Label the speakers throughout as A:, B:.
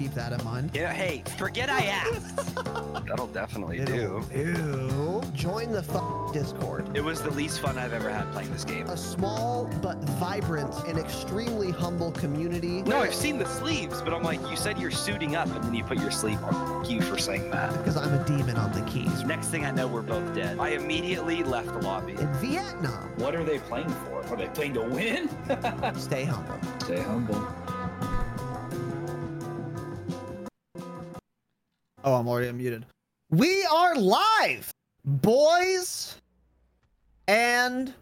A: Keep that in mind.
B: Yeah, hey, forget I asked.
C: That'll definitely
A: Ew.
C: do.
A: Ew. Join the f- Discord.
B: It was the least fun I've ever had playing this game.
A: A small but vibrant and extremely humble community.
B: No, I've seen the sleeves, but I'm like, you said you're suiting up, and then you put your sleeve on. Thank you for saying that.
A: Because I'm a demon on the keys.
B: Next thing I know, we're both dead. I immediately left the lobby.
A: In Vietnam.
D: What are they playing for? Are they playing to win?
A: Stay humble.
D: Stay humble.
A: Oh, I'm already unmuted. We are live, boys and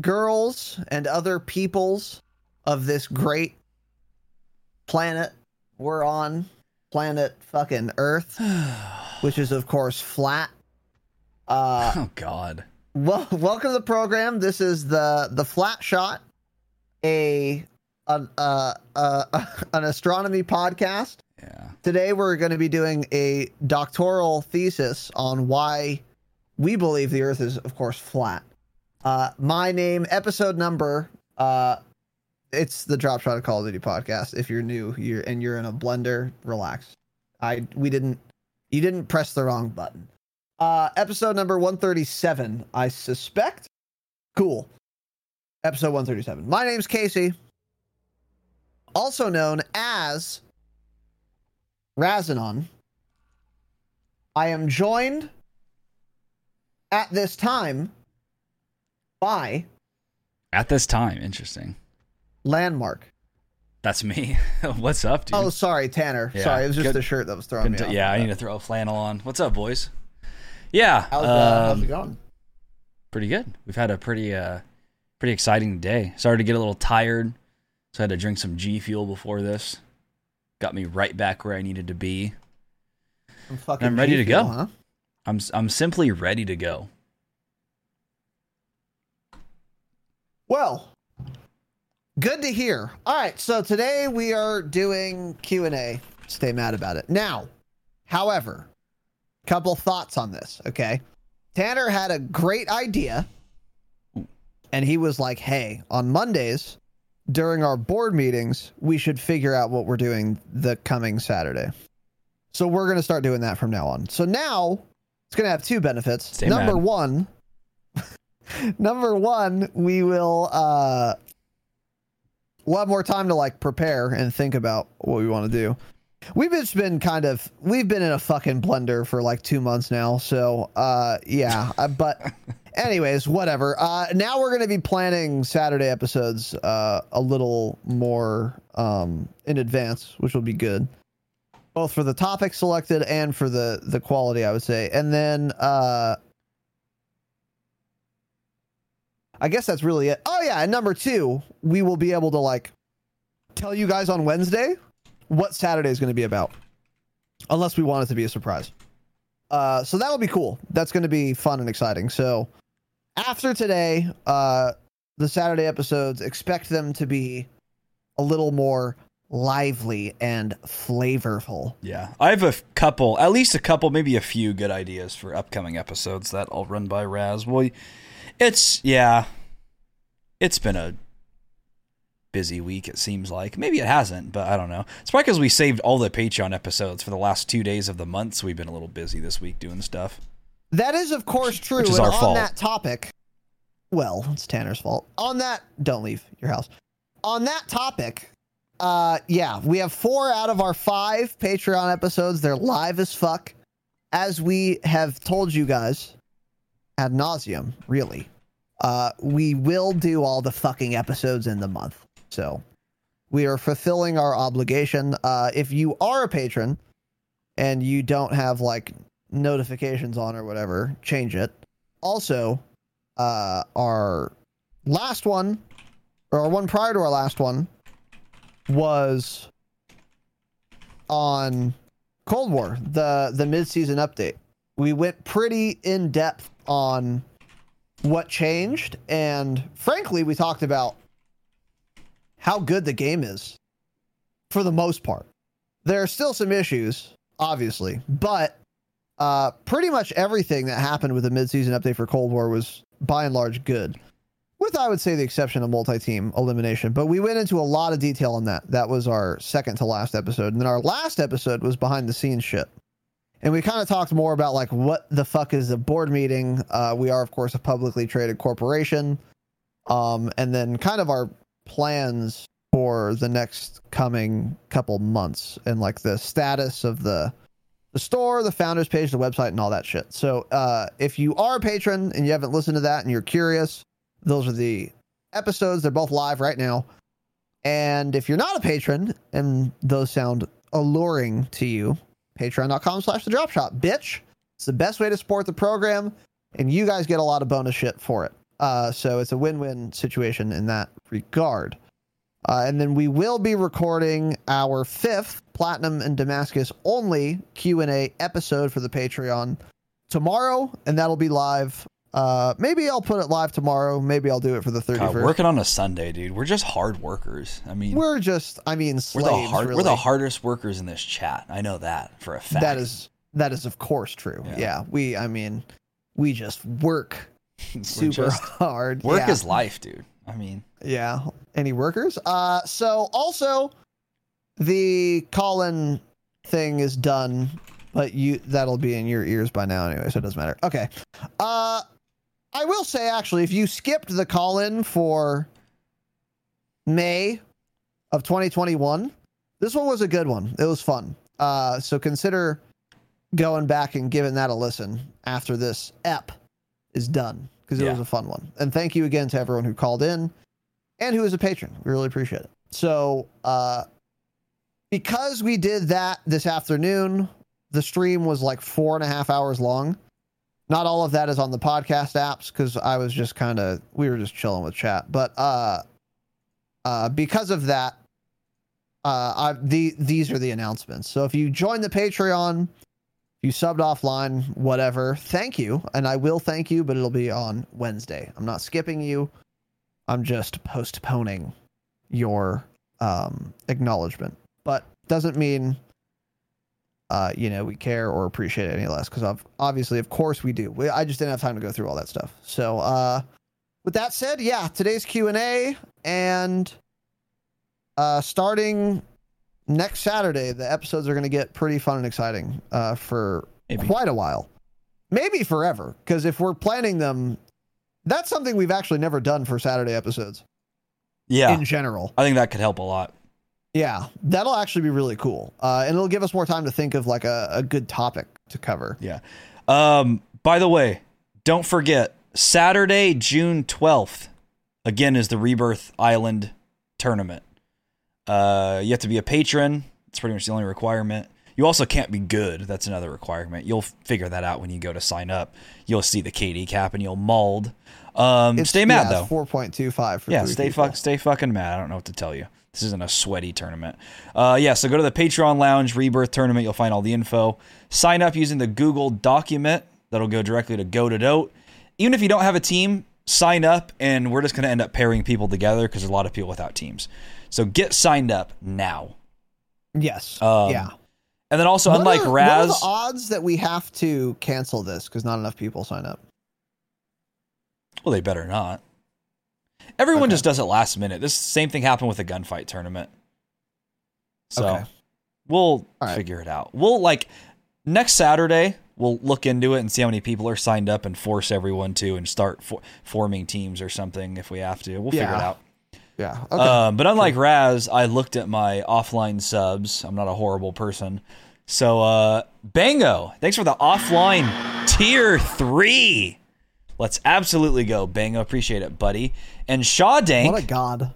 A: girls and other peoples of this great planet we're on, planet fucking Earth, which is of course flat. Uh,
E: oh God.
A: Well, welcome to the program. This is the the Flat Shot, a an uh, uh, an astronomy podcast. Today we're going to be doing a doctoral thesis on why we believe the Earth is, of course, flat. Uh, my name, episode number, uh, it's the Drop Shot of Call of Duty podcast. If you're new, you're and you're in a blender, relax. I we didn't you didn't press the wrong button. Uh, episode number 137, I suspect. Cool. Episode 137. My name's Casey, also known as Razanon. I am joined at this time by
E: At this time, interesting.
A: Landmark.
E: That's me. What's up, dude?
A: Oh, sorry, Tanner.
E: Yeah,
A: Sorry, it was just
E: good-
A: the shirt that was throwing me
E: Couldn't
A: off.
E: t- yeah, I need to throw a flannel on. What's up, boys? Yeah,
A: How's, uh, how's
E: um,
A: it going?
E: pretty good. We've had a pretty, uh, pretty exciting day. Started to get a little tired, so I had to drink some G Fuel before this. Got me right back where I needed to be.
A: I'm fucking
E: I'm ready to go.
A: Huh?
E: I'm, I'm simply ready to go.
A: Well, good to hear. All right, so today we are doing Q and A. Stay mad about it. Now, however, couple thoughts on this. Okay, Tanner had a great idea, and he was like, "Hey, on Mondays." During our board meetings, we should figure out what we're doing the coming Saturday. So we're going to start doing that from now on. So now it's going to have two benefits. Number one, number one, we will uh we'll have more time to like prepare and think about what we want to do. We've just been kind of we've been in a fucking blender for like two months now. So uh yeah. uh, but anyways, whatever. Uh now we're gonna be planning Saturday episodes uh a little more um in advance, which will be good. Both for the topic selected and for the the quality, I would say. And then uh I guess that's really it. Oh yeah, and number two, we will be able to like tell you guys on Wednesday what Saturday is going to be about, unless we want it to be a surprise. Uh, so that will be cool. That's going to be fun and exciting. So after today, uh, the Saturday episodes, expect them to be a little more lively and flavorful.
E: Yeah, I have a couple, at least a couple, maybe a few good ideas for upcoming episodes that I'll run by Raz. Well, it's yeah, it's been a busy week. It seems like maybe it hasn't, but I don't know. It's probably because we saved all the Patreon episodes for the last two days of the month, so we've been a little busy this week doing stuff.
A: That is, of course, true.
E: Which is
A: and
E: our
A: on
E: fault.
A: that topic, well, it's Tanner's fault. On that, don't leave your house. On that topic, uh, yeah, we have four out of our five Patreon episodes. They're live as fuck, as we have told you guys ad nauseum. Really, uh, we will do all the fucking episodes in the month. So we are fulfilling our obligation. Uh, if you are a patron and you don't have like notifications on or whatever, change it. Also, uh, our last one, or our one prior to our last one, was on Cold War, the the mid season update. We went pretty in depth on what changed, and frankly, we talked about how good the game is for the most part. There are still some issues, obviously, but uh, pretty much everything that happened with the midseason update for Cold War was by and large good, with I would say the exception of multi-team elimination. But we went into a lot of detail on that. That was our second to last episode, and then our last episode was behind the scenes shit. And we kind of talked more about like what the fuck is a board meeting. Uh, we are of course a publicly traded corporation, um, and then kind of our plans for the next coming couple months and like the status of the the store, the founders page, the website, and all that shit. So uh, if you are a patron and you haven't listened to that and you're curious, those are the episodes. They're both live right now. And if you're not a patron and those sound alluring to you, patreon.com slash the drop shot. Bitch. It's the best way to support the program, and you guys get a lot of bonus shit for it. Uh, so it's a win-win situation in that regard. Uh, and then we will be recording our fifth Platinum and Damascus only Q&A episode for the Patreon tomorrow, and that'll be live. Uh, maybe I'll put it live tomorrow. Maybe I'll do it for the 31st.
E: God, working on a Sunday, dude. We're just hard workers. I mean,
A: We're just, I mean,
E: we're the hard,
A: really.
E: we're the hardest workers in this chat. I know that for a fact.
A: That is, that is of course true.
E: Yeah.
A: Yeah. we, I mean, we just work super
E: just-
A: hard.
E: work
A: yeah.
E: is life, dude. I mean,
A: Yeah. Any workers? Uh so also the call-in thing is done, but you that'll be in your ears by now anyway, so it doesn't matter. Okay. Uh I will say actually if you skipped the call-in for May of 2021, this one was a good one. It was fun. Uh so consider going back and giving that a listen after this ep is done because it
E: Yeah.
A: was a fun one. And thank you again to everyone who called in and who is a patron. We really appreciate it. So, uh, because we did that this afternoon, the stream was like four and a half hours long. Not all of that is on the podcast apps because I was just kind of we were just chilling with chat. But uh, uh, because of that, uh, I the these are the announcements. So if you join the Patreon, you subbed offline, whatever. Thank you, and I will thank you, but it'll be on Wednesday. I'm not skipping you. I'm just postponing your um, acknowledgement, but doesn't mean uh, you know we care or appreciate it any less because obviously, of course, we do. We, I just didn't have time to go through all that stuff. So, uh, with that said, yeah, today's Q and A, and uh, starting next Saturday, the episodes are going to get pretty fun and exciting uh, for
E: Maybe.
A: quite a while, maybe forever. Because if we're planning them, that's something we've actually never done for Saturday episodes
E: yeah,
A: in general.
E: I think that could help a lot.
A: Yeah, that'll actually be really cool, uh, and it'll give us more time to think of like a, a good topic to cover.
E: Yeah. Um, by the way, don't forget Saturday, June 12th, again, is the Rebirth Island tournament. Uh, you have to be a patron. It's pretty much the only requirement. You also can't be good. That's another requirement. You'll figure that out when you go to sign up. You'll see the KD cap and you'll mauled. Um, stay mad though.
A: Four point two five.
E: Yeah, stay fuck, stay fucking mad. I don't know what to tell you. This isn't a sweaty tournament. Uh, yeah, so go to the Patreon Lounge Rebirth Tournament. You'll find all the info. Sign up using the Google document that'll go directly to Go to Dote. Even if you don't have a team, sign up, and we're just going to end up pairing people together because there's a lot of people without teams. So get signed up now.
A: Yes.
E: Um,
A: yeah.
E: And then also,
A: What
E: unlike
A: are- what are
E: Raz,
A: the odds that we have to cancel this because not enough people sign up?
E: well, they better not. Everyone
A: Okay.
E: just does it last minute. This same thing happened with the gunfight tournament. So
A: Okay.
E: we'll
A: right.
E: figure it out. We'll like next Saturday. We'll look into it and see how many people are signed up and force everyone to and start for, forming teams or something if we have to. We'll figure it out.
A: Yeah. Okay.
E: Um, but unlike Raz, I looked at my offline subs. I'm not a horrible person. So, uh, Bango, thanks for the offline tier three. Let's absolutely go, Bango. Appreciate it, buddy. And Shaw Dank,
A: what a god.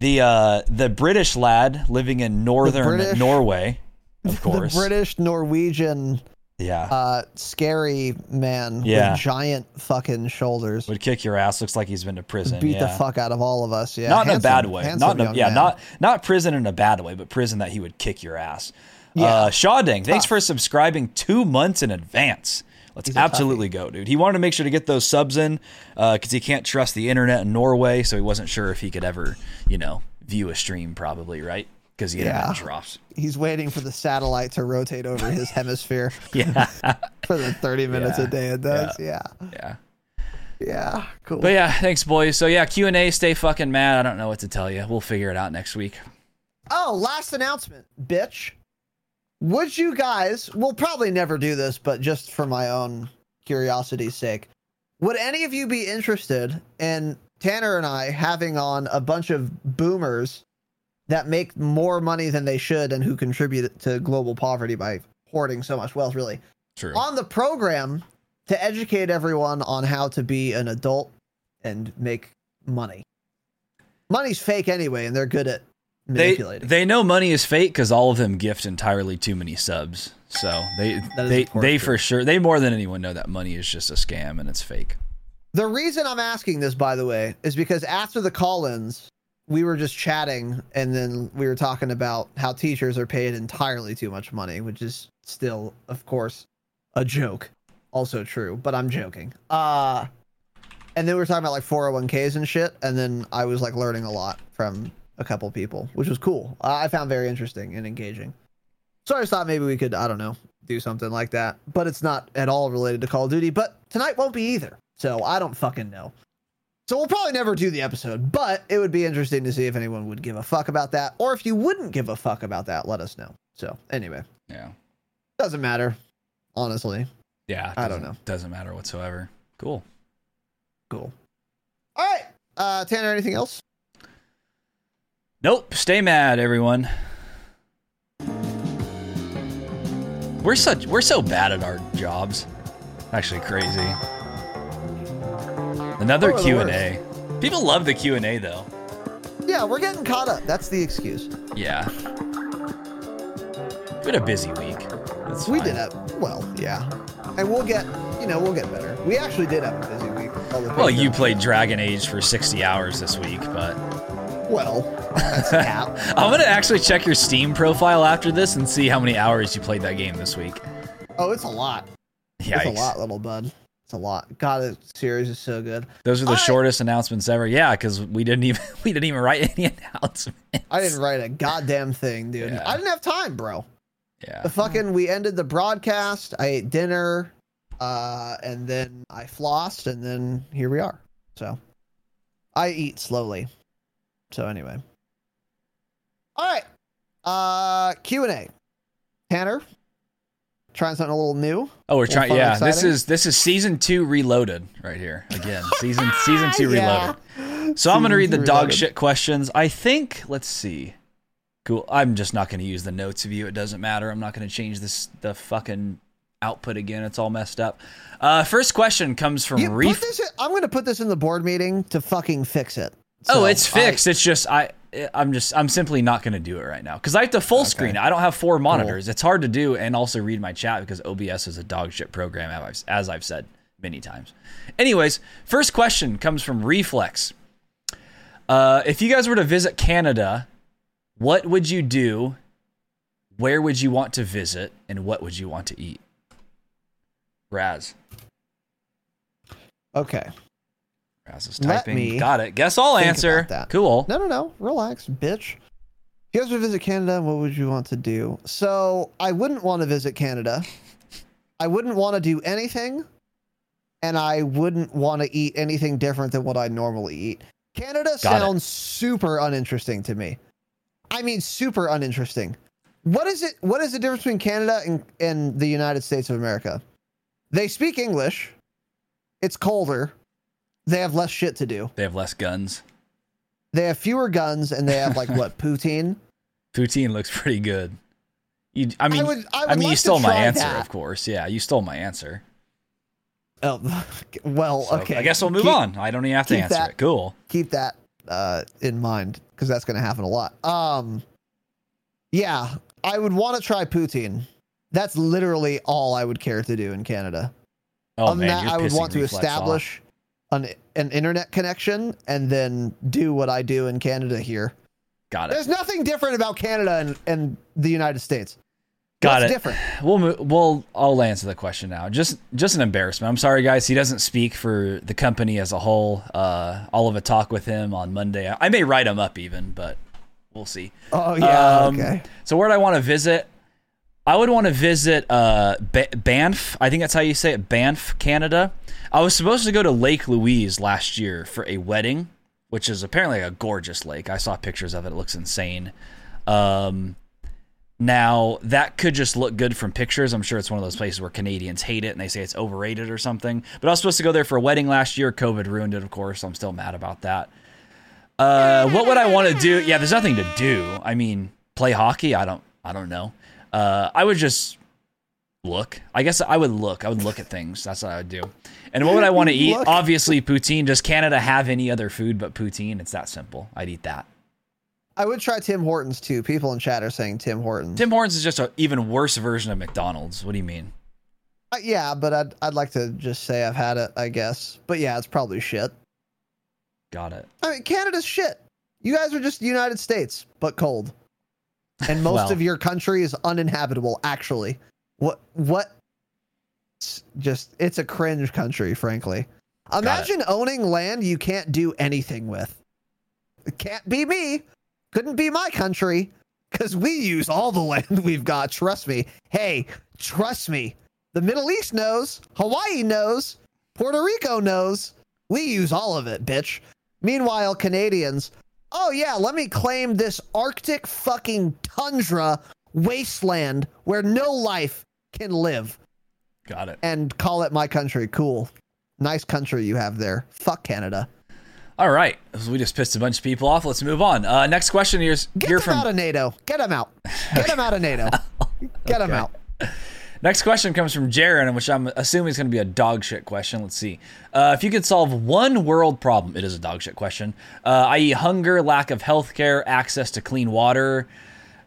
E: the uh, the British lad living in northern Norway, of course.
A: The British Norwegian
E: yeah,
A: uh scary man
E: Yeah.
A: with giant fucking shoulders.
E: would kick your ass. Looks like he's been to prison.
A: Beat the fuck out of all of us. Yeah.
E: not in a bad way. Not in a, yeah,
A: man.
E: not not prison in a bad way, but prison that he would kick your ass.
A: Yeah.
E: Uh, Shawding, thanks
A: Tough.
E: for subscribing two months in advance. Let's
A: He's
E: absolutely go, dude. He wanted to make sure to get those subs in because he can't trust the internet in Norway, so he wasn't sure if he could ever, you know, view a stream. Probably right because the
A: Yeah.
E: drops.
A: He's waiting for the satellite to rotate over his hemisphere
E: Yeah,
A: for the 30 minutes
E: Yeah.
A: a day it does. Yeah.
E: yeah.
A: Yeah. Cool.
E: But yeah, thanks, boys. So yeah, Q and A. Stay fucking mad. I don't know what to tell you. We'll figure it out next week.
A: Oh, last announcement, bitch. Would you guys, we'll probably never do this, but just for my own curiosity's sake, would any of you be interested in Tanner and I having on a bunch of boomers that make more money than they should and who contribute to global poverty by hoarding so much wealth, really,
E: True.
A: on the program to educate everyone on how to be an adult and make money? Money's fake anyway, and they're good at
E: they
A: manipulating.
E: they know money is fake because all of them gift entirely too many subs. So they they they for sure they more than anyone know that money is just a scam and it's fake.
A: The reason I'm asking this, by the way, is because after the call-ins, we were just chatting, and then we were talking about how teachers are paid entirely too much money, which is still, of course, a joke. Also true, but I'm joking. Uh and then we were talking about like 401ks and shit, and then I was like learning a lot from a couple people, which was cool. I found very interesting and engaging. So I just thought maybe we could, I don't know, do something like that. But it's not at all related to Call of Duty. But tonight won't be either. So I don't fucking know. So we'll probably never do the episode, but it would be interesting to see if anyone would give a fuck about that. Or if you wouldn't give a fuck about that, let us know. So anyway,
E: Yeah.
A: doesn't matter. Honestly.
E: Yeah.
A: I don't know.
E: Doesn't matter whatsoever. Cool.
A: Cool. All right. Uh Tanner, anything else?
E: Nope. Stay mad, everyone. We're such we're so bad at our jobs. Actually, crazy. Another
A: Oh,
E: Q and A. People love the Q and A though.
A: Yeah, we're getting caught up. That's the excuse.
E: Yeah. We had a busy week. It's
A: We
E: fine.
A: did have well, yeah. And we'll get you know, we'll get better. We actually did have a busy week. all the
E: Well, you played Dragon Age for 60 hours this week, but
A: well, that's.
E: I'm gonna actually check your Steam profile after this and see how many hours you played that game this week.
A: Oh, it's a lot. It's a lot, little bud. It's a lot. God, the series is so good.
E: Those are the
A: I-
E: shortest announcements ever. Yeah, because we didn't even we didn't even write any announcements.
A: I didn't write a goddamn thing, dude.
E: Yeah.
A: I didn't have time, bro.
E: Yeah.
A: The fucking we ended the broadcast. I ate dinner, uh, and then I flossed, and then here we are. So I eat slowly. So anyway. All right. Uh Q and A. Tanner, trying something a little new.
E: Oh, we're trying. Yeah, this is this is season two reloaded right here again. Season season two
A: Yeah.
E: reloaded. So I'm gonna read the
A: two
E: dog shit questions. I think. Let's see. Cool. I'm just not gonna use the notes of you. It doesn't matter. I'm not gonna change this the fucking output again. It's all messed up. Uh, first question comes from
A: You put
E: Reef.
A: this in- I'm going to put this in the board meeting to fucking fix it.
E: Oh,
A: So
E: it's
A: I-
E: fixed. it's just I. I'm just. I'm simply not going to do it right now because I have to full screen. I don't have four monitors. It's hard to do and also read my chat because OBS is a dog shit program, as I've, as I've said many times. Anyways, first question comes from Reflex. Uh, if you guys were to visit Canada, what would you do? Where would you want to visit, and what would you want to eat? Raz.
A: Okay.
E: Raz is
A: Let
E: typing.
A: me
E: Got it. Guess I'll
A: think
E: answer.
A: about that.
E: Cool.
A: No, no, no. Relax, bitch. If you guys would visit Canada, what would you want to do? So I wouldn't want to visit Canada. I wouldn't want to do anything, and I wouldn't want to eat anything different than what I normally eat. Canada
E: Got it.
A: sounds super uninteresting to me. I mean, super uninteresting. What is it? What is the difference between Canada and, and the United States of America? They speak English. It's colder. They have less shit to do.
E: They have less guns.
A: They have fewer guns, and they have like what poutine.
E: Poutine looks pretty good. You, I mean, I,
A: would- I would
E: mean,
A: like
E: you stole my answer,
A: that.
E: of course. Yeah, you stole my answer.
A: Oh, well,
E: So
A: okay.
E: I guess we'll move
A: Keep-
E: on. I don't even have to answer
A: that-
E: it. Cool.
A: Keep that uh, in mind because that's going to happen a lot. Um, yeah, I would want to try poutine. That's literally all I would care to do in Canada.
E: Oh
A: Other
E: man,
A: that, I would want to
E: establish. off.
A: An an internet connection and then do what I do in Canada here.
E: Got it.
A: There's nothing different about Canada and, and the United States.
E: Got
A: What's
E: it.
A: different?
E: We'll move, we'll I'll answer the question now. Just just an embarrassment. I'm sorry, guys. He doesn't speak for the company as a whole. Uh, I'll have a talk with him on Monday. I may write him up even, but we'll see.
A: Oh yeah,
E: Um,
A: okay.
E: So where do I want to visit? I would want to visit uh, ba- Banff. I think that's how you say it. Banff, Canada. I was supposed to go to Lake Louise last year for a wedding, which is apparently a gorgeous lake. I saw pictures of it. It looks insane. Um, now that could just look good from pictures. I'm sure it's one of those places where Canadians hate it and they say it's overrated or something. But I was supposed to go there for a wedding last year. COVID ruined it, of course. I'm still mad about that. Uh, what would I want to do? Yeah, there's nothing to do. I mean, play hockey. I don't. I don't know. Uh, I would just look. I guess I would look. I would look at things. That's what I would do. And what would I want to eat?
A: Look.
E: Obviously, poutine. Does Canada have any other food but poutine? It's that simple. I'd eat that.
A: I would try Tim Hortons too. People in chat are saying Tim Hortons.
E: Tim Hortons is just an even worse version of McDonald's. What do you mean?
A: Uh, yeah, but I'd I'd like to just say I've had it. I guess, but yeah, it's probably shit.
E: Got it.
A: I mean, Canada's shit. You guys are just United States, but cold. And most
E: Well.
A: of your country is uninhabitable, actually. What, what? It's just, it's a cringe country, frankly. Imagine owning land you can't do anything with. It can't be me. Couldn't be my country because we use all the land we've got. Trust me. Hey, trust me. The Middle East knows. Hawaii knows. Puerto Rico knows. We use all of it, bitch. Meanwhile, Canadians, oh yeah, let me claim this Arctic fucking tundra wasteland where no life can live
E: Got it.
A: and call it my country. Cool. Nice country you have there. Fuck Canada.
E: All right. So we just pissed a bunch of people off. Let's move on. Uh, next question here's
A: Get
E: here
A: them
E: from
A: out of NATO. Get them out. Get them out of NATO. Get them out.
E: Next question comes from Jaron, which I'm assuming is going to be a dog shit question. Let's see. Uh, if you could solve one world problem, it is a dog shit question, uh, i.e., hunger, lack of healthcare, access to clean water,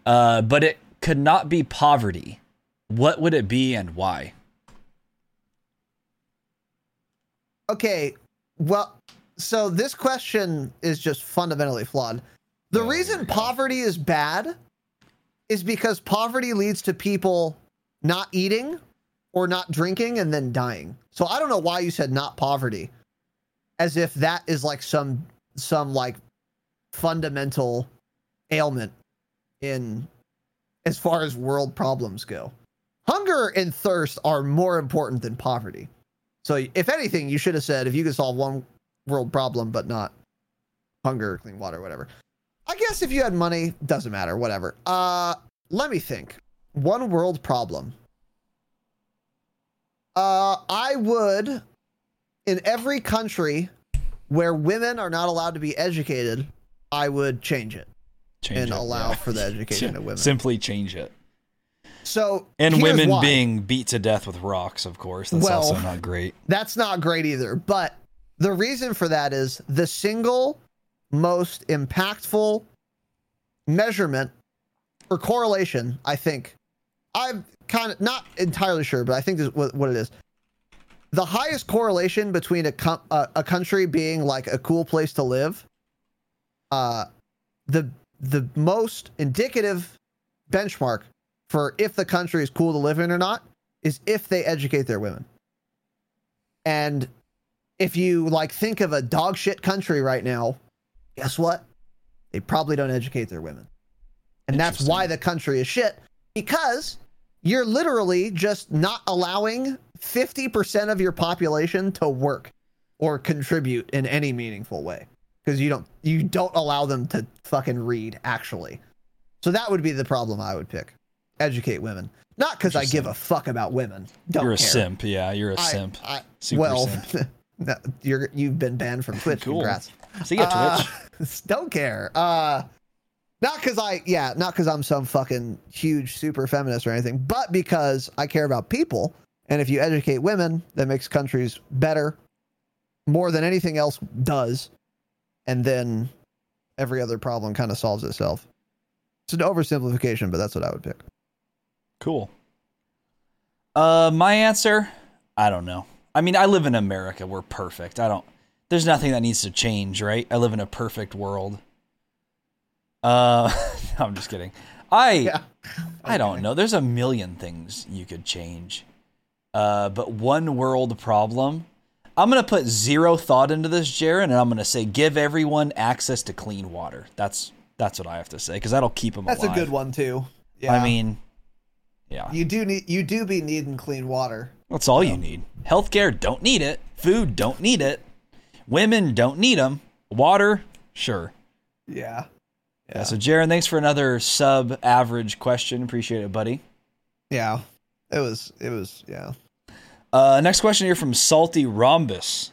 E: uh, but it could not be poverty, what would it be and why?
A: Okay. Well, so this question is just fundamentally flawed. The reason poverty is bad is because poverty leads to people not eating or not drinking and then dying. So I don't know why you said not poverty as if that is like some some like fundamental ailment in as far as world problems go. Hunger and thirst are more important than poverty. So if anything, you should have said if you could solve one world problem but not hunger, clean water, whatever. I guess if you had money, doesn't matter, whatever. Uh let me think. One world problem. Uh I would in every country where women are not allowed to be educated, I would change it
E: Change
A: and
E: it,
A: allow
E: yeah.
A: for the education of women.
E: Simply change it.
A: So
E: And women
A: why.
E: being beat to death with rocks, of course. That's
A: Well-
E: also not great.
A: That's not great either. But the reason for that is the single most impactful measurement or correlation, I think. I'm kind of not entirely sure, but I think this is what, what it is. The highest correlation between a, com- uh, a country being like a cool place to live, uh, the the most indicative benchmark for if the country is cool to live in or not is if they educate their women. And if you like think of a dog shit country right now, guess what? They probably don't educate their women. And that's why the country is shit because you're literally just not allowing 50% of your population to work or contribute in any meaningful way because you don't you don't allow them to fucking read actually. So that would be the problem I would pick. Educate women. Not because I give a fuck about women. Don't
E: You're a
A: care.
E: simp. Yeah, you're a
A: I-
E: simp.
A: I- well,
E: simp.
A: you're you've been banned from Twitch.
E: Cool.
A: Congrats.
E: See ya,
A: Uh,
E: Twitch.
A: don't care. Uh, not because I, yeah, not because I'm some fucking huge super feminist or anything, but because I care about people. And if you educate women, that makes countries better, more than anything else does. And then every other problem kind of solves itself. It's an oversimplification, but that's what I would pick.
E: Cool. Uh, my answer, I don't know. I mean, I live in America. We're perfect. I don't. There's nothing that needs to change, right? I live in a perfect world. Uh, I'm just kidding. I
A: Yeah.
E: I don't know. There's a million things you could change. Uh, but one world problem. I'm gonna put zero thought into this, Jaron, and I'm gonna say give everyone access to clean water. That's that's what I have to say because that'll keep them
A: That's
E: alive.
A: a good one too. Yeah.
E: I mean, yeah.
A: you do need you do be needing clean water.
E: That's all you need. Healthcare, don't need it. Food, don't need it. Women, don't need them. Water, sure.
A: Yeah.
E: Yeah. So, Jaron, thanks for another sub-average question. Appreciate it, buddy.
A: Yeah. It was it was yeah.
E: Uh, next question here from Salty Rhombus.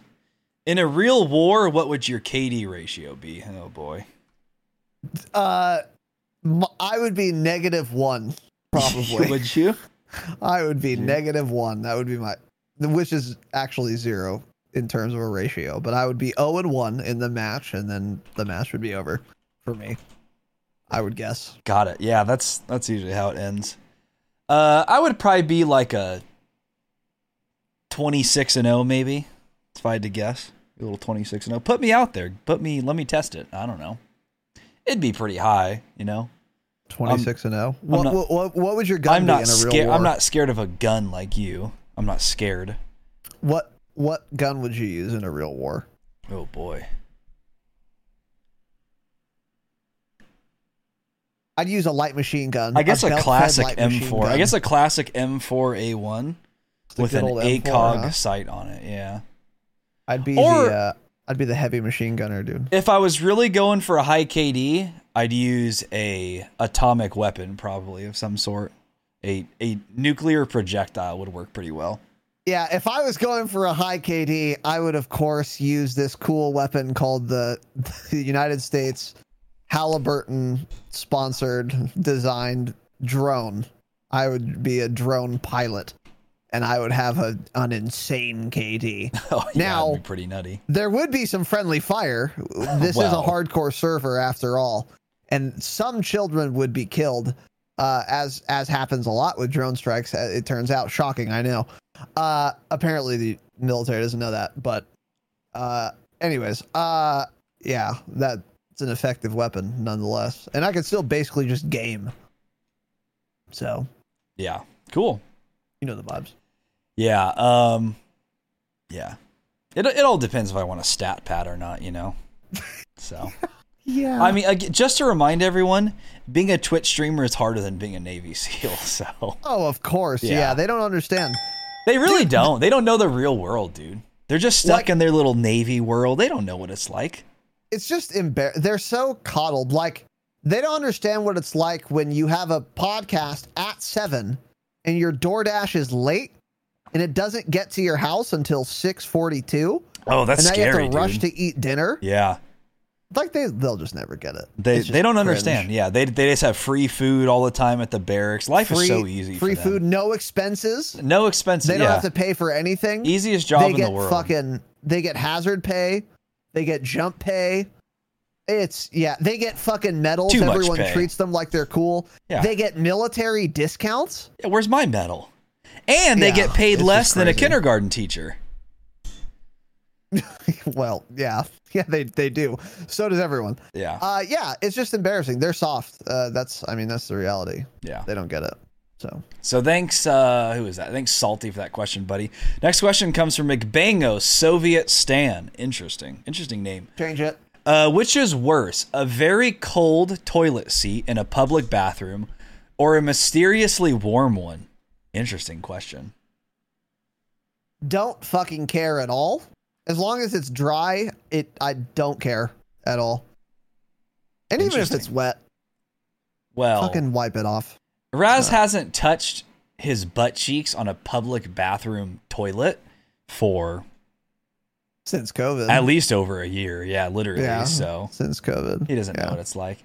E: In a real war, what would your KD ratio be? Oh boy.
A: Uh, I would be negative one, probably.
E: would you?
A: I would be negative one. That would be my, which is actually zero in terms of a ratio. But I would be zero and one in the match, and then the match would be over for me. I would guess.
E: Got it. Yeah, that's that's usually how it ends. Uh, I would probably be like a twenty-six and zero, maybe. If I had to guess, a little twenty-six and zero. Put me out there. Put me. Let me test it. I don't know. It'd be pretty high, you know.
A: Twenty six and zero. What,
E: not-
A: what what what would your gun
E: I'm
A: be
E: not
A: in a real
E: scared.
A: war?
E: I'm not scared of a gun like you. I'm not scared.
A: What what gun would you use in a real war?
E: Oh boy.
A: I'd use a light machine gun.
E: I guess a
A: belt-fed
E: classic M4. I guess a classic M4A1 with an
A: old M4,
E: ACOG
A: huh?
E: sight on it. Yeah.
A: I'd be
E: or-
A: the uh, I'd be the heavy machine gunner, dude.
E: If I was really going for a high KD, I'd use a atomic weapon probably of some sort. A a nuclear projectile would work pretty well.
A: Yeah, if I was going for a high KD, I would of course use this cool weapon called the, the United States Halliburton sponsored designed drone. I would be a drone pilot and I would have a, an insane KD.
E: Oh, yeah,
A: Now-
E: be pretty nutty.
A: there would be some friendly fire. This is a hardcore server after all, and some children would be killed, uh, as as happens a lot with drone strikes. uh, It turns out, shocking, I know. Uh, apparently the military doesn't know that, but uh, anyways, uh, yeah, that's an effective weapon nonetheless, and I could still basically just game. So
E: Yeah. Cool.
A: you know the vibes.
E: Yeah. Um. Yeah. It it all depends if I want a stat pad or not. You know. So.
A: Yeah,
E: I mean, just to remind everyone, being a Twitch streamer is harder than being a Navy SEAL. So
A: oh, of course, yeah.
E: Yeah.
A: They don't understand.
E: they really don't. They don't know the real world, dude. They're just stuck
A: Like-
E: in their little Navy world. They don't know what it's like.
A: It's just embar- they're so coddled like they don't understand what it's like when you have a podcast at 7 and your DoorDash is late and it doesn't get to your house until 6:42
E: Oh, that's
A: and now
E: scary,
A: you have to rush
E: dude.
A: to eat dinner
E: yeah,
A: like they they'll just never get it
E: they they don't
A: cringe.
E: understand. Yeah, they they just have free food all the time at the barracks. Life
A: free
E: is so easy.
A: free
E: for them.
A: food no expenses
E: no expenses.
A: they don't
E: yeah.
A: have to pay for anything
E: Easiest job
A: they
E: in
A: get
E: the world.
A: fucking they get hazard pay they get jump pay. It's yeah they get fucking medals.
E: Too
A: everyone treats them like they're cool.
E: Yeah.
A: they get military discounts?
E: Yeah, where's my medal? And they
A: Yeah,
E: get paid less than a kindergarten teacher.
A: well yeah. Yeah they, they do. So does everyone.
E: Yeah,
A: uh yeah it's just embarrassing. They're soft. Uh that's i mean that's the reality.
E: Yeah.
A: they don't get it so
E: So thanks, uh, who is that? Thanks, Salty, for that question, buddy. Next question comes from McBango, Soviet Stan. Interesting, interesting name.
A: change it
E: Uh, which is worse, a very cold toilet seat in a public bathroom, or a mysteriously warm one? Interesting question.
A: Don't fucking care at all. As long as it's dry, it I don't care at all. And even if it's wet,
E: Well,
A: fucking wipe it off.
E: Raz hasn't touched his butt cheeks on a public bathroom toilet for
A: Since COVID.
E: at least over a year. Yeah, literally.
A: yeah.
E: So
A: since COVID.
E: he doesn't know what it's like.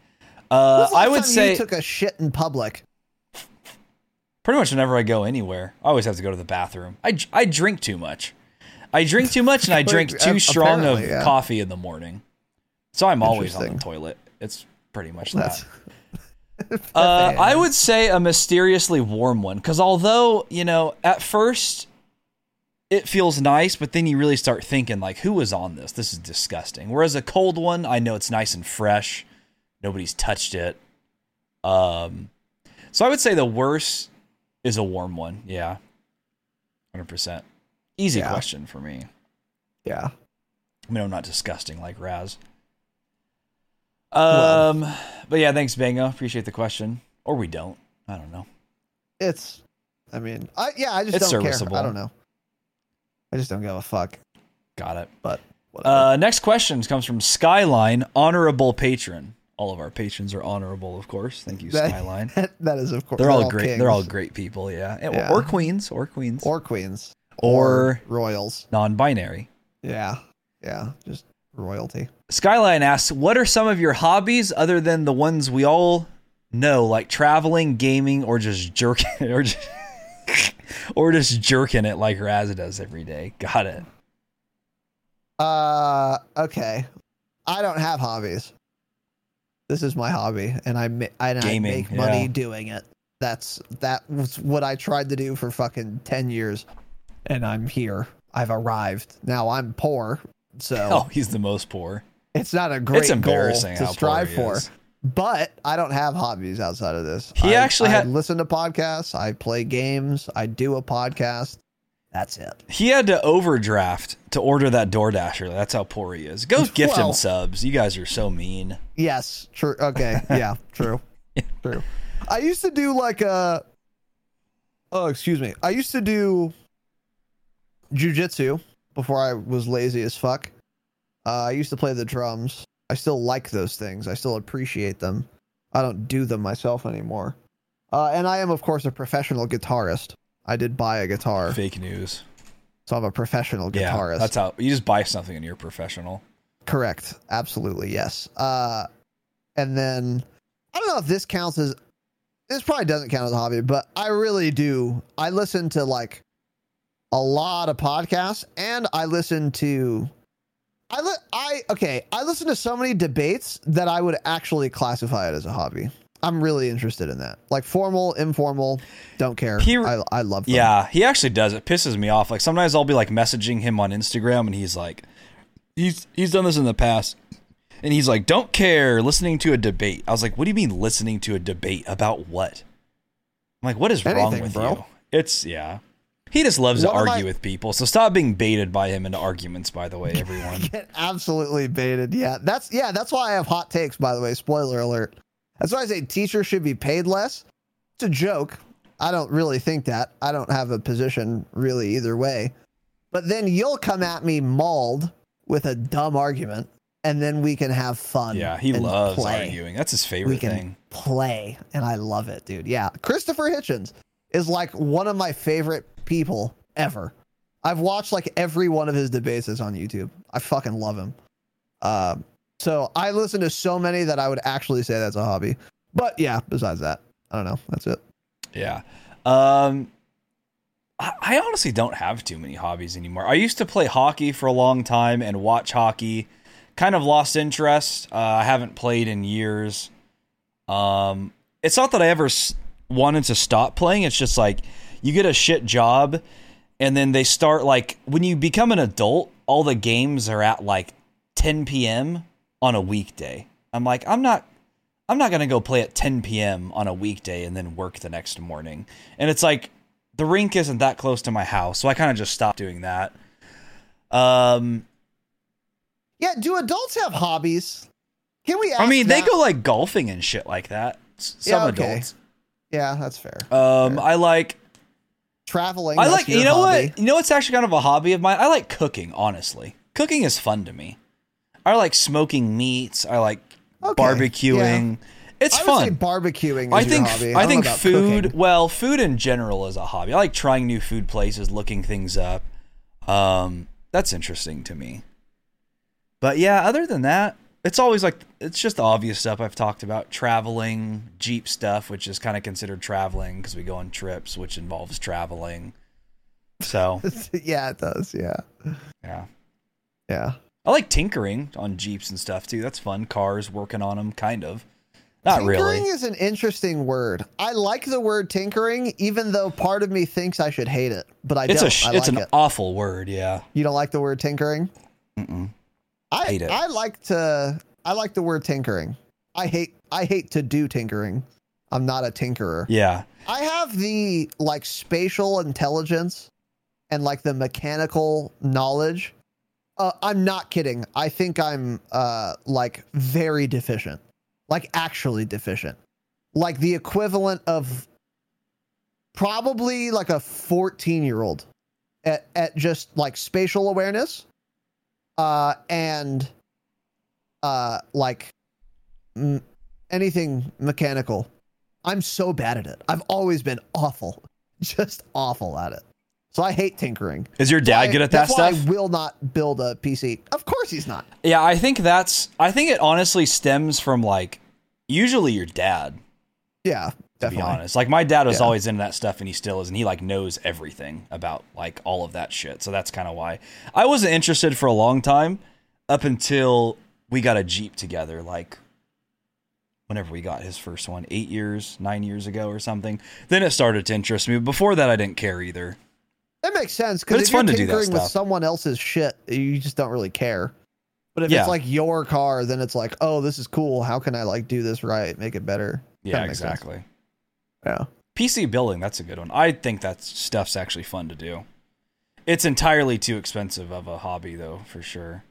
E: Uh, I would say
A: you took a shit in public.
E: pretty much whenever I go anywhere, I always have to go to the bathroom. I, I drink too much. I drink too much and I drink too strong of
A: yeah.
E: coffee in the morning. So I'm always on the toilet. It's pretty much that. Uh, I would say a mysteriously warm one because although you know at first it feels nice, but then you really start thinking like, who was on this? This is disgusting. Whereas a cold one, I know it's nice and fresh. Nobody's touched it. Um, so I would say the worst is a warm one. Yeah, hundred percent. Easy
A: Yeah.
E: question for me.
A: yeah.
E: I mean, I'm not disgusting like Raz.
A: Well.
E: Um, but yeah, thanks, Bango. Appreciate the question. Or we don't. I don't know.
A: It's I mean, I yeah, I just
E: It's
A: don't
E: serviceable.
A: care. I don't know. I just don't give a fuck.
E: Got it.
A: But whatever.
E: Uh, next question comes from Skyline, honorable patron. All of our patrons are honorable, of course. Thank you,
A: That-
E: Skyline.
A: that is of course
E: They're all great. They're all great people. Yeah, And-
A: Yeah.
E: or queens, or queens,
A: Or queens.
E: Or-
A: royals.
E: non-binary.
A: Yeah. Yeah. Just royalty.
E: Skyline asks, "What are some of your hobbies other than the ones we all know, like traveling, gaming, or just jerking, or just, or just jerking it like Raz does every day?" Got it.
A: Uh okay. I don't have hobbies. This is my hobby and I ma- and I
E: Gaming,
A: make money
E: yeah.
A: doing it. That's that was what I tried to do for fucking 10 years and I'm here. I've arrived. Now I'm poor. So
E: Oh, he's the most poor.
A: it's not a great
E: it's embarrassing
A: goal to strive for.
E: is.
A: But I don't have hobbies outside of this.
E: He
A: I-
E: actually
A: I
E: had-
A: listen to podcasts, I play games, I do a podcast. That's it.
E: He had to overdraft to order that DoorDasher. That's how poor he is. Go gift him subs. You guys are so mean.
A: Yes, true. Okay, yeah, true, true. I used to do like a. Oh, excuse me. I used to do jujitsu before I was lazy as fuck. Uh, I used to play the drums. I still like those things. I still appreciate them. I don't do them myself anymore. Uh, and I am, of course, a professional guitarist. I did buy a guitar,
E: Fake news.
A: so I'm a professional guitarist.
E: Yeah, that's how you just buy something and you're professional.
A: Correct. Absolutely. Yes. Uh, and then I don't know if this counts as this probably doesn't count as a hobby, but I really do. I listen to like a lot of podcasts and I listen to I li- I okay, I listen to so many debates that I would actually classify it as a hobby. I'm really interested in that. Like formal, informal, don't care.
E: He-
A: I I love them.
E: Yeah, he actually does. It pisses me off. Like sometimes I'll be like messaging him on Instagram and he's like he's he's done this in the past. And he's like, "Don't care listening to a debate." I was like, "What do you mean listening to a debate about what?" I'm like, "What is wrong with
A: bro.
E: you?" It's yeah. He just loves to argue
A: my-
E: with people. So stop being baited by him into arguments, by the way, everyone.
A: get absolutely baited. Yeah, that's yeah, that's why I have hot takes. By the way, spoiler alert. That's why I say teachers should be paid less. It's a joke. I don't really think that. I don't have a position really either way. But then you'll come at me mauled with a dumb argument, and then we can have fun.
E: yeah, he loves
A: play.
E: arguing. That's his favorite We
A: can
E: thing.
A: play, and I love it, dude. Yeah, Christopher Hitchens is like one of my favorite people ever. I've watched like every one of his debates is on YouTube. I fucking love him. Um, so I listen to so many that I would actually say that's a hobby. But yeah, besides that, I don't know. That's it.
E: Yeah. Um I I honestly don't have too many hobbies anymore. I used to play hockey for a long time and watch hockey. Kind of lost interest. Uh, I haven't played in years. Um, it's not that I ever s- wanted to stop playing. It's just like you get a shit job, and then they start like when you become an adult, all the games are at like 10 p.m. on a weekday. I'm like, I'm not I'm not gonna go play at 10 p.m. on a weekday and then work the next morning. And it's like the rink isn't that close to my house, so I kind of just stopped doing that. Um,
A: Yeah, do adults have hobbies? Can we?
E: I mean, they
A: that?
E: go like golfing and shit like that. Some
A: Yeah, okay.
E: adults.
A: Yeah, that's fair.
E: Um, I like.
A: Traveling.
E: I like. You know
A: hobby.
E: what? You know what's actually kind of a hobby of mine. I like cooking. Honestly, cooking is fun to me. I like smoking meats. I like
A: Okay,
E: barbecuing. It's
A: I
E: fun.
A: say barbecuing. Is
E: I think
A: hobby.
E: I
A: don't
E: think food.
A: cooking.
E: Well, food in general is a hobby. I like trying new food places, looking things up. Um, that's interesting to me. But yeah, other than that, it's always like it's just the obvious stuff I've talked about: traveling, Jeep stuff, which is kind of considered traveling because we go on trips, which involves traveling. So
A: yeah, it does. Yeah,
E: yeah,
A: yeah.
E: I like tinkering on Jeeps and stuff too. That's fun. Cars, working on them, kind of. Not
A: tinkering
E: really.
A: Tinkering is an interesting word. I like the word tinkering, even though part of me thinks I should hate it, but I
E: It's
A: don't.
E: a sh-
A: I
E: it's
A: like
E: an
A: it.
E: awful word. Yeah.
A: You don't like the word tinkering?
E: Mm-mm.
A: I
E: Hate it.
A: I like to. I like the word tinkering. I hate. I hate to do tinkering. I'm not a tinkerer.
E: Yeah.
A: I have the like spatial intelligence and like the mechanical knowledge. Uh, I'm not kidding. I think I'm uh like very deficient. Like actually deficient. Like the equivalent of probably like a 14 year old at, at just like spatial awareness uh and uh like m- anything mechanical I'm so bad at it. I've always been awful, just awful at it. So I hate tinkering.
E: Is your dad
A: I-
E: good at that stuff?
A: I will not build a PC. Of course he's not.
E: Yeah, I think that's. I think it honestly stems from like usually your dad.
A: Yeah, definitely.
E: be honest, like my dad was
A: Yeah.
E: always into that stuff, and he still is, and he like knows everything about like all of that shit. So that's kind of why I wasn't interested for a long time, up until we got a Jeep together. Like whenever we got his first one, eight years, nine years ago, or something. Then it started to interest me. Before that, I didn't care either.
A: That makes sense because
E: it's fun to do that
A: tinkering with someone else's shit, you just don't really care. But if
E: Yeah.
A: it's like your car, then it's like, oh, this is cool. How can I like do this right, make it better?
E: Yeah,
A: Kinda sense. Yeah.
E: PC building, that's a good one. I think that stuff's actually fun to do. It's entirely too expensive of a hobby though, for sure.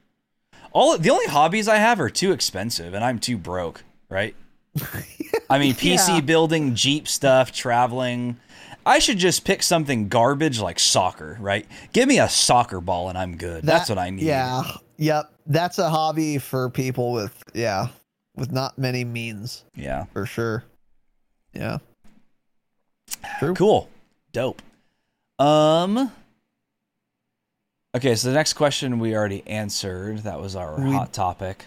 E: All the only hobbies I have are too expensive and I'm too broke, right? I mean, PC
A: Yeah.
E: building, Jeep stuff, traveling. I should just pick something garbage like soccer, right? Give me a soccer ball and I'm good. That's what I need.
A: Yeah. Yep. That's a hobby for people with yeah, with not many means
E: Yeah.
A: for sure. Yeah. True.
E: Cool. Dope. Um Okay, so the next question we already answered. That was our
A: We-
E: hot topic.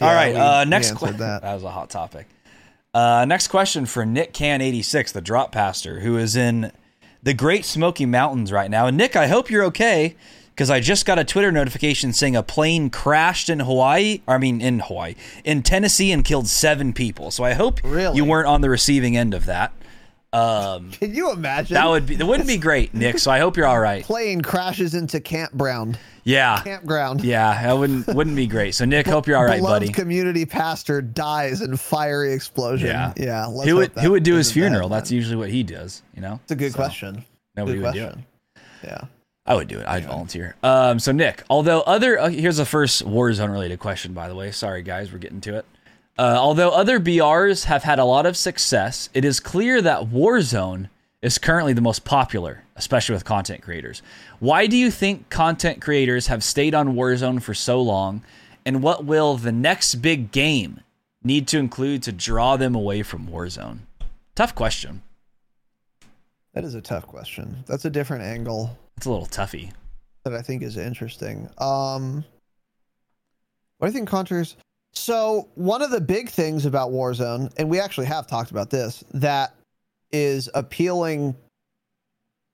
A: Yeah,
E: All right,
A: we-
E: uh next question.
A: that.
E: That was a hot topic. Uh next question for Nick Can 86, the drop pastor, who is in the Great Smoky Mountains right now. And Nick, I hope you're okay because I just got a Twitter notification saying a plane crashed in Hawaii. I mean, in Hawaii, in Tennessee, and killed seven people. So I hope
A: Really?
E: you weren't on the receiving end of that. Um,
A: Can you imagine?
E: that would be that wouldn't be great, Nick. So I hope you're all right.
A: plane crashes into campground.
E: Yeah,
A: Campground.
E: yeah, that wouldn't wouldn't be great. So Nick, hope you're all right, buddy.
A: community pastor dies in fiery explosion.
E: Yeah,
A: Yeah.
E: Who would who would do his funeral?
A: man.
E: That's usually what he does. You know,
A: It's a good
E: So,
A: question.
E: Nobody
A: good
E: would do it.
A: Yeah.
E: I would do it. I'd volunteer. Um, so Nick, although other uh, here's the first war Warzone related question, by the way. Sorry guys, we're getting to it. Uh, although other BRs have had a lot of success, it is clear that Warzone is currently the most popular, especially with content creators. Why do you think content creators have stayed on Warzone for so long, and what will the next big game need to include to draw them away from Warzone? Tough question.
A: That is a tough question. That's a different angle
E: It's a little toughy.
A: that I think is interesting. Um, what do you think, Contours? So one of the big things about Warzone, and we actually have talked about this, that is appealing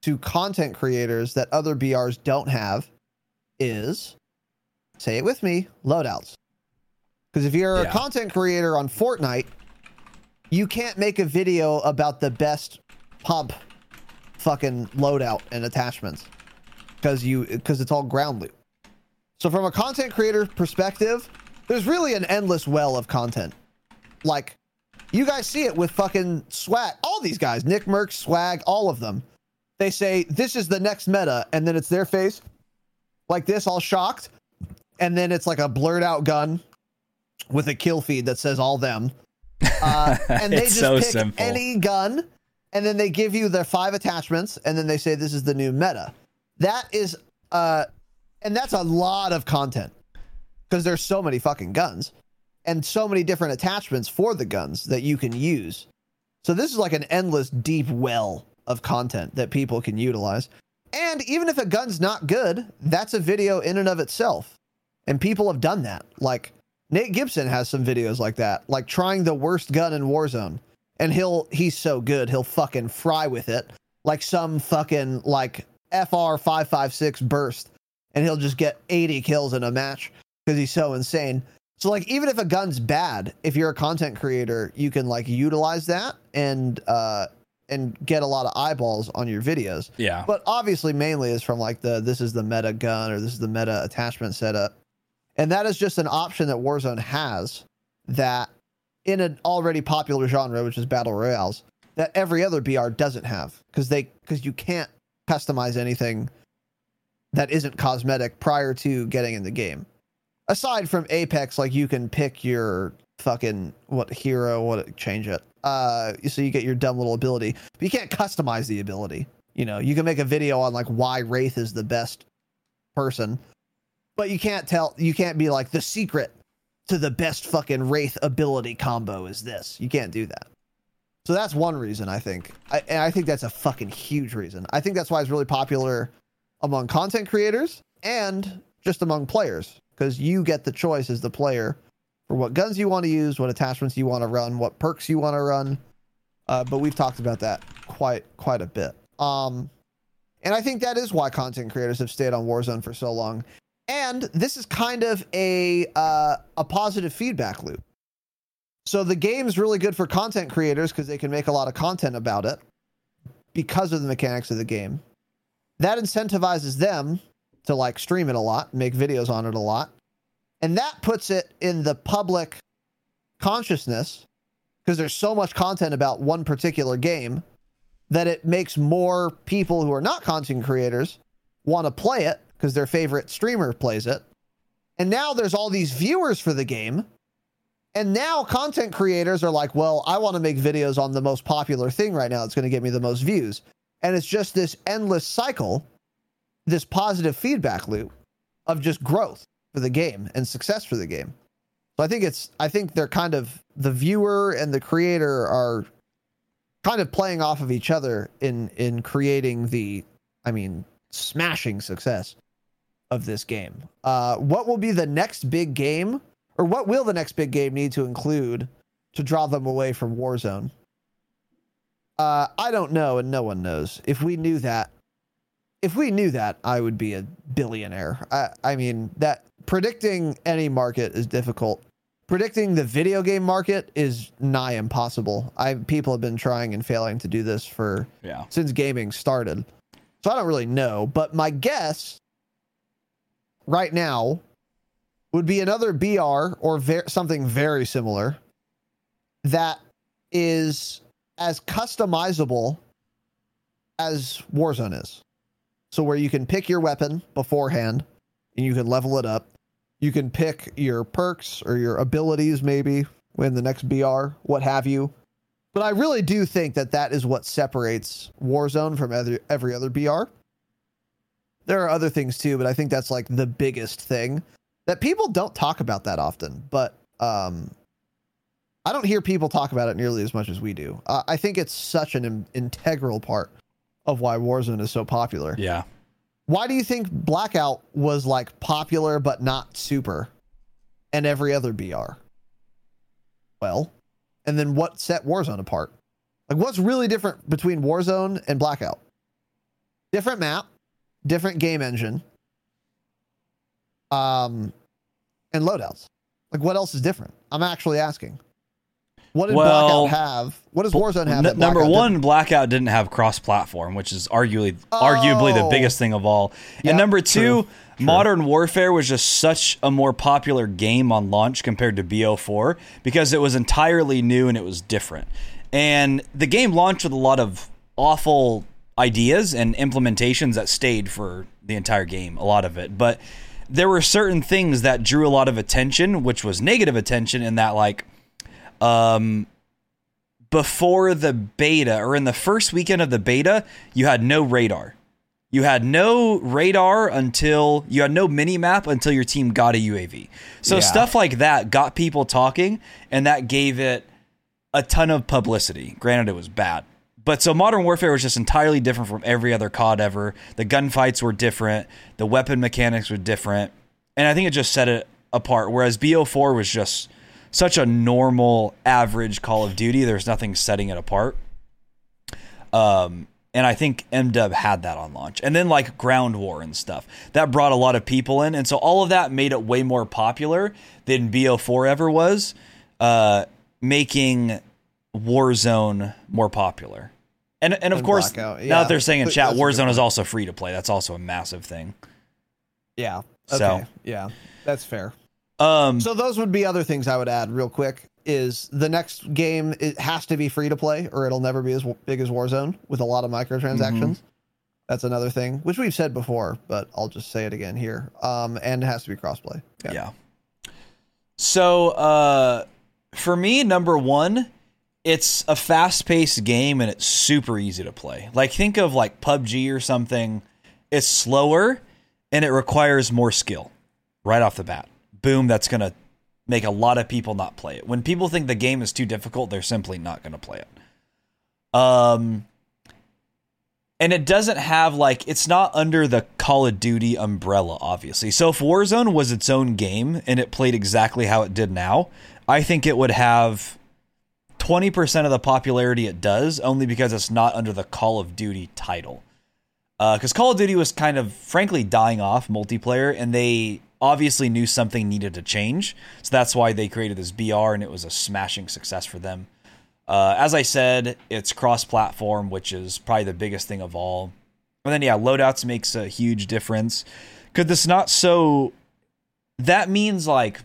A: to content creators that other BRs don't have, is say it with me, loadouts. Because if you're
E: Yeah.
A: a content creator on Fortnite, you can't make a video about the best pump fucking loadout and attachments because you because it's all ground loot. So from a content creator perspective, there's really an endless well of content. Like you guys see it with fucking Swagg. All these guys, Nick Merck, Swagg, all of them. They say this is the next meta, and then it's their face like this, all shocked. and then it's like a blurred out gun with a kill feed that says all them. Uh, and they just
E: so
A: pick
E: simple.
A: any gun, and then they give you their five attachments, and then they say this is the new meta. That is, uh, and that's a lot of content because there's so many fucking guns and so many different attachments for the guns that you can use. So this is like an endless deep well of content that people can utilize. And even if a gun's not good, that's a video in and of itself. And people have done that. Like Nate Gibson has some videos like that, like trying the worst gun in Warzone. And he'll he's so good, he'll fucking fry with it like some fucking like FR 556 burst and he'll just get 80 kills in a match because he's so insane. So like even if a gun's bad, if you're a content creator, you can like utilize that and uh and get a lot of eyeballs on your videos.
E: Yeah.
A: But obviously mainly is from like the this is the meta gun or this is the meta attachment setup. And that is just an option that Warzone has that in an already popular genre which is battle royales that every other BR doesn't have because they because you can't customize anything that isn't cosmetic prior to getting in the game. Aside from Apex, like you can pick your fucking what hero, what change it. Uh, so you get your dumb little ability, but you can't customize the ability. You know, you can make a video on like why Wraith is the best person, but you can't tell. You can't be like the secret to the best fucking Wraith ability combo is this. You can't do that. So that's one reason I think, I, and I think that's a fucking huge reason. I think that's why it's really popular among content creators and just among players because you get the choice as the player for what guns you want to use, what attachments you want to run, what perks you want to run. Uh, but we've talked about that quite quite a bit. Um, and I think that is why content creators have stayed on Warzone for so long. And this is kind of a uh, a positive feedback loop. So the game's really good for content creators because they can make a lot of content about it because of the mechanics of the game. That incentivizes them to like stream it a lot, make videos on it a lot. And that puts it in the public consciousness because there's so much content about one particular game that it makes more people who are not content creators want to play it because their favorite streamer plays it. And now there's all these viewers for the game. And now content creators are like, well, I want to make videos on the most popular thing right now. It's going to get me the most views. And it's just this endless cycle, this positive feedback loop of just growth for the game and success for the game. So I think it's, I think they're kind of, the viewer and the creator are kind of playing off of each other in, in creating the, I mean, smashing success of this game. Uh, what will be the next big game, or what will the next big game need to include to draw them away from Warzone? Uh, I don't know, and no one knows. If we knew that, if we knew that, I would be a billionaire. I, I mean, that predicting any market is difficult. Predicting the video game market is nigh impossible. I people have been trying and failing to do this for
E: Yeah.
A: since gaming started. So I don't really know, but my guess right now would be another BR or ver- something very similar that is as customizable as Warzone is. So where you can pick your weapon beforehand and you can level it up. You can pick your perks or your abilities maybe in the next BR, what have you. But I really do think that that is what separates Warzone from every, other BR. There are other things too, but I think that's like the biggest thing that people don't talk about that often. But um, I don't hear people talk about it nearly as much as we do. Uh, I think it's such an in- integral part of why Warzone is so popular.
E: Yeah.
A: Why do you think Blackout was like popular but not super and every other BR? Well, and then what set Warzone apart? Like what's really different between Warzone and Blackout? Different map, different game engine. Um and loadouts. Like what else is different? I'm actually asking. What did
E: Well,
A: Blackout have? What does Warzone have?
E: N-
A: that
E: number
A: Blackout
E: one,
A: didn't?
E: Blackout didn't have cross-platform, which is arguably arguably the
A: Oh.
E: biggest thing of all.
A: Yeah,
E: and number two,
A: true, true.
E: Modern Warfare was just such a more popular game on launch compared to BO4 because it was entirely new and it was different. And the game launched with a lot of awful ideas and implementations that stayed for the entire game, a lot of it. But there were certain things that drew a lot of attention, which was negative attention, in that like, um, before the beta or in the first weekend of the beta, you had no radar. You had no radar until you had no mini map until your team got a UAV. So
A: Yeah.
E: stuff like that got people talking, and that gave it a ton of publicity. Granted, it was bad. But so Modern Warfare was just entirely different from every other COD ever. The gunfights were different, the weapon mechanics were different, and I think it just set it apart. Whereas BO4 was just such a normal, average Call of Duty, there's nothing setting it apart. Um, and I think MDub had that on launch. And then like Ground War and stuff. That brought a lot of people in. And so all of that made it way more popular than BO4 ever was, uh, making Warzone more popular. And and of
A: And
E: course,
A: Blackout,
E: now that they're saying in chat,
A: that's
E: Warzone is also free to play. That's also a massive thing.
A: Yeah. Okay.
E: So-
A: yeah, that's fair.
E: Um,
A: So those would be other things I would add real quick. Is the next game it has to be free to play or it'll never be as big as Warzone with a lot of microtransactions.
E: Mm-hmm.
A: That's another thing, which we've said before, but I'll just say it again here. Um, and it has to be crossplay.
E: Yeah. So, uh, for me, number one, it's a fast paced game and it's super easy to play. Like, think of like PUBG or something. It's slower and it requires more skill right off the bat. Boom, that's going to make a lot of people not play it. When people think the game is too difficult, they're simply not going to play it. Um, and it doesn't have like it's not under the Call of Duty umbrella, obviously. So if Warzone was its own game and it played exactly how it did now, I think it would have twenty percent of the popularity it does, only because it's not under the Call of Duty title. Because Call of Duty was kind of, frankly, dying off multiplayer, and they obviously knew something needed to change. So that's why they created this BR, and it was a smashing success for them. Uh, as I said, it's cross-platform, which is probably the biggest thing of all. And then yeah, loadouts makes a huge difference. Could this not so? That means like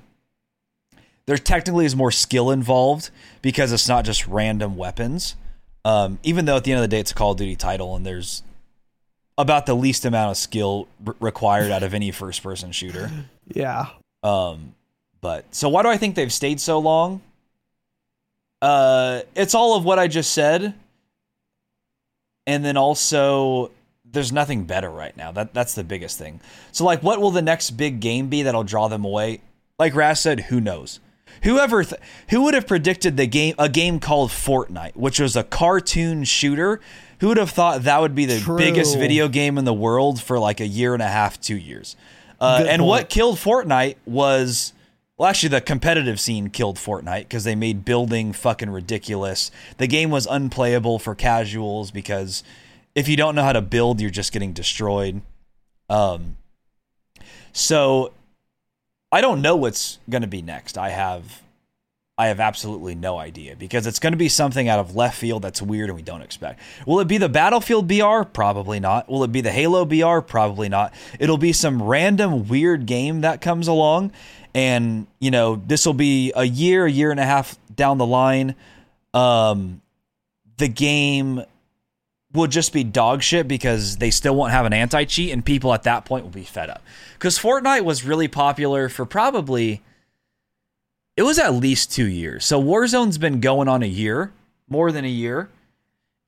E: there technically is more skill involved because it's not just random weapons. Um, even though at the end of the day it's a Call of Duty title and there's about the least amount of skill r- required out of any first-person shooter.
A: Yeah.
E: Um, but so why do I think they've stayed so long? Uh, it's all of what I just said, and then also there's nothing better right now. That that's the biggest thing. So like, what will the next big game be that'll draw them away? Like Raz said, who knows? Whoever th- who would have predicted the game a game called Fortnite, which was a cartoon shooter? Who would have thought that would be the
A: True.
E: biggest video game in the world for like a year and a half, two years? Uh, and
A: point.
E: what killed Fortnite was well, actually, the competitive scene killed Fortnite because they made building fucking ridiculous. The game was unplayable for casuals because if you don't know how to build, you're just getting destroyed. Um, so I don't know what's going to be next. I have, I have absolutely no idea because it's going to be something out of left field that's weird and we don't expect. Will it be the Battlefield BR? Probably not. Will it be the Halo BR? Probably not. It'll be some random weird game that comes along, and you know this will be a year, a year and a half down the line. Um, the game will just be dog shit because they still won't have an anti cheat, and people at that point will be fed up. Because Fortnite was really popular for probably it was at least two years. So Warzone's been going on a year, more than a year,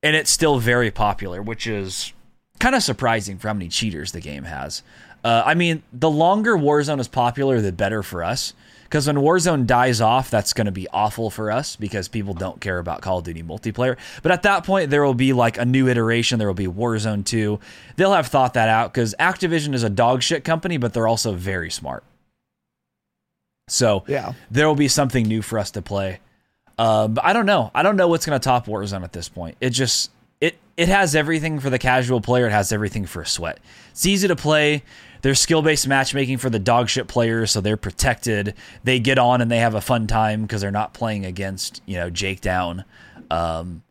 E: and it's still very popular, which is kind of surprising for how many cheaters the game has. Uh, I mean, the longer Warzone is popular, the better for us. Because when Warzone dies off, that's going to be awful for us because people don't care about Call of Duty multiplayer. But at that point, there will be like a new iteration. There will be Warzone 2. They'll have thought that out because Activision is a dog shit company, but they're also very smart. So
A: Yeah.
E: there will be something new for us to play. Uh, but I don't know. I don't know what's going to top Warzone at this point. It just it it has everything for the casual player. It has everything for a sweat. It's easy to play. There's skill based matchmaking for the dog shit players, so they're protected. They get on and they have a fun time because they're not playing against you know Jake Down. Um,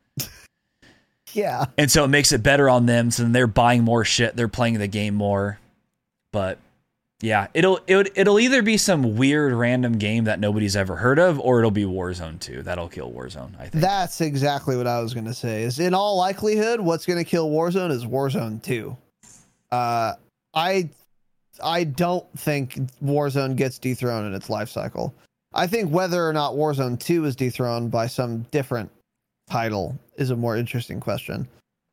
A: Yeah.
E: and so it makes it better on them. So then they're buying more shit. They're playing the game more. But yeah, it'll it'll it'll either be some weird random game that nobody's ever heard of, or it'll be Warzone 2. That'll kill Warzone. I think.
A: That's exactly what I was to say. Is in all likelihood, what's to kill Warzone is Warzone 2. Uh, I I don't think Warzone gets dethroned in its life cycle. I think whether or not Warzone 2 is dethroned by some different title is a more interesting question.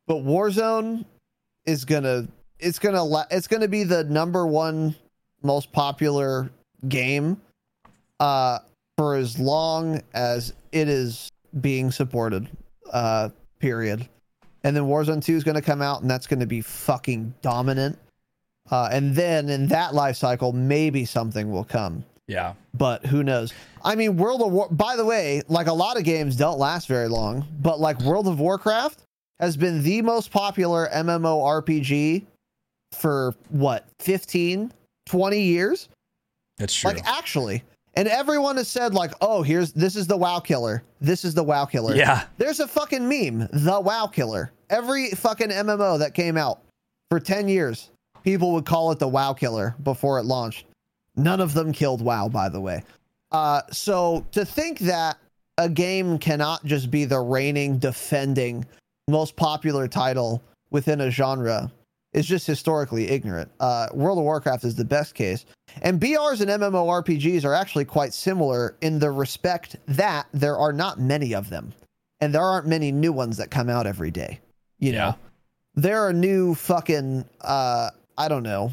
A: But Warzone is gonna it's gonna la- it's gonna be the number one most popular game uh for as long as it is being supported. Uh period. And then Warzone 2 is gonna come out and that's gonna be fucking dominant. Uh, and then in that life cycle, maybe something will come
E: Yeah.
A: but who knows? I mean, World of War. By the way, like a lot of games don't last very long, but like World of Warcraft has been the most popular MMORPG for what 15, 20 years.
E: That's true.
A: Like actually, and everyone has said like, "Oh, here's this is the WoW killer. This is the WoW killer."
E: yeah.
A: There's a fucking meme, the WoW killer. Every fucking MMO that came out for 10 years, people would call it the WoW killer before it launched. None of them killed WoW, by the way. Uh, so to think that a game cannot just be the reigning, defending, most popular title within a genre is just historically ignorant. Uh, World of Warcraft is the best case. And BRs and MMORPGs are actually quite similar in the respect that there are not many of them. And there aren't many new ones that come out every day. You
E: Yeah.
A: know, there are new fucking, uh, I don't know,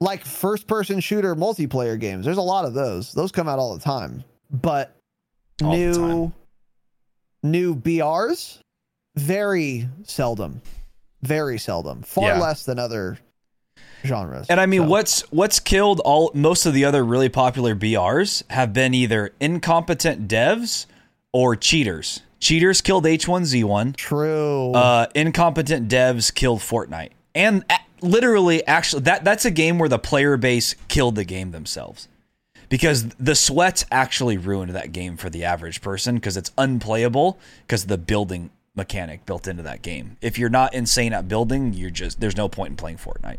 A: like first person shooter multiplayer games. There's a lot of those. Those come out all the time. But
E: All
A: new
E: time.
A: new BRs very seldom. Very seldom. Far
E: Yeah.
A: less than other genres.
E: And I mean,
A: So,
E: what's what's killed all most of the other really popular BRs have been either incompetent devs or cheaters. Cheaters killed H1Z1.
A: true.
E: Uh, incompetent devs killed Fortnite, and a- literally, actually, that that's a game where the player base killed the game themselves, because the sweats actually ruined that game for the average person because it's unplayable because the building mechanic built into that game. If you're not insane at building, you're just there's no point in playing Fortnite.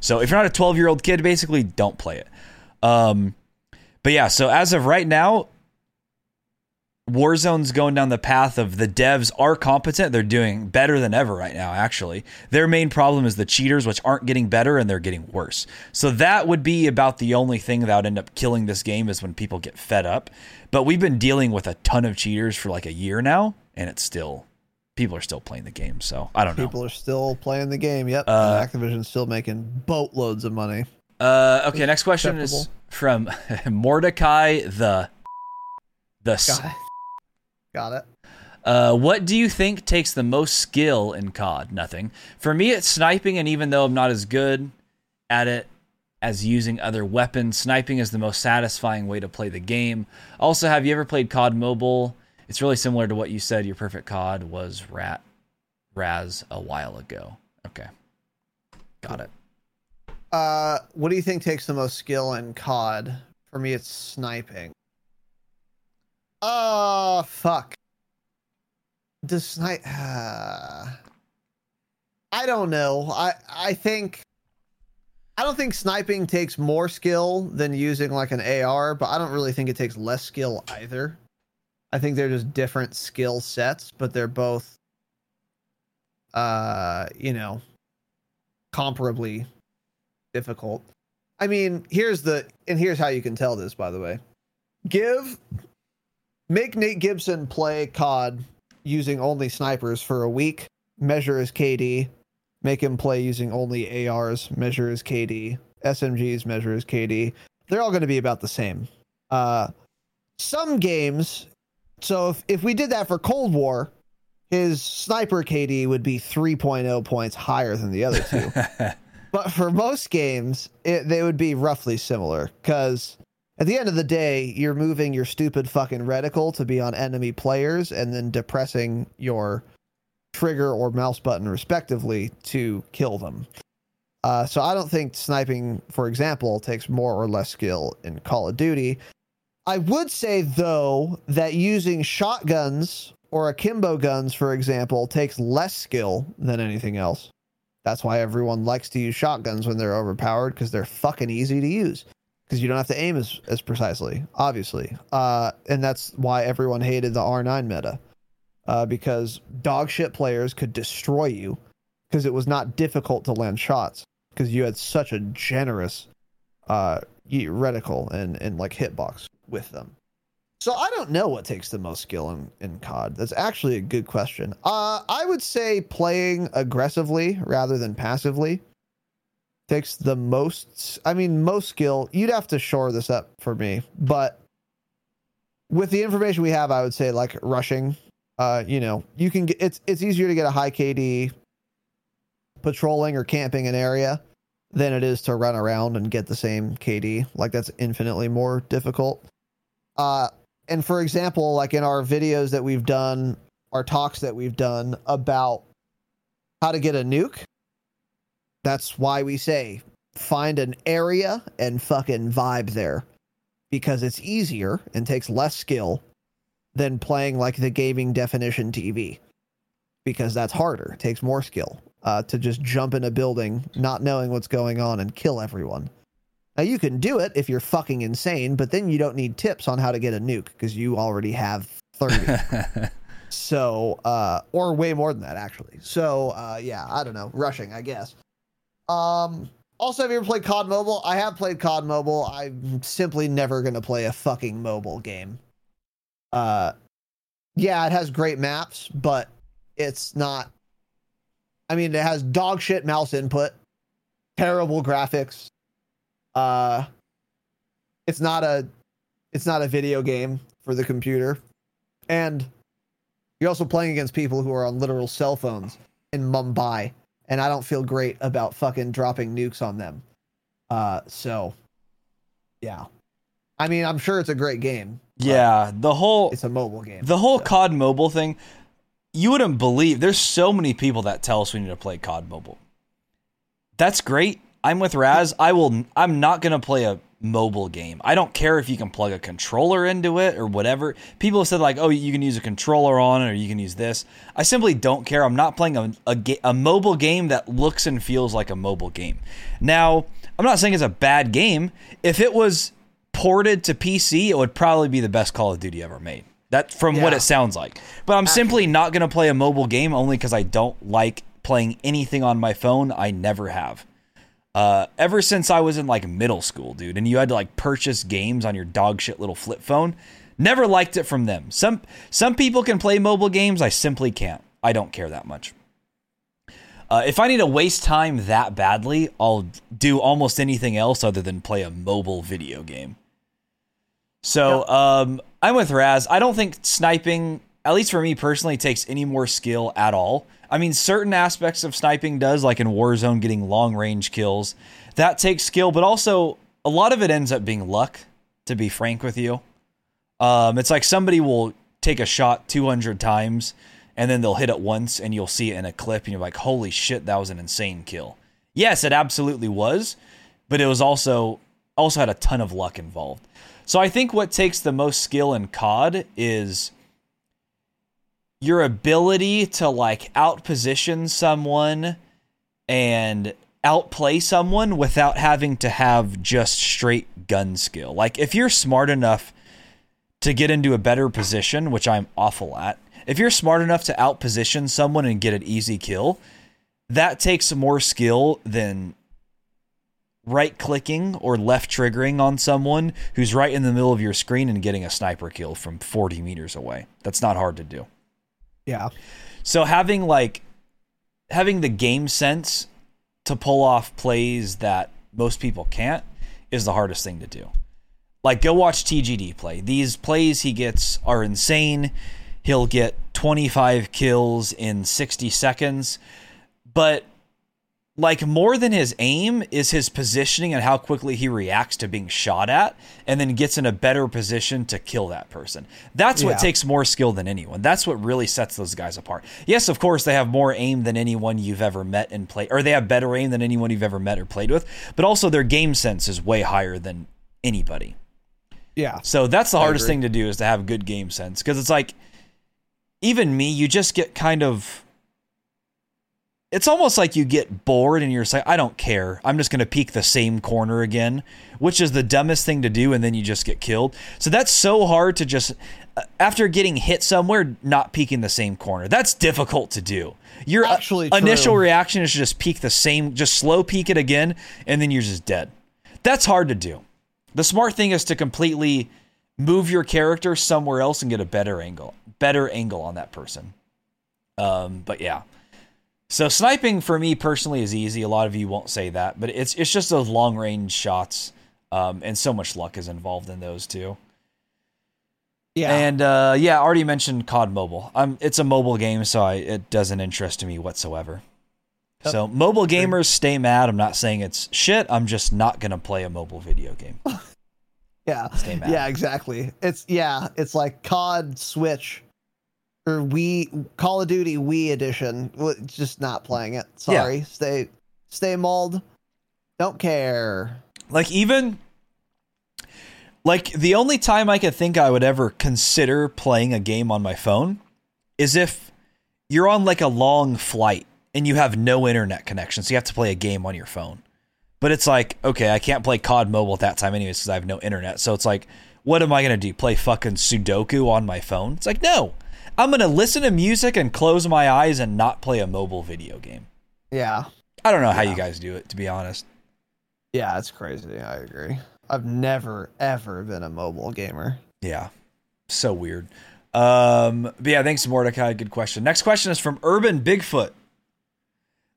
E: So if you're not a 12 year old kid, basically, don't play it. Um, but yeah, so as of right now, Warzone's going down the path of the devs are competent. They're doing better than ever right now, actually. Their main problem is the cheaters, which aren't getting better and they're getting worse. So that would be about the only thing that would end up killing this game is when people get fed up. But we've been dealing with a ton of cheaters for like a year now, and it's still, people are still playing the game. So I don't know.
A: people are still playing the game. Yep.
E: Uh,
A: Activision's still making boatloads of money.
E: Uh, okay, next question is from Mordecai the the
A: Got it. Got it.
E: Uh, what do you think takes the most skill in COD? Nothing. For me, it's sniping, and even though I'm not as good at it as using other weapons, sniping is the most satisfying way to play the game. Also, have you ever played COD Mobile? It's really similar to what you said. Your perfect COD was Rat Raz a while ago. Okay, got it.
A: Uh, what do you think takes the most skill in COD? For me, it's sniping. Oh fuck. Does snipe? I don't know. I I think. I don't think sniping takes more skill than using like an AR, but I don't really think it takes less skill either. I think they're just different skill sets, but they're both, uh, you know, comparably difficult. I mean, here's the and here's how you can tell this by the way. Give make Nate Gibson play COD using only snipers for a week, measure his KD, make him play using only ARs, measure his KD, SMGs measure his KD. They're all going to be about the same. Uh some games so if, if we did that for Cold War, his sniper KD would be 3.0 points higher than the other two. But for most games, it, they would be roughly similar because at the end of the day, you're moving your stupid fucking reticle to be on enemy players and then depressing your trigger or mouse button respectively to kill them. Uh, so I don't think sniping, for example, takes more or less skill in Call of Duty. I would say though that using shotguns or akimbo guns, for example, takes less skill than anything else. That's why everyone likes to use shotguns when they're overpowered because they're fucking easy to use because you don't have to aim as, as precisely, obviously. Uh, and that's why everyone hated the R9 meta uh, because dog shit players could destroy you because it was not difficult to land shots. because you had such a generous uh reticle and and like hitbox with them. So I don't know what takes the most skill in, in COD. That's actually a good question. Uh, I would say playing aggressively rather than passively takes the most. I mean, most skill. You'd have to shore this up for me, but with the information we have, I would say like rushing. Uh, you know, you can get it's it's easier to get a high KD patrolling or camping an area than it is to run around and get the same KD. Like that's infinitely more difficult. Uh, and for example, like in our videos that we've done, our talks that we've done about how to get a nuke, that's why we say find an area and fucking vibe there because it's easier and takes less skill than playing like the gaming definition TV because that's harder. It takes more skill uh, to just jump in a building, not knowing what's going on, and kill everyone. Now you can do it if you're fucking insane, but then you don't need tips on how to get a nuke because you already have 30. so, uh, or way more than that actually. So, uh, yeah, I don't know, rushing, I guess. Um, also, have you ever played COD Mobile? I have played COD Mobile. I'm simply never gonna play a fucking mobile game. Uh, yeah, it has great maps, but it's not. I mean, it has dog shit mouse input, terrible graphics. Uh, it's not a, it's not a video game for the computer, and you're also playing against people who are on literal cell phones in Mumbai, and I don't feel great about fucking dropping nukes on them. Uh, so, yeah. I mean, I'm sure it's a great game.
E: Yeah, the whole
A: It's a mobile game.
E: the whole
A: so.
E: COD mobile thing, you wouldn't believe. There's so many people that tell us we need to play COD mobile. That's great. I'm with Raz. I will. I'm not gonna play a mobile game. I don't care if you can plug a controller into it or whatever. People have said like, oh, you can use a controller on it or you can use this. I simply don't care. I'm not playing a a, ga- a mobile game that looks and feels like a mobile game. Now, I'm not saying it's a bad game. If it was ported to PC, it would probably be the best Call of Duty ever made. That from what it sounds like. But I'm simply not going to play a mobile game only because I don't like playing anything on my phone. I never have. Uh, ever since I was in like middle school, dude, and you had to like purchase games on your dog shit little flip phone. Never liked it from them. Some some people can play mobile games. I simply can't. I don't care that much. Uh, if I need to waste time that badly, I'll do almost anything else other than play a mobile video game. So um, I'm with Raz. I don't think sniping, at least for me personally, takes any more skill at all. I mean, certain aspects of sniping does, like in Warzone, getting long range kills. That takes skill, but also a lot of it ends up being luck. To be frank with you, um, it's like somebody will take a shot 200 times, and then they'll hit it once, and you'll see it in a clip, and you're like, "Holy shit, that was an insane kill." Yes, it absolutely was, but it was also also had a ton of luck involved. So I think what takes the most skill in COD is your ability to like outposition someone and outplay someone without having to have just straight gun skill. Like if you're smart enough to get into a better position, which I'm awful at, if you're smart enough to outposition someone and get an easy kill, that takes more skill than right clicking or left triggering on someone who's right in the middle of your screen and getting a sniper kill from 40 meters away. That's not hard to do.
A: Yeah.
E: So having like having the game sense to pull off plays that most people can't is the hardest thing to do. Like go watch TGD play. These plays he gets are insane. He'll get 25 kills in 60 seconds. But like more than his aim is his positioning and how quickly he reacts to being shot at and then gets in a better position to kill that person. That's what
A: Yeah.
E: takes more skill than anyone. That's what really sets those guys apart. Yes, of course they have more aim than anyone you've ever met and played or they have better aim than anyone you've ever met or played with, but also their game sense is way higher than anybody.
A: Yeah.
E: So that's the
A: I
E: hardest
A: agree.
E: thing to do is to have good game sense because it's like even me, you just get kind of it's almost like you get bored and you're like, I don't care. I'm just going to peek the same corner again, which is the dumbest thing to do. And then you just get killed. So that's so hard to just, uh, after getting hit somewhere, not peeking the same corner. That's difficult to do. Your uh,
A: Actually true.
E: initial reaction is to just peek the same, just slow peek it again, and then you're just dead. That's hard to do. The smart thing is to completely move your character somewhere else and get a better angle, better angle on that person. Um, but yeah. So sniping for me personally is easy. A lot of you won't say that, but it's it's just those long range shots, um, and so much luck is involved in those too.
A: Yeah.
E: And uh, yeah, I already mentioned COD Mobile. Um, it's a mobile game, so I, it doesn't interest me whatsoever.
A: Yep.
E: So mobile gamers stay mad. I'm not saying it's shit. I'm just not gonna play a mobile video game.
A: yeah.
E: Stay mad.
A: Yeah, exactly. It's yeah, it's like COD Switch or Wii Call of Duty Wii edition. Just not playing it. Sorry. Stay stay mold. Don't care.
E: Like even like the only time I could think I would ever consider playing a game on my phone is if you're on like a long flight and you have no internet connection, so you have to play a game on your phone. But it's like, okay, I can't play COD Mobile at that time anyways because I have no internet. So it's like, what am I gonna do? Play fucking Sudoku on my phone? It's like, no. I'm gonna listen to music and close my eyes and not play a mobile video game.
A: Yeah.
E: I don't know how
A: Yeah.
E: you guys do it, to be honest.
A: Yeah, it's crazy. I agree. I've never ever been a mobile gamer.
E: Yeah. So weird. Um, but yeah, thanks, Mordecai. Good question. Next question is from Urban Bigfoot.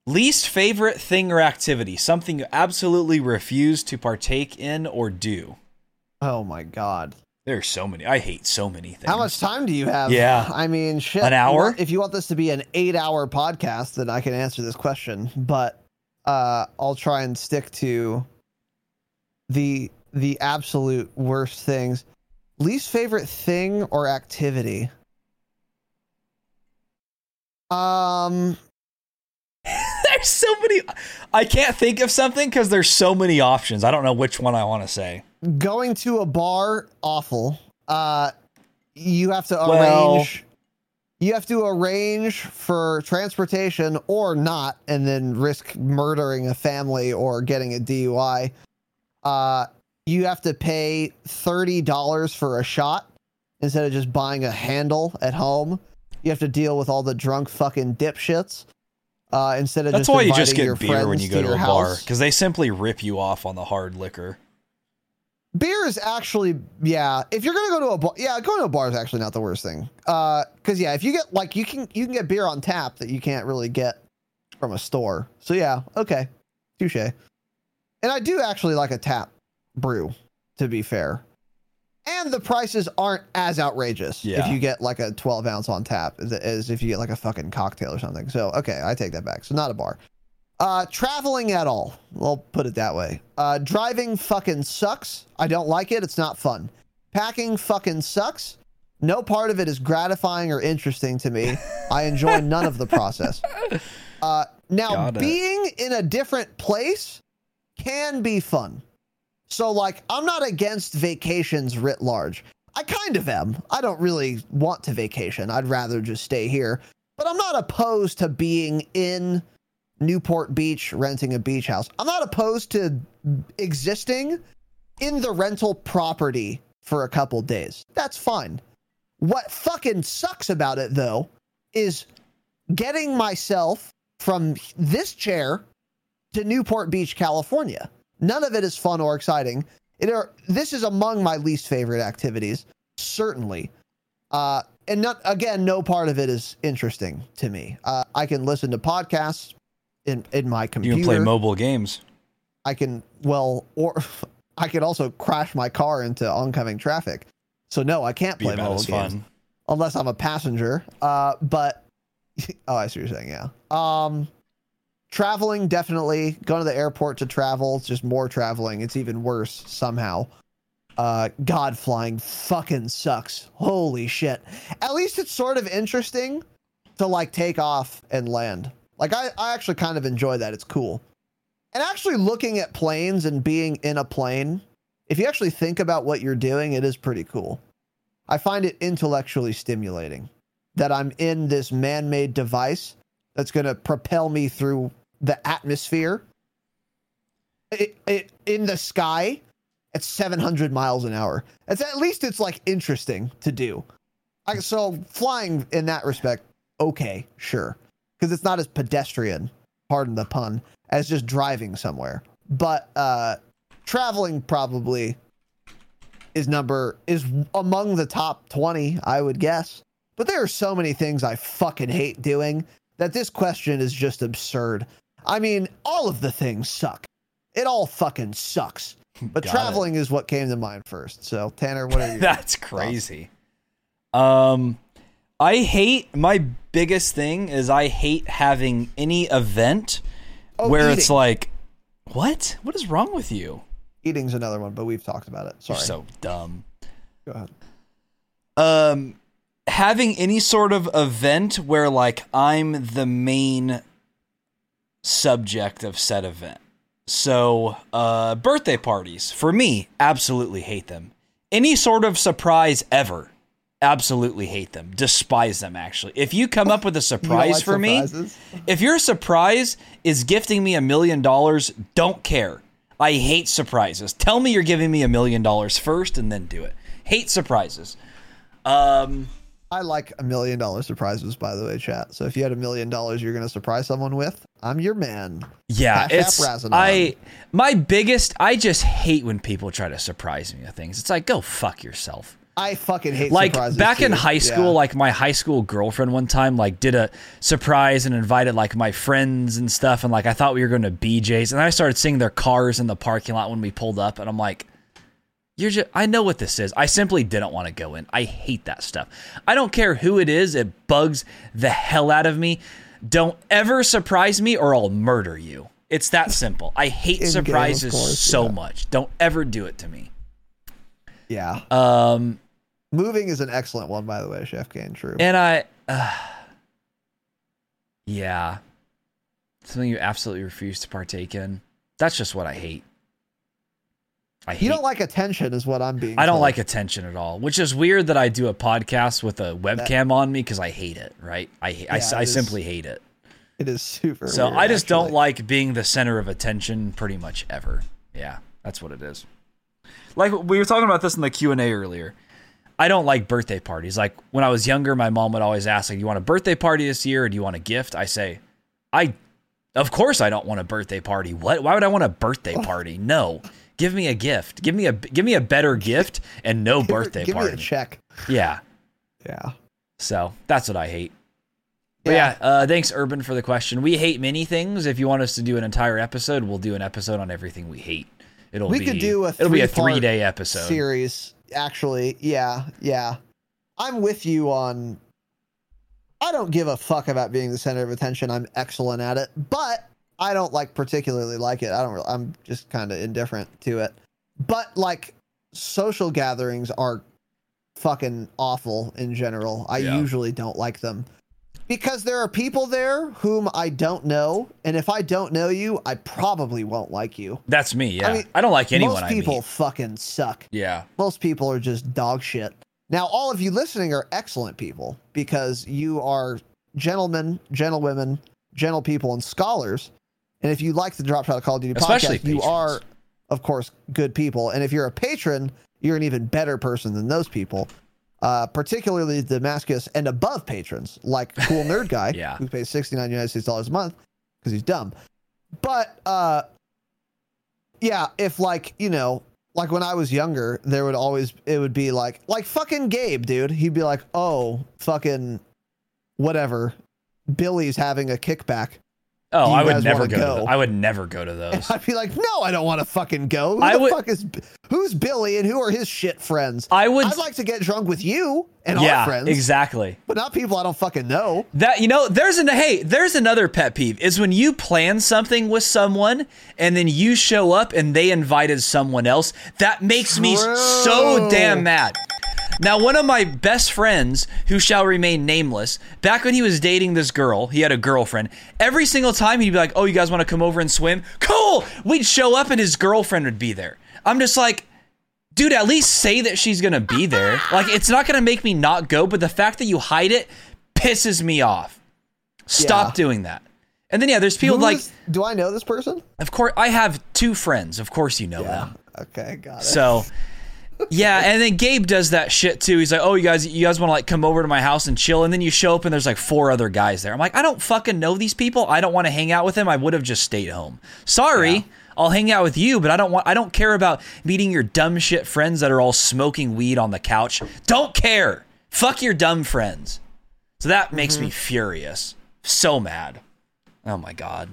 E: Least favorite thing or activity, something you absolutely refuse to partake in or do.
A: Oh my god.
E: There's so many. I hate so many things.
A: How much time do you have?
E: Yeah.
A: I mean, shit.
E: An hour?
A: If you want this to be an eight-hour podcast, then I can answer this question. But uh, I'll try and stick to the the absolute worst things. Least favorite thing or activity? Um,
E: There's so many. I can't think of something because there's so many options. I don't know which one I want to say.
A: Going to a bar, awful. Uh, you have to
E: Well-
A: arrange. You have to arrange for transportation or not, and then risk murdering a family or getting a DUI. Uh, you have to pay thirty dollars for a shot instead of just buying a handle at home. You have to deal with all the drunk fucking dipshits. Uh, instead of
E: That's
A: just
E: why you just get beer when you go to
A: your
E: a bar because they simply rip you off on the hard liquor.
A: Beer is actually yeah if you're gonna go to a bar yeah going to a bar is actually not the worst thing. Uh because yeah if you get like you can you can get beer on tap that you can't really get from a store. So yeah okay. Touche. And i do actually like a tap brew to be fair. And the prices aren't as outrageous if you get like a 12 ounce on tap as, as if you get like a fucking cocktail or something. So okay i take that back. So not a bar uh, traveling at all. We'll put it that way. Uh, driving fucking sucks. I don't like it. It's not fun. Packing fucking sucks. No part of it is gratifying or interesting to me. I enjoy none of the process. Uh, now, being in a different place can be fun. So, like, I'm not against vacations writ large. I kind of am. I don't really want to vacation. I'd rather just stay here. But I'm not opposed to being in Newport Beach renting a beach house. I'm not opposed to existing in the rental property for a couple days. That's fine. What fucking sucks about it though is getting myself from this chair to Newport Beach, California. None of it is fun or exciting. It are, this is among my least favorite activities, certainly. Uh, and not again, no part of it is interesting to me. Uh, I can listen to podcasts in in my computer.
E: You can play mobile games.
A: I can well, or I could also crash my car into oncoming traffic. So no, I can't play mobile games
E: fun.
A: unless I'm a passenger. Uh, but oh, I see what you're saying. Yeah. Um, traveling definitely. Going to the airport to travel. It's just more traveling. It's even worse somehow. Uh, God, flying fucking sucks. Holy shit. At least it's sort of interesting to like take off and land. Like I, I actually kind of enjoy that. It's cool. And actually looking at planes and being in a plane, if you actually think about what you're doing, it is pretty cool. I find it intellectually stimulating that I'm in this man made device that's going to propel me through the atmosphere it, it, in the sky at 700 miles an hour. It's at least it's like interesting to do. Like so flying in that respect, okay, sure. Because it's not as pedestrian, pardon the pun, as just driving somewhere. But uh traveling probably is number is among the top 20, I would guess. But there are so many things I fucking hate doing that this question is just absurd. I mean, all of the things suck. It all fucking sucks. But
E: Got
A: traveling is what came to mind first. So, Tanner, what are you?
E: That's crazy. Um, I hate my biggest thing is I hate having any event
A: Oh,
E: where it's
A: eating.
E: like, what? What is wrong with you?
A: Eating's another one, but we've talked about it. Sorry.
E: You're so dumb.
A: Go ahead.
E: Um, having any sort of event where like I'm the main subject of said event. So, uh, birthday parties for me, absolutely hate them. Any sort of surprise ever, absolutely hate them. Despise them. Actually, if you come up with a surprise
A: like
E: for me, if your surprise is gifting me a million dollars, don't care. I hate surprises. Tell me you're giving me a million dollars first and then do it. Hate surprises. Um,
A: I like a million dollar surprises, by the way, chat. So if you had a million dollars you're going to surprise someone with, I'm your man.
E: yeah,
A: Cash
E: it's. I my biggest. I just hate when people try to surprise me with things. It's like go fuck yourself.
A: I fucking hate
E: like
A: surprises.
E: back in high school
A: Yeah.
E: like my high school girlfriend one time like did a surprise and invited like my friends and stuff and like i thought we were going to bj's and i started seeing their cars in the parking lot when we pulled up and i'm like you're just i know what this is i simply didn't want to go in i hate that stuff i don't care who it is it bugs the hell out of me don't ever surprise me or i'll murder you it's that simple i hate
A: In-game,
E: surprises
A: course,
E: so
A: yeah.
E: much don't ever do it to me
A: yeah.
E: um
A: Moving is an excellent one, by the way, Chef Kane. True.
E: And I, uh, yeah, something you absolutely refuse to partake in. That's just what I hate. I hate.
A: you don't like attention, is what I'm being.
E: I don't
A: told.
E: like attention at all, which is weird that I do a podcast with a webcam on me because I hate it. Right? I I,
A: Yeah,
E: I
A: it is-
E: simply hate it.
A: It is super.
E: So
A: weird,
E: I just don't like being the center of attention pretty much ever. Yeah, that's what it is. Like we were talking about this in the Q and A earlier. I don't like birthday parties. Like when I was younger, my mom would always ask, like, "Do you want a birthday party this year, or do you want a gift?" I say, "I, of course, I don't want a birthday party. What? Why would I want a birthday party? No, give me a gift. Give me a give me a better gift and no
A: Give
E: birthday
A: give
E: party.
A: me a check.
E: Yeah.
A: Yeah.
E: So that's what I hate. But yeah, uh, thanks, Urban, for the question. We hate many things. If you want us to do an entire episode, we'll do an episode on everything we hate. It'll
A: we
E: be
A: could do a
E: it'll be a three day episode.
A: series. Actually, yeah, yeah. I'm with you on. I don't give a fuck about being the center of attention. I'm excellent at it, but I don't like particularly like it. I don't. Really, I'm just kind of indifferent to it. But like social gatherings are fucking awful in general. I
E: Yeah.
A: usually don't like them because there are people there whom I don't know, and if I don't know you, I probably won't like you.
E: That's me. Yeah, I,
A: I
E: don't like anyone
A: Most people
E: I
A: fucking suck.
E: Yeah,
A: Most people are just dog shit. Now, all of you listening are excellent people because you are gentlemen, gentlewomen, gentle people, and scholars. And if you like the Drop Shot Call of Duty
E: Especially
A: podcast, you are, of course, good people. And if you're a patron, you're an even better person than those people. Uh, particularly the Damascus and above patrons, like Cool Nerd Guy,
E: Yeah.
A: who pays 69 United States dollars a month because he's dumb. But uh, yeah, if like, you know, like when I was younger, there would always it would be like like fucking Gabe, dude. He'd be like, "Oh, fucking whatever. Billy's having a kickback."
E: Oh, I would never
A: wanna
E: go. To
A: go?
E: I would never go to those.
A: I'd be like, "No, I don't want to fucking go. Who
E: I
A: the
E: would-
A: fuck is who's Billy and who are his shit friends?"
E: I would.
A: I'd like to get drunk with you and
E: yeah,
A: our friends,
E: exactly.
A: but not people I don't fucking know.
E: That you know, there's an hey, there's another pet peeve is when you plan something with someone and then you show up and they invited someone else. That makes me so damn mad. Now, one of my best friends, who shall remain nameless, back when he was dating this girl, he had a girlfriend. Every single time he'd be like, "Oh, you guys want to come over and swim?" Cool. We'd show up and his girlfriend would be there. I'm just like, dude, at least say that she's gonna be there. Like, it's not gonna make me not go, but the fact that you hide it pisses me off. Stop
A: Yeah.
E: doing that. And then yeah, there's people
A: Who
E: like,
A: is- do I know this person?
E: of course, I have two friends. Of course, you know them.
A: Okay, got it.
E: So, yeah, and then Gabe does that shit too. He's like, "Oh, you guys, you guys want to like come over to my house and chill?" And then you show up and there's like four other guys there. I'm like, I don't fucking know these people. I don't want to hang out with them. I would have just stayed home. Sorry, I'll hang out with you, but I don't want. I don't care about meeting your dumb shit friends that are all smoking weed on the couch. Don't care. Fuck your dumb friends. So that makes me mm-hmm. furious. So mad. Oh my god.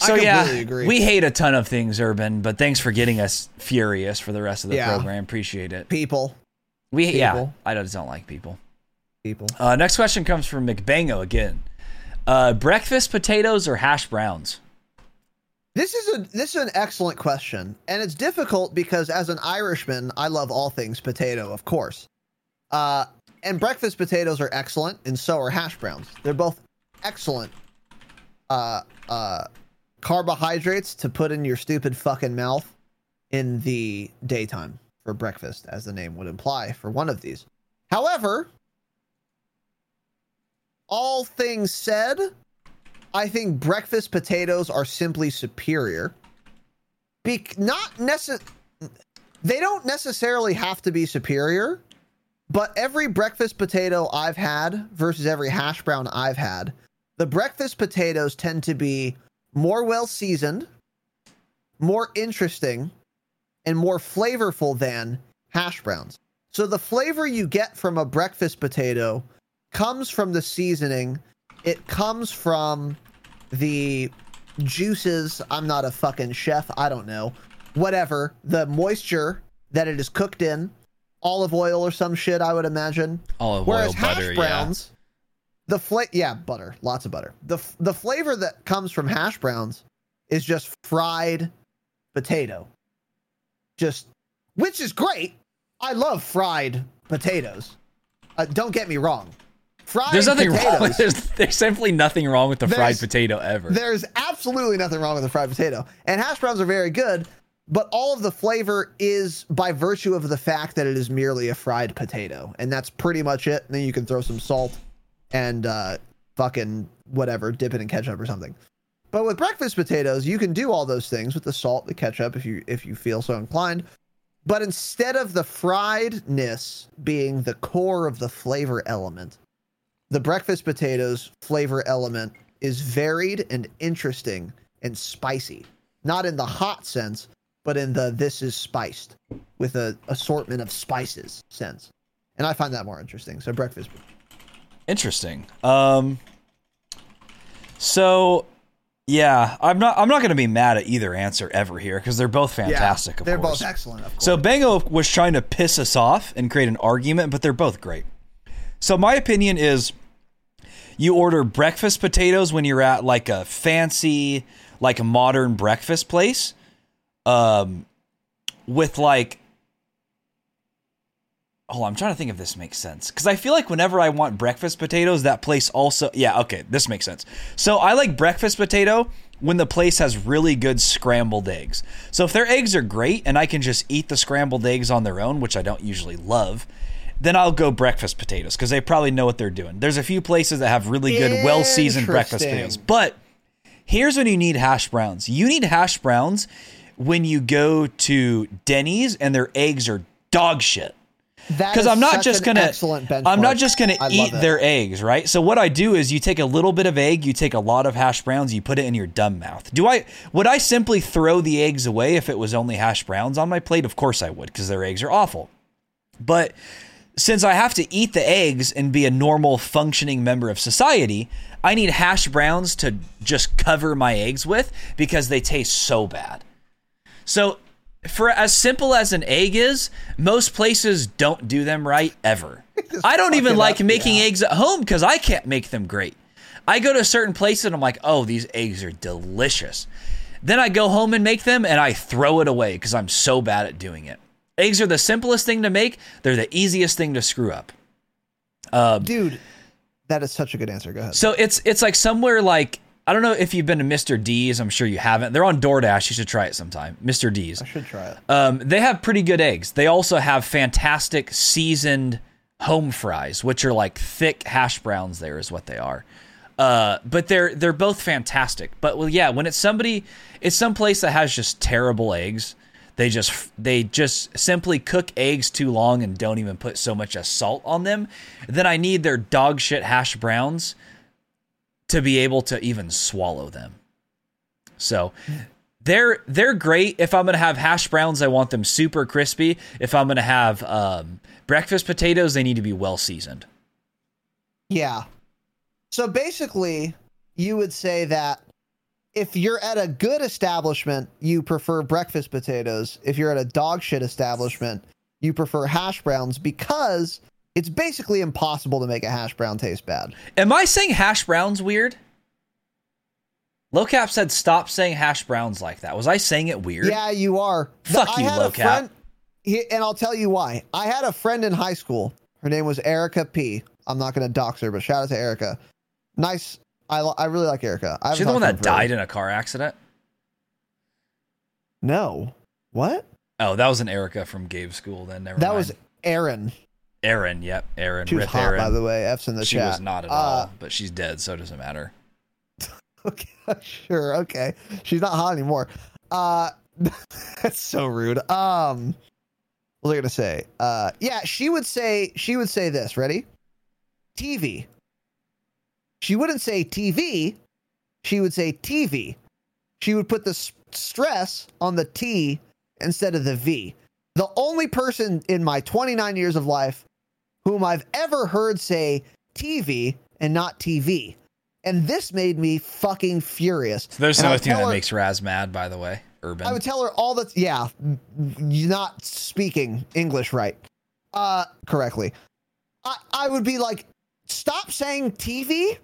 A: I
E: So yeah,
A: completely agree.
E: we hate a ton of things, Urban, but thanks for getting us furious for the rest of the
A: Yeah.
E: program. Appreciate it.
A: people,
E: We yeah,
A: People.
E: I just don't like people.
A: people.
E: Uh, next question comes from McBango again. Uh, breakfast potatoes or hash browns?
A: This is a this is an excellent question, and it's difficult because as an Irishman, I love all things potato, of course. Uh, and breakfast potatoes are excellent, and so are hash browns. They're both excellent uh, uh, carbohydrates to put in your stupid fucking mouth in the daytime for breakfast, as the name would imply for one of these. However, all things said, I think breakfast potatoes are simply superior. Be- not necess- they don't necessarily have to be superior, but every breakfast potato I've had versus every hash brown I've had, the breakfast potatoes tend to be more well seasoned, more interesting, and more flavorful than hash browns. So the flavor you get from a breakfast potato comes from the seasoning. It comes from the juices. I'm not a fucking chef. I don't know. Whatever. The moisture that it is cooked in, olive oil or some shit, I would imagine.
E: Olive
A: Whereas
E: oil,
A: hash
E: butter,
A: browns, the fla- yeah, butter, lots of butter. The f- the flavor that comes from hash browns is just fried potato. Just which is great. I love fried potatoes. Uh, don't get me wrong. Fried
E: There's nothing
A: potatoes,
E: wrong. There's, there's simply nothing wrong with the fried potato ever.
A: There's absolutely nothing wrong with the fried potato. And hash browns are very good, but all of the flavor is by virtue of the fact that it is merely a fried potato. And that's pretty much it. And then you can throw some salt and uh, fucking whatever, dip it in ketchup or something. But with breakfast potatoes, you can do all those things with the salt, the ketchup, if you if you feel so inclined. But instead of the friedness being the core of the flavor element, the breakfast potatoes flavor element is varied and interesting and spicy. Not in the hot sense, but in the this is spiced with a assortment of spices sense. And I find that more interesting. So breakfast
E: Interesting. Um. So, yeah, I'm not. I'm not going to be mad at either answer ever here because they're both fantastic. of
A: they're
E: course.
A: both excellent, of course.
E: So Bango was trying to piss us off and create an argument, but they're both great. So my opinion is you order breakfast potatoes when you're at like a fancy, like a modern breakfast place. Um with like Oh, I'm trying to think if this makes sense. Because I feel like whenever I want breakfast potatoes, that place also. Yeah, okay, this makes sense. So I like breakfast potato when the place has really good scrambled eggs. So if their eggs are great and I can just eat the scrambled eggs on their own, which I don't usually love, then I'll go breakfast potatoes because they probably know what they're doing. There's a few places that have really good, well seasoned breakfast potatoes. But here's when you need hash browns you need hash browns when you go to Denny's and their eggs are dog shit because I'm not just gonna
A: excellent benchmark.
E: I'm not just gonna
A: I
E: eat their eggs, right? So what I do is you take a little bit of egg, you take a lot of hash browns, you put it in your dumb mouth. Do I would I simply throw the eggs away if it was only hash browns on my plate? Of course I would, because their eggs are awful. But since I have to eat the eggs and be a normal functioning member of society, I need hash browns to just cover my eggs with because they taste so bad. So, for as simple as an egg is, most places don't do them right ever. I don't even like
A: up,
E: making
A: yeah.
E: eggs at home because I can't make them great. I go to certain places and I'm like, oh, these eggs are delicious. Then I go home and make them and I throw it away because I'm so bad at doing it. Eggs are the simplest thing to make, they're the easiest thing to screw up.
A: Um, dude. That is such a good answer. Go ahead.
E: So it's it's like somewhere like I don't know if you've been to Mr. D's. I'm sure you haven't. They're on DoorDash. You should try it sometime. Mr. D's.
A: I should try it.
E: Um, they have pretty good eggs. They also have fantastic seasoned home fries, which are like thick hash browns. There is what they are. Uh, but they're they're both fantastic. But well, yeah, when it's somebody, it's some place that has just terrible eggs. They just they just simply cook eggs too long and don't even put so much as salt on them. Then I need their dog shit hash browns to be able to even swallow them. So they're they're great. If I'm gonna have hash browns, I want them super crispy. If I'm gonna have um, breakfast potatoes, they need to be well seasoned.
A: Yeah. So basically, you would say that if you're at a good establishment, you prefer breakfast potatoes. If you're at a dog shit establishment, you prefer hash browns because it's basically impossible to make a hash brown taste bad.
E: Am I saying hash browns weird? Locap said stop saying hash browns like that. Was I saying it weird?
A: Yeah, you are.
E: Fuck
A: I
E: you, Locap.
A: friend- and I'll tell you why. I had a friend in high school. Her name was Erica P. I'm not going to dox her, but shout out to Erica. Nice. I, I really like Erica. I
E: She's the one that died in a car accident.
A: No. What?
E: Oh, that was an Erica from Gabe's school. Then never
A: that
E: mind.
A: was Aaron.
E: Aaron. Yep, Aaron.
A: She was hot,
E: Aaron.
A: by the way. F's in the
E: she
A: chat.
E: was not at
A: Uh,
E: all, but she's dead, so it doesn't matter.
A: Okay, sure. Okay, she's not hot anymore. Uh, that's so rude. Um, what was I gonna say? Uh, yeah, she would say she would say this. Ready? TV. She wouldn't say TV. She would say TV. She would put the s- stress on the T instead of the V. The only person in my 29 years of life whom I've ever heard say TV and not TV. And this made me fucking furious.
E: So there's
A: And
E: another thing that
A: her-
E: makes Raz mad, by the way. Urban.
A: I would tell her all the yeah, you're not speaking English right, uh, correctly. I I would be like, stop saying TV.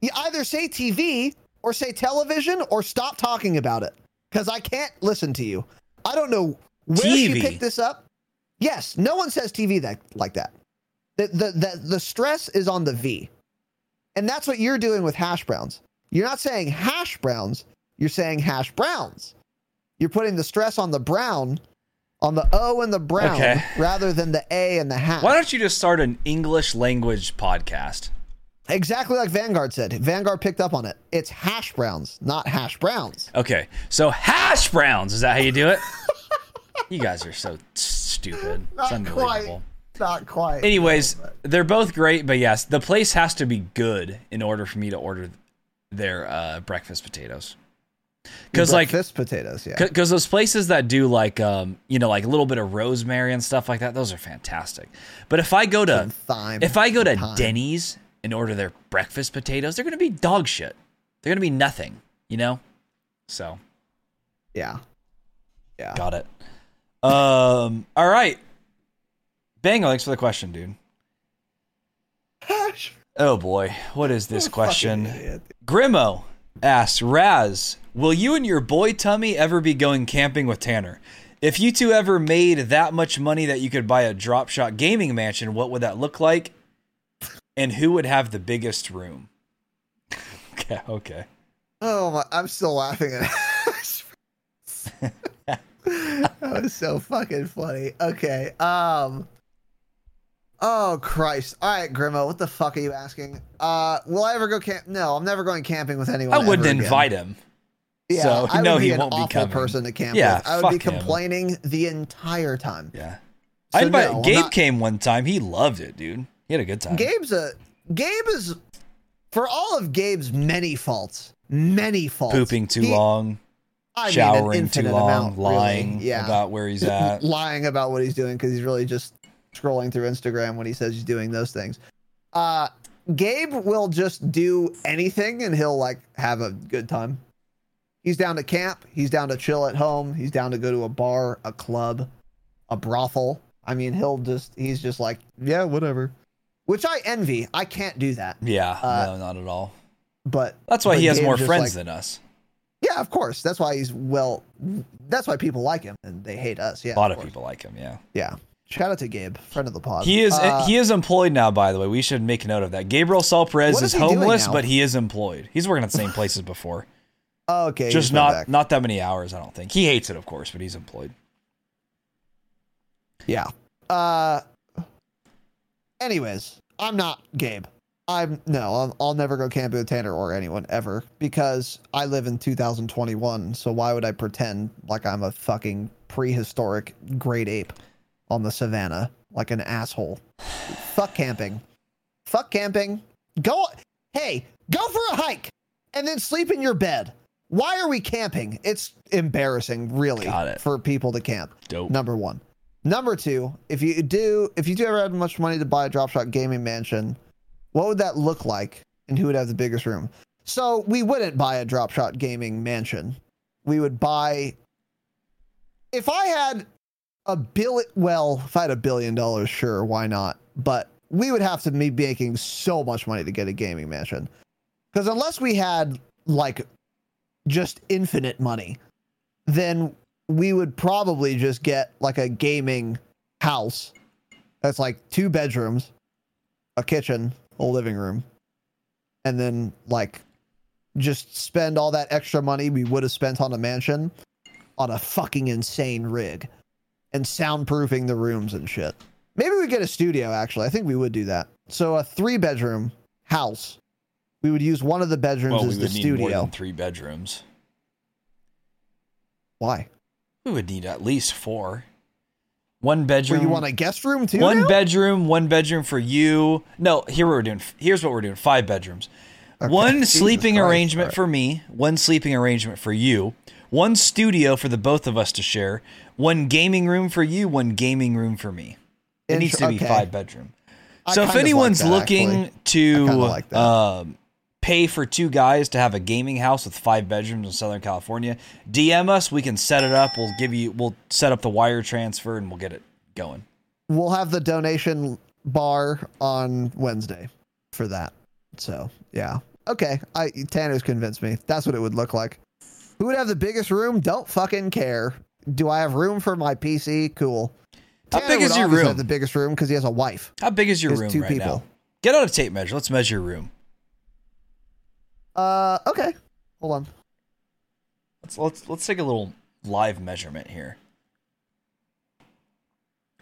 A: You either say TV or say television or stop talking about it because I can't listen to you. I don't know where she picked this up. Yes, no one says TV that like that. The the the, the stress is on the V, and that's what you're doing with hash browns. You're not saying hash browns. You're saying hash browns. You're putting the stress on the brown, on the O and the brown,
E: Okay.
A: rather than the A and the hash.
E: Why don't you just start an English language podcast?
A: Exactly like Vanguard said. Vanguard picked up on it. It's hash browns, not hash browns.
E: Okay, so hash browns. Is that how you do it? you guys are so stupid. It's unbelievable.
A: Not quite.
E: Anyways, they're both great, but yes, the place has to be good in order for me to order their uh, breakfast potatoes. Because like,
A: Breakfast potatoes, yeah.
E: because those places that do like, um, you know, like a little bit of rosemary and stuff like that, those are fantastic. But if I go to
A: thyme,
E: if I go to
A: thyme.
E: Denny's and order their breakfast potatoes, they're gonna be dog shit. They're gonna be nothing, you know. So
A: Yeah. Yeah.
E: got it. Um. All right. Bango, thanks for the question, dude.
A: Hash.
E: Oh boy, what is this question? Grimo asks, Raz, will you and your boy Tummy ever be going camping with Tanner? If you two ever made that much money that you could buy a drop shot gaming mansion, what would that look like? And who would have the biggest room? okay, okay.
A: Oh my! I'm still laughing at. that was so fucking funny. Okay. Um. Oh Christ! All right, Grimo, what the fuck are you asking? Uh, will I ever go camp? No, I'm never going camping with anyone.
E: I wouldn't invite him.
A: Yeah,
E: so
A: I would
E: no,
A: be
E: he
A: an
E: won't be
A: awful
E: coming.
A: person to camp
E: Yeah,
A: with. I would be
E: fuck him.
A: complaining the entire time.
E: Yeah.
A: So
E: I invite,
A: no,
E: Gabe
A: not-
E: came one time. He loved it, dude. He had a good time.
A: Gabe's a Gabe is for all of Gabe's many faults, many faults.
E: Pooping too
A: he-
E: long,
A: I mean, an
E: showering too
A: infinite
E: long,
A: amount, really.
E: lying
A: yeah.
E: about where he's at.
A: lying about what he's doing because he's really just scrolling through Instagram when he says he's doing those things. Uh, Gabe will just do anything and he'll like have a good time. He's down to camp. He's down to chill at home. He's down to go to a bar, a club, a brothel. I mean, he'll just, he's just like, yeah, whatever. Which I envy. I can't do that.
E: Yeah,
A: Uh,
E: no, not at all.
A: But
E: That's why
A: but
E: he has
A: Gabe's
E: more friends
A: like-
E: than us.
A: Yeah, of course. That's why he's well. That's why people like him and they hate us. Yeah,
E: a lot of
A: course.
E: people like him. Yeah,
A: Yeah. Shout out to Gabe, friend of the pod.
E: he is
A: Uh,
E: he is employed now. By the way, we should make note of that. Gabriel Salperez
A: What
E: is
A: is
E: homeless, but he is employed. He's working at the same places before.
A: oh, okay.
E: Just not
A: back.
E: not that many hours. I don't think he hates it, of course, but he's employed.
A: Yeah. Uh Anyways, I'm not Gabe. I'm no, I'll, I'll never go camping with Tanner or anyone ever because I live in 2021. So why would I pretend like I'm a fucking prehistoric great ape on the savannah like an asshole? Fuck camping. Fuck camping. Go. Hey, go for a hike and then sleep in your bed. Why are we camping? It's embarrassing, really,
E: Got it.
A: for people to camp.
E: Dope.
A: Number one. Number two, if you do, if you do ever have much money to buy a drop shot gaming mansion, what would that look like, and who would have the biggest room? So we wouldn't buy a drop shot gaming mansion. We would buy. If I had a billion, well, if I had a billion dollars, sure, why not? But we would have to be making so much money to get a gaming mansion, because unless we had like just infinite money, then we would probably just get like a gaming house that's like two bedrooms, a kitchen, a living room, and then like just spend all that extra money we would have spent on a mansion on a fucking insane rig and soundproofing the rooms and shit. Maybe we get a studio actually. I think we would do that. So a three bedroom house. We would use one of the bedrooms
E: Well, we
A: as the
E: would need more
A: studio.
E: three bedrooms.
A: Why?
E: We would need at least four. One bedroom.
A: you want a guest room too?
E: one
A: now?
E: bedroom, one bedroom for you. No, here we're doing. Here's what we're doing: five bedrooms.
A: Okay.
E: One
A: Jesus
E: sleeping
A: Christ.
E: arrangement
A: Alright.
E: for me. One sleeping arrangement for you. One studio for the both of us to share. One gaming room for you. One gaming room for me. It needs to be
A: Okay.
E: five bedroom.
A: I
E: So if
A: of like
E: anyone's
A: that,
E: looking
A: actually.
E: To
A: like
E: um, pay for two guys to have a gaming house with five bedrooms in Southern California, DM us. We can set it up. We'll give you. We'll set up the wire transfer and we'll get it going.
A: we'll have the donation bar on Wednesday for that. So yeah, okay. I Tanner's convinced me. That's what it would look like. Who would have the biggest room? Don't fucking care. Do I have room for my PC? Cool.
E: How
A: Tanner
E: big is your room?
A: Have the biggest room because he has a wife.
E: How big is your
A: There's
E: room
A: two
E: right
A: people.
E: now? Get out a tape measure. Let's measure your room.
A: Uh, okay. Hold on.
E: Let's let's let's take a little live measurement here.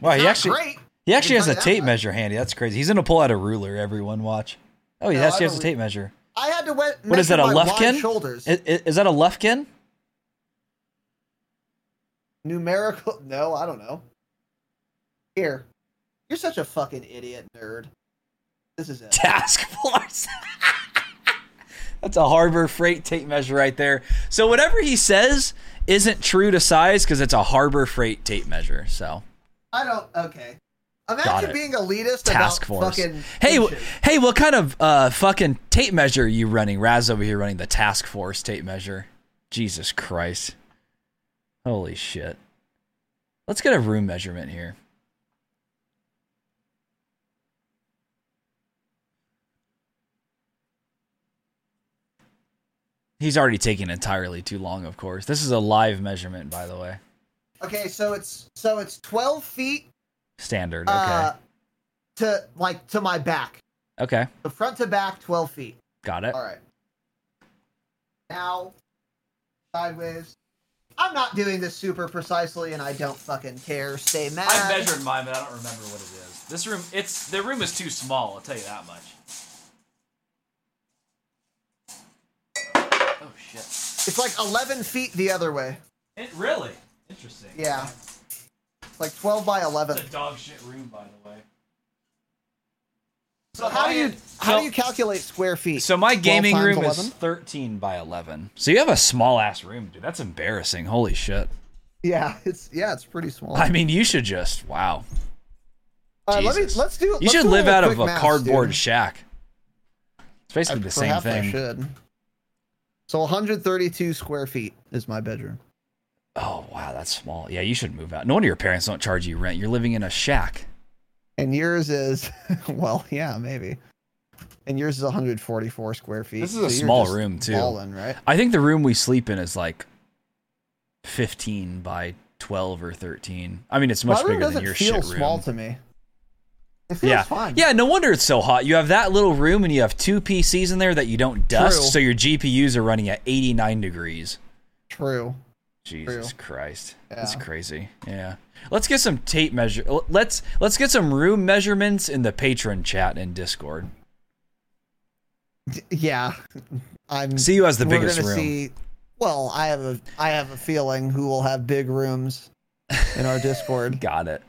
E: Wow, he actually
A: great.
E: he actually has a tape measure handy. That's crazy. He's gonna pull out a ruler. Everyone watch. Oh, he
A: No,
E: actually
A: I
E: has a tape measure.
A: I had to wet.
E: What is that? A Lufkin?
A: Shoulders.
E: Is, is that a Lufkin?
A: Numerical? No, I don't know. Here, you're such a fucking idiot nerd. This is it.
E: Task Force. That's a Harbor Freight tape measure right there. So whatever he says isn't true to size because it's a Harbor Freight tape measure. So
A: I don't. Okay.
E: Got
A: Imagine
E: it.
A: being elitist
E: task
A: about
E: force.
A: fucking.
E: Hey, w- hey, what kind of uh fucking tape measure are you running? Raz over here running the task force tape measure. Jesus Christ. Holy shit. Let's get a room measurement here. He's already taking entirely too long, of course. This is a live measurement, by the way.
A: Okay, so it's so it's 12 feet
E: Standard. Okay.
A: uh, to like to my back,
E: okay.
A: the front to back, 12 feet.
E: Got it.
A: All right. Now, sideways. I'm not doing this super precisely, and I don't fucking care. Stay mad.
E: I measured mine, but I don't remember what it is. This room, it's the room is too small. I'll tell you that much. Oh shit!
A: It's like 11 feet the other way.
E: It really interesting.
A: Yeah. It's like 12 by 11.
E: It's a dog shit room, by the way.
A: So how do you how do you calculate square feet?
E: So my gaming room
A: 11?
E: is 13 by 11. So you have a small ass room, dude. That's embarrassing. Holy shit.
A: Yeah, it's yeah, it's pretty small.
E: I mean, you should just wow.
A: All right, let me let's do.
E: You
A: let's
E: should
A: do
E: live out of a
A: math,
E: cardboard
A: dude.
E: shack. It's basically uh, the same
A: Perhaps I should. So 132 square feet is my bedroom.
E: Oh wow, that's small. Yeah, you should move out. No wonder your parents don't charge you rent. You're living in a shack.
A: And yours is, well, yeah, maybe. And yours is 144 square feet.
E: This is a
A: so
E: small room, too.
A: balling, right?
E: I think the room we sleep in is like 15 by 12 or 13. I mean, it's much
A: my room
E: bigger
A: doesn't
E: than your
A: feel
E: shit
A: small to me. It feels
E: Yeah.
A: fine.
E: Yeah, no wonder it's so hot. You have that little room and you have two PCs in there that you don't dust,
A: True.
E: so your GPUs are running at 89 degrees.
A: True.
E: Jesus Christ.
A: Yeah.
E: That's crazy. Yeah. Let's get some tape measure let's let's get some room measurements in the patron chat in Discord.
A: Yeah, I'm.
E: See who has the biggest room.
A: See, well, I have a I have a feeling who will have big rooms in our Discord.
E: Got it.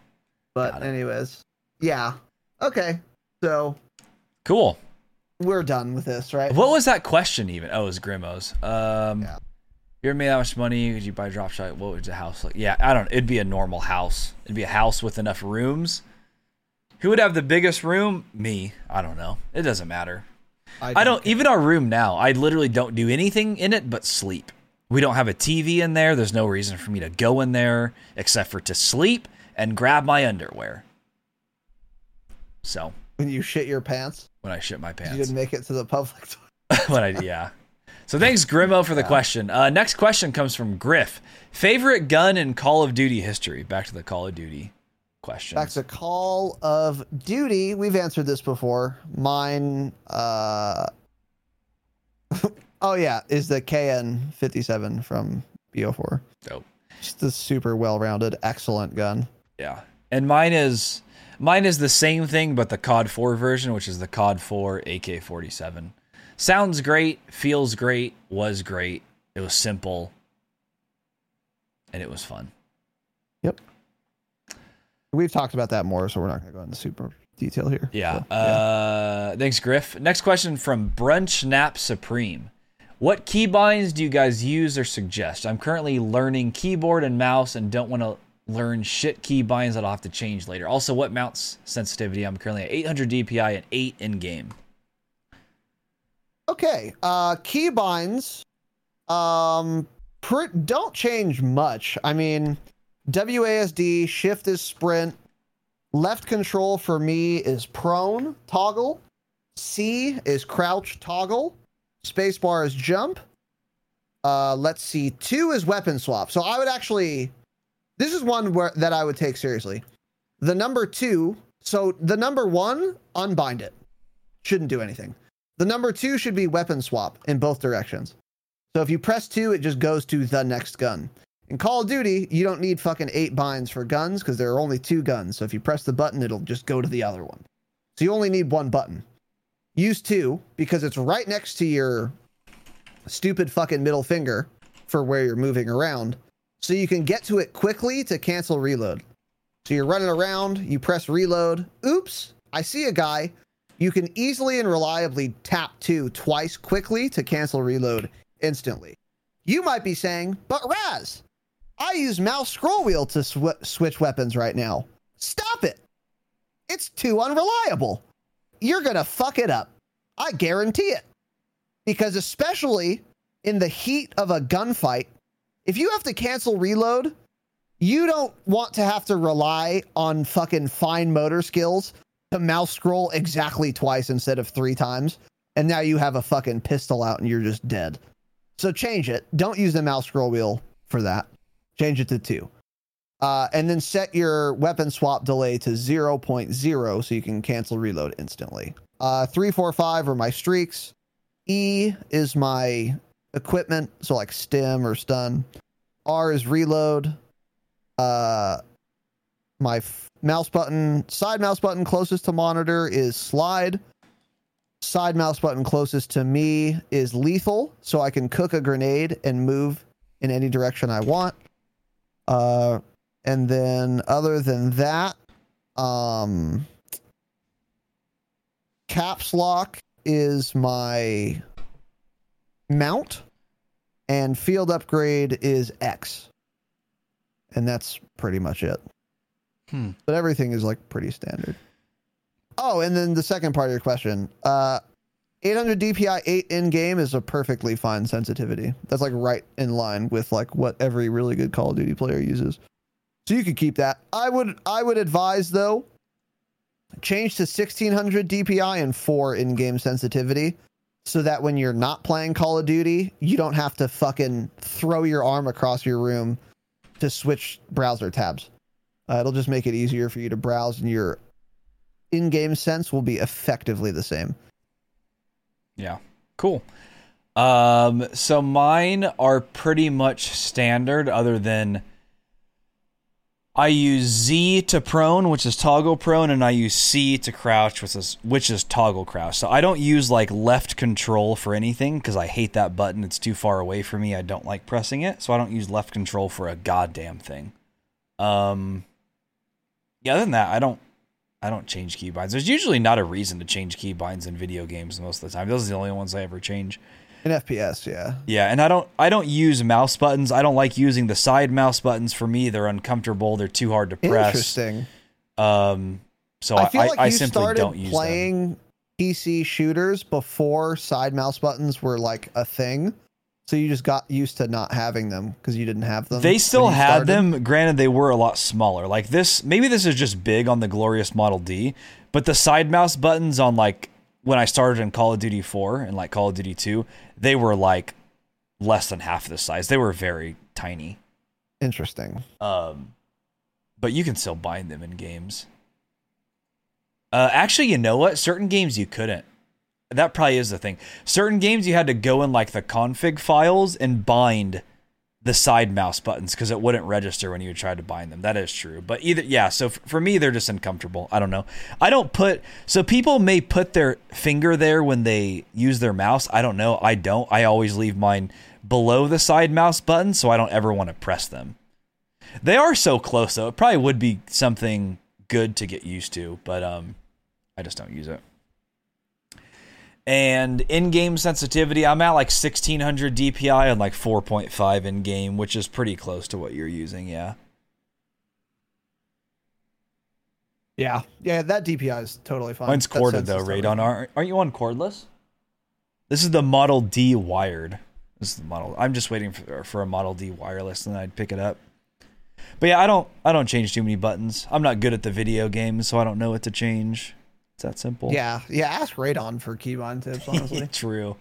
A: but
E: got it.
A: anyways, yeah. Okay, so
E: Cool.
A: we're done with this, right?
E: What was that question even? Oh, it was Grimmo's. Um
A: Yeah.
E: You ever made that much money? Could you buy a drop shot? What would the house like? Yeah, I don't it'd be a normal house. It'd be a house with enough rooms. Who would have the biggest room? Me. I don't know. It doesn't matter. I don't even our room now. I literally don't do anything in it but sleep. We don't have a TV in there. There's no reason for me to go in there except for to sleep and grab my underwear. So
A: when you shit your pants.
E: when I shit my pants, You
A: didn't make it to the public.
E: when I yeah. So thanks Grimo for the question. Uh, next question comes from Griff. Favorite gun in Call of Duty history. Back to the Call of Duty question.
A: Back to Call of Duty. We've answered this before. Mine, uh, oh yeah, is the KN57 from BO4.
E: Dope.
A: Just a super well-rounded, excellent gun.
E: Yeah. And mine is mine is the same thing but the COD 4 version, which is the COD 4 AK47. Sounds great, feels great, was great. It was simple and it was fun. Yep.
A: We've talked about that more, so we're not going to go into super detail here.
E: Yeah.
A: So,
E: Uh thanks Griff. Next question from Brunch Nap Supreme. What keybinds do you guys use or suggest? I'm currently learning keyboard and mouse and don't want to learn shit keybinds that I'll have to change later. Also, what mouse sensitivity? I'm currently at 800 DPI and 8 in game.
A: Okay. Uh keybinds um don't change much. I mean, WASD shift is sprint. Left control for me is prone toggle. C is crouch toggle. Spacebar is jump. Uh let's see. 2 is weapon swap. So I would actually this is one where that I would take seriously. The number 2, so the number 1 unbind it. Shouldn't do anything. The number two should be weapon swap in both directions. So if you press two, it just goes to the next gun. In Call of Duty, you don't need fucking eight binds for guns because there are only two guns. So if you press the button, it'll just go to the other one. So you only need one button. Use two because it's right next to your stupid fucking middle finger for where you're moving around. So you can get to it quickly to cancel reload. So you're running around, you press reload. Oops, I see a guy. You can easily and reliably tap two twice quickly to cancel reload instantly. You might be saying, but Raz, I use mouse scroll wheel to sw- switch weapons right now. Stop it. It's too unreliable. You're going to fuck it up. I guarantee it. Because especially in the heat of a gunfight, if you have to cancel reload, you don't want to have to rely on fucking fine motor skills to mouse scroll exactly twice instead of three times. And now you have a fucking pistol out and you're just dead. So change it. Don't use the mouse scroll wheel for that. Change it to two. Uh, and then set your weapon swap delay to 0.0 so you can cancel reload instantly. Uh, three, four, five are my streaks. E is my equipment, so like stim or stun. R is reload. Uh, my f- mouse button, side mouse button closest to monitor is slide. Side mouse button closest to me is lethal, so I can cook a grenade and move in any direction I want. Uh, and then other than that, um, caps lock is my mount, and field upgrade is X. And that's pretty much it.
E: Hmm.
A: But everything is like pretty standard. Oh, and then the second part of your question. Uh 800 DPI 8 in game is a perfectly fine sensitivity. That's like right in line with like what every really good Call of Duty player uses. So you could keep that. I would I would advise though change to 1600 DPI and 4 in-game sensitivity so that when you're not playing Call of Duty, you don't have to fucking throw your arm across your room to switch browser tabs. Uh, it'll just make it easier for you to browse, and your in-game sense will be effectively the same.
E: Yeah. Cool. Um, so mine are pretty much standard, other than I use Z to prone, which is toggle prone, and I use C to crouch, which is which is toggle crouch. So I don't use like left control for anything because I hate that button. It's too far away for me. I don't like pressing it, so I don't use left control for a goddamn thing. Um, yeah, other than that, I don't I don't change keybinds. There's usually not a reason to change keybinds in video games most of the time. Those are the only ones I ever change.
A: In FPS, yeah.
E: Yeah, and I don't I don't use mouse buttons. I don't like using the side mouse buttons. For me, they're uncomfortable. They're too hard to press.
A: Interesting.
E: Um, so I,
A: I like
E: I
A: you
E: simply
A: started
E: don't use them.
A: playing PC shooters before side mouse buttons were like a thing. So you just got used to not having them because you didn't have them.
E: They still had
A: started?
E: them. Granted, they were a lot smaller. Like this, maybe this is just big on the glorious Model D, but the side mouse buttons on like when I started in Call of Duty 4 and like Call of Duty 2, they were like less than half the size. They were very tiny.
A: Interesting.
E: Um, but you can still bind them in games. Uh, actually, you know what? Certain games you couldn't. That probably is the thing. Certain games you had to go in like the config files and bind the side mouse buttons because it wouldn't register when you tried to bind them. That is true. But either yeah, so f- for me they're just uncomfortable. I don't know. I don't put so people may put their finger there when they use their mouse. I don't know. I don't. I always leave mine below the side mouse button so I don't ever want to press them. They are so close though. It probably would be something good to get used to, but um I just don't use it. And in-game sensitivity, I'm at like 1600 DPI and like 4.5 in-game, which is pretty close to what you're using, yeah.
A: Yeah, yeah, that DPI is totally fine.
E: Mine's corded though, Radon. Aren't, aren't you on cordless? This is the Model D wired. This is the model. I'm just waiting for, for a Model D wireless, and then I'd pick it up. But yeah, I don't I don't change too many buttons. I'm not good at the video games, so I don't know what to change. It's that simple.
A: Yeah, yeah. Ask Radon for keybind tips. Honestly,
E: True.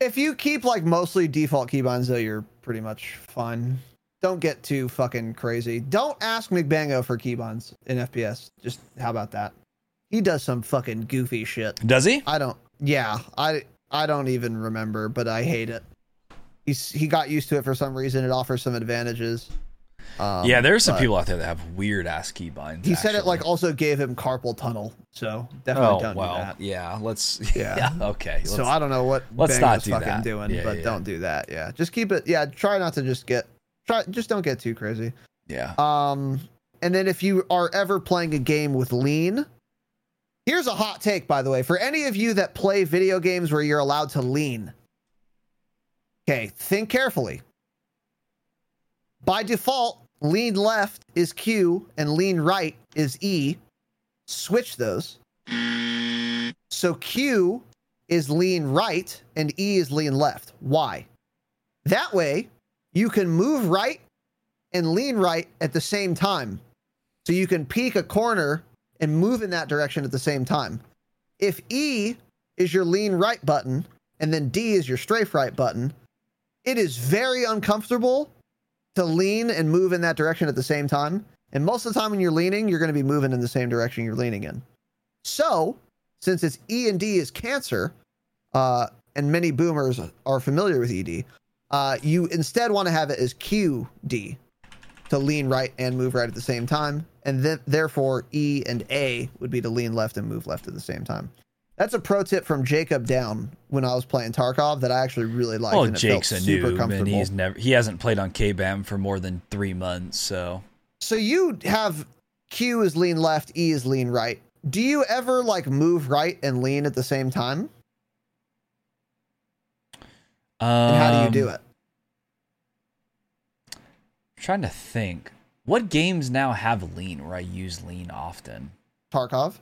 A: if you keep like mostly default keybinds, though, you're pretty much fine. Don't get too fucking crazy. Don't ask McBango for keybinds in FPS. Just how about that? He does some fucking goofy shit.
E: Does he?
A: I don't. Yeah, I I don't even remember, but I hate it. He's he got used to it for some reason. It offers some advantages. Um,
E: yeah, there's some people out there that have weird ass keybinds.
A: He said it like also gave him carpal tunnel, so definitely
E: Oh
A: don't
E: well,
A: do that.
E: yeah. Let's.
A: Yeah.
E: Yeah. okay.
A: So
E: let's-
A: I don't know what
E: let's
A: Bango's
E: not do
A: fucking
E: that.
A: doing,
E: Yeah,
A: but
E: yeah.
A: don't do that. Yeah, just keep it. Yeah, try not to just get try. Just don't get too crazy.
E: Yeah.
A: Um, and then if you are ever playing a game with lean, here's a hot take, by the way, for any of you that play video games where you're allowed to lean. Okay, think carefully. By default, lean left is Q and lean right is E. Switch those. So Q is lean right and E is lean left. Why? That way, you can move right and lean right at the same time. So you can peek a corner and move in that direction at the same time. If E is your lean right button and then D is your strafe right button, it is very uncomfortable to lean and move in that direction at the same time. And most of the time when you're leaning, you're going to be moving in the same direction you're leaning in. So, since it's E and D is cancer, uh, and many boomers are familiar with ED, uh, you instead want to have it as QD to lean right and move right at the same time. And then, therefore, E and A would be to lean left and move left at the same time. That's a pro tip from Jacob Down when I was playing Tarkov that I actually really liked. Oh,
E: Jake's a noob, and he's never he hasn't played on KBAM for more than three months. So
A: So you have Q is lean left, E is lean right. Do you ever like move right and lean at the same time? And how do you do
E: Um,
A: it?
E: trying to think. What games now have lean where I use lean often?
A: Tarkov?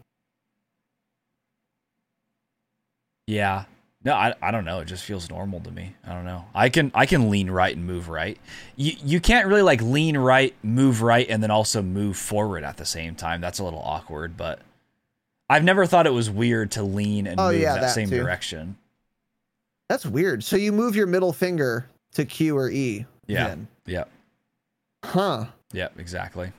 E: Yeah. No, I, I don't know. It just feels normal to me. I don't know. I can I can lean right and move right. You you can't really like lean right, move right, and then also move forward at the same time. That's a little awkward, but I've never thought it was weird to lean and
A: Oh,
E: move
A: yeah,
E: that,
A: that
E: same
A: too.
E: direction.
A: That's weird. So you move your middle finger to Q or E.
E: Yeah.
A: then.
E: Yep.
A: Huh.
E: Yep. Exactly.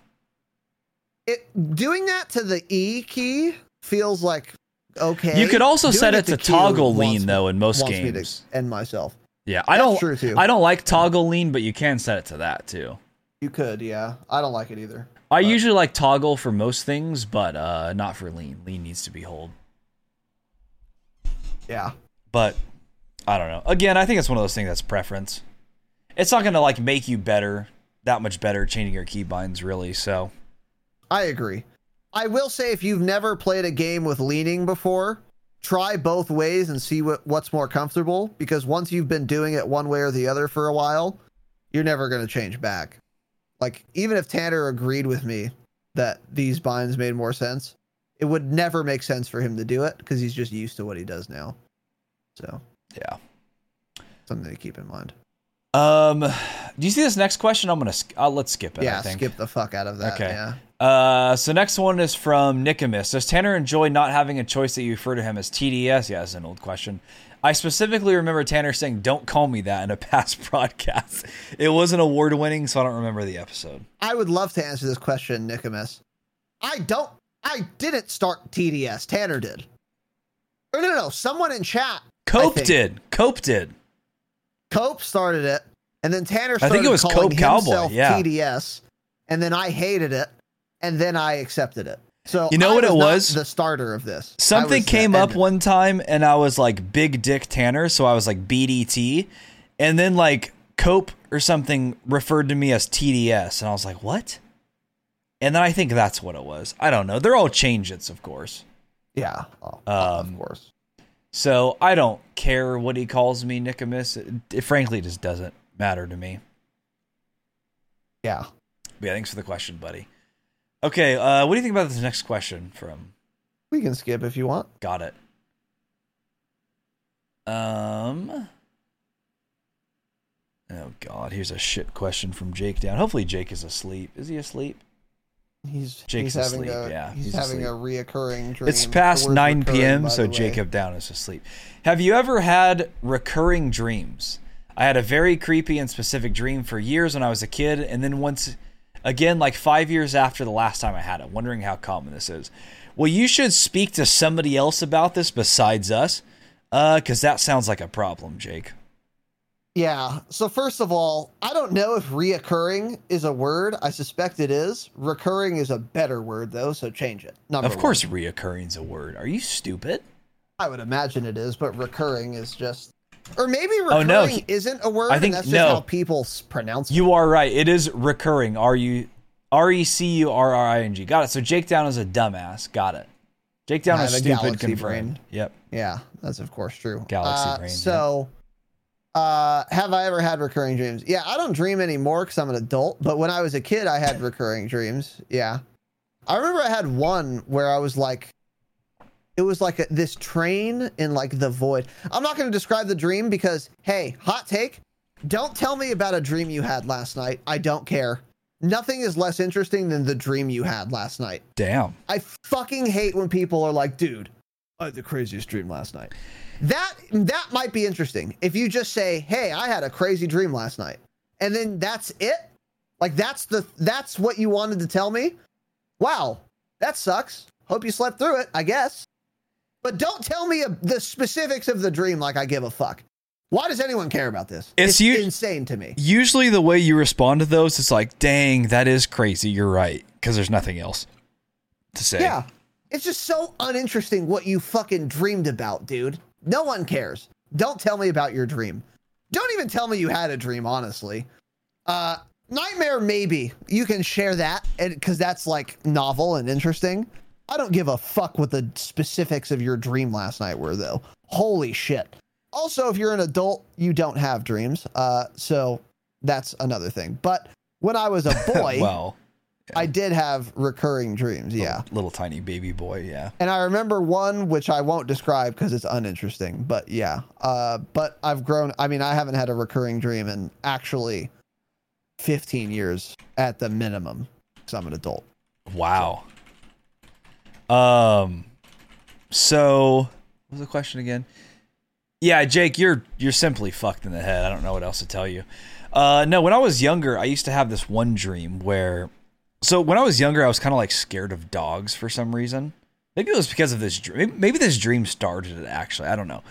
A: It doing that to the E key feels like okay.
E: You could also
A: Doing
E: set it to toggle lean though in most
A: wants me to
E: games.
A: end myself.
E: Yeah, I
A: That's
E: don't.
A: true, too.
E: I don't like toggle lean, but you can set it to that too.
A: You could, yeah. I don't like it either.
E: I usually like toggle for most things, but uh, not for lean. Lean needs to be hold.
A: Yeah.
E: But I don't know. Again, I think it's one of those things that's preference. It's not gonna like make you better, that much better, changing your keybinds really. So
A: I agree. I will say if you've never played a game with leaning before, try both ways and see what, what's more comfortable because once you've been doing it one way or the other for a while, you're never going to change back. Like even if Tanner agreed with me that these binds made more sense, it would never make sense for him to do it because he's just used to what he does now. So,
E: yeah.
A: something to keep in mind.
E: Um, do you see this next question? I'm gonna. sk- Uh, let's skip it. I
A: yeah, skip the fuck out of that.
E: Okay.
A: Yeah.
E: Uh, so next one is from Nicomus. Does Tanner enjoy not having a choice that you refer to him as TDS? Yeah, that's an old question. I specifically remember Tanner saying, "Don't call me that" in a past broadcast. It wasn't award winning, so I don't remember the episode.
A: I would love to answer this question, Nicomus. I don't. I didn't start TDS. Tanner did. Or no, no, no. Someone in chat.
E: Cope did. Cope did.
A: Cope started it, and then Tanner.
E: I
A: Started
E: think it was
A: calling
E: Cope Cowboy,
A: himself
E: yeah.
A: TDS, and then I hated it, and then I accepted it. So
E: You know
A: I
E: what it was?
A: The starter of this.
E: Something came up one time, and I was like Big Dick Tanner, so I was like BDT, and then like Cope or something referred to me as TDS, and I was like, what? And then I think that's what it was. I don't know. They're all changes, of course.
A: Yeah. Oh,
E: Um,
A: of course.
E: So I don't care what he calls me, Nicomus. It, it frankly just doesn't matter to me.
A: Yeah.
E: But yeah, thanks for the question, buddy. Okay, uh, what do you think about this next question from
A: We can skip if you want.
E: Got it? Um. Oh God, here's a shit question from Jake down. Hopefully Jake is asleep. Is he asleep?
A: He's
E: Jake's
A: he's having
E: asleep,
A: a
E: yeah,
A: he's,
E: he's
A: having
E: asleep.
A: a reoccurring dream.
E: It's past 9 p.m., so. Jacob Down is asleep. Have you ever had recurring dreams? I had a very creepy and specific dream for years when I was a kid, and then once again, like five years after the last time I had it, wondering how common this is. Well, you should speak to somebody else about this besides us, uh, because that sounds like a problem, Jake.
A: Yeah. So first of all, I don't know if reoccurring is a word. I suspect it is. Recurring is a better word though, so change it. Number
E: of course,
A: one.
E: reoccurring's a word. Are you stupid?
A: I would imagine it is, but recurring is just or maybe
E: Oh,
A: recurring
E: no, he-
A: isn't a word.
E: I think-
A: and that's just
E: no.
A: how people pronounce it.
E: You are right. It is recurring. R U R E C U R R I N G. Got it. So Jake Down is a dumbass. Got it. Jake Down is
A: a
E: stupid.
A: galaxy
E: Confirmed.
A: brain.
E: Yep.
A: Yeah, that's of course true.
E: Galaxy
A: Uh,
E: brain,
A: So, uh, have I ever had recurring dreams? Yeah, I don't dream anymore because I'm an adult. But when I was a kid, I had recurring dreams. Yeah, I remember I had one where I was like, it was like a, this train in like the void. I'm not going to describe the dream because, hey, hot take. Don't tell me about a dream you had last night. I don't care. Nothing is less interesting than the dream you had last night.
E: Damn.
A: I fucking hate when people are like, dude, I had the craziest dream last night. That that might be interesting. If you just say, "Hey, I had a crazy dream last night." And then that's it? Like that's the that's what you wanted to tell me? Wow. That sucks. Hope you slept through it, I guess. But don't tell me uh, the specifics of the dream like I give a fuck. Why does anyone care about this?
E: It's you-
A: insane to me.
E: Usually, the way you respond to those is like, "Dang, that is crazy." You're right, because there's nothing else to say.
A: Yeah. It's just so uninteresting what you fucking dreamed about, dude. No one cares. Don't tell me about your dream. Don't even tell me you had a dream, honestly. Uh nightmare maybe. You can share that and cuz that's like novel and interesting. I don't give a fuck what the specifics of your dream last night were though. Holy shit. Also, if you're an adult, you don't have dreams. Uh so that's another thing. But when I was a boy,
E: well,
A: I did have recurring dreams. Yeah.
E: little, little tiny baby boy. Yeah.
A: And I remember one which I won't describe because it's uninteresting, but yeah. Uh, but I've grown. I mean, I haven't had a recurring dream in actually 15 years at the minimum because I'm an adult.
E: Wow. Um. So, what was the question again? Yeah, Jake, you're you're simply fucked in the head. I don't know what else to tell you. Uh, no, when I was younger, I used to have this one dream where, so when I was younger, I was kind of like scared of dogs for some reason. Maybe it was because of this dream. Maybe this dream started it. Actually, I don't know.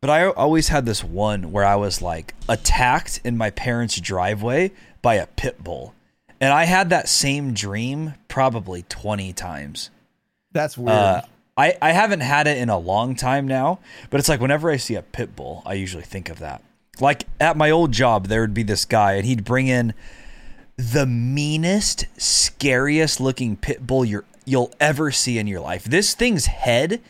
E: But I always had this one where I was like attacked in my parents' driveway by a pit bull, and I had that same dream probably twenty times.
A: That's weird.
E: Uh, I, I haven't had it in a long time now, but it's like whenever I see a pit bull, I usually think of that. Like at my old job, there would be this guy, and he'd bring in the meanest, scariest looking pit bull you're, you'll ever see in your life. This thing's head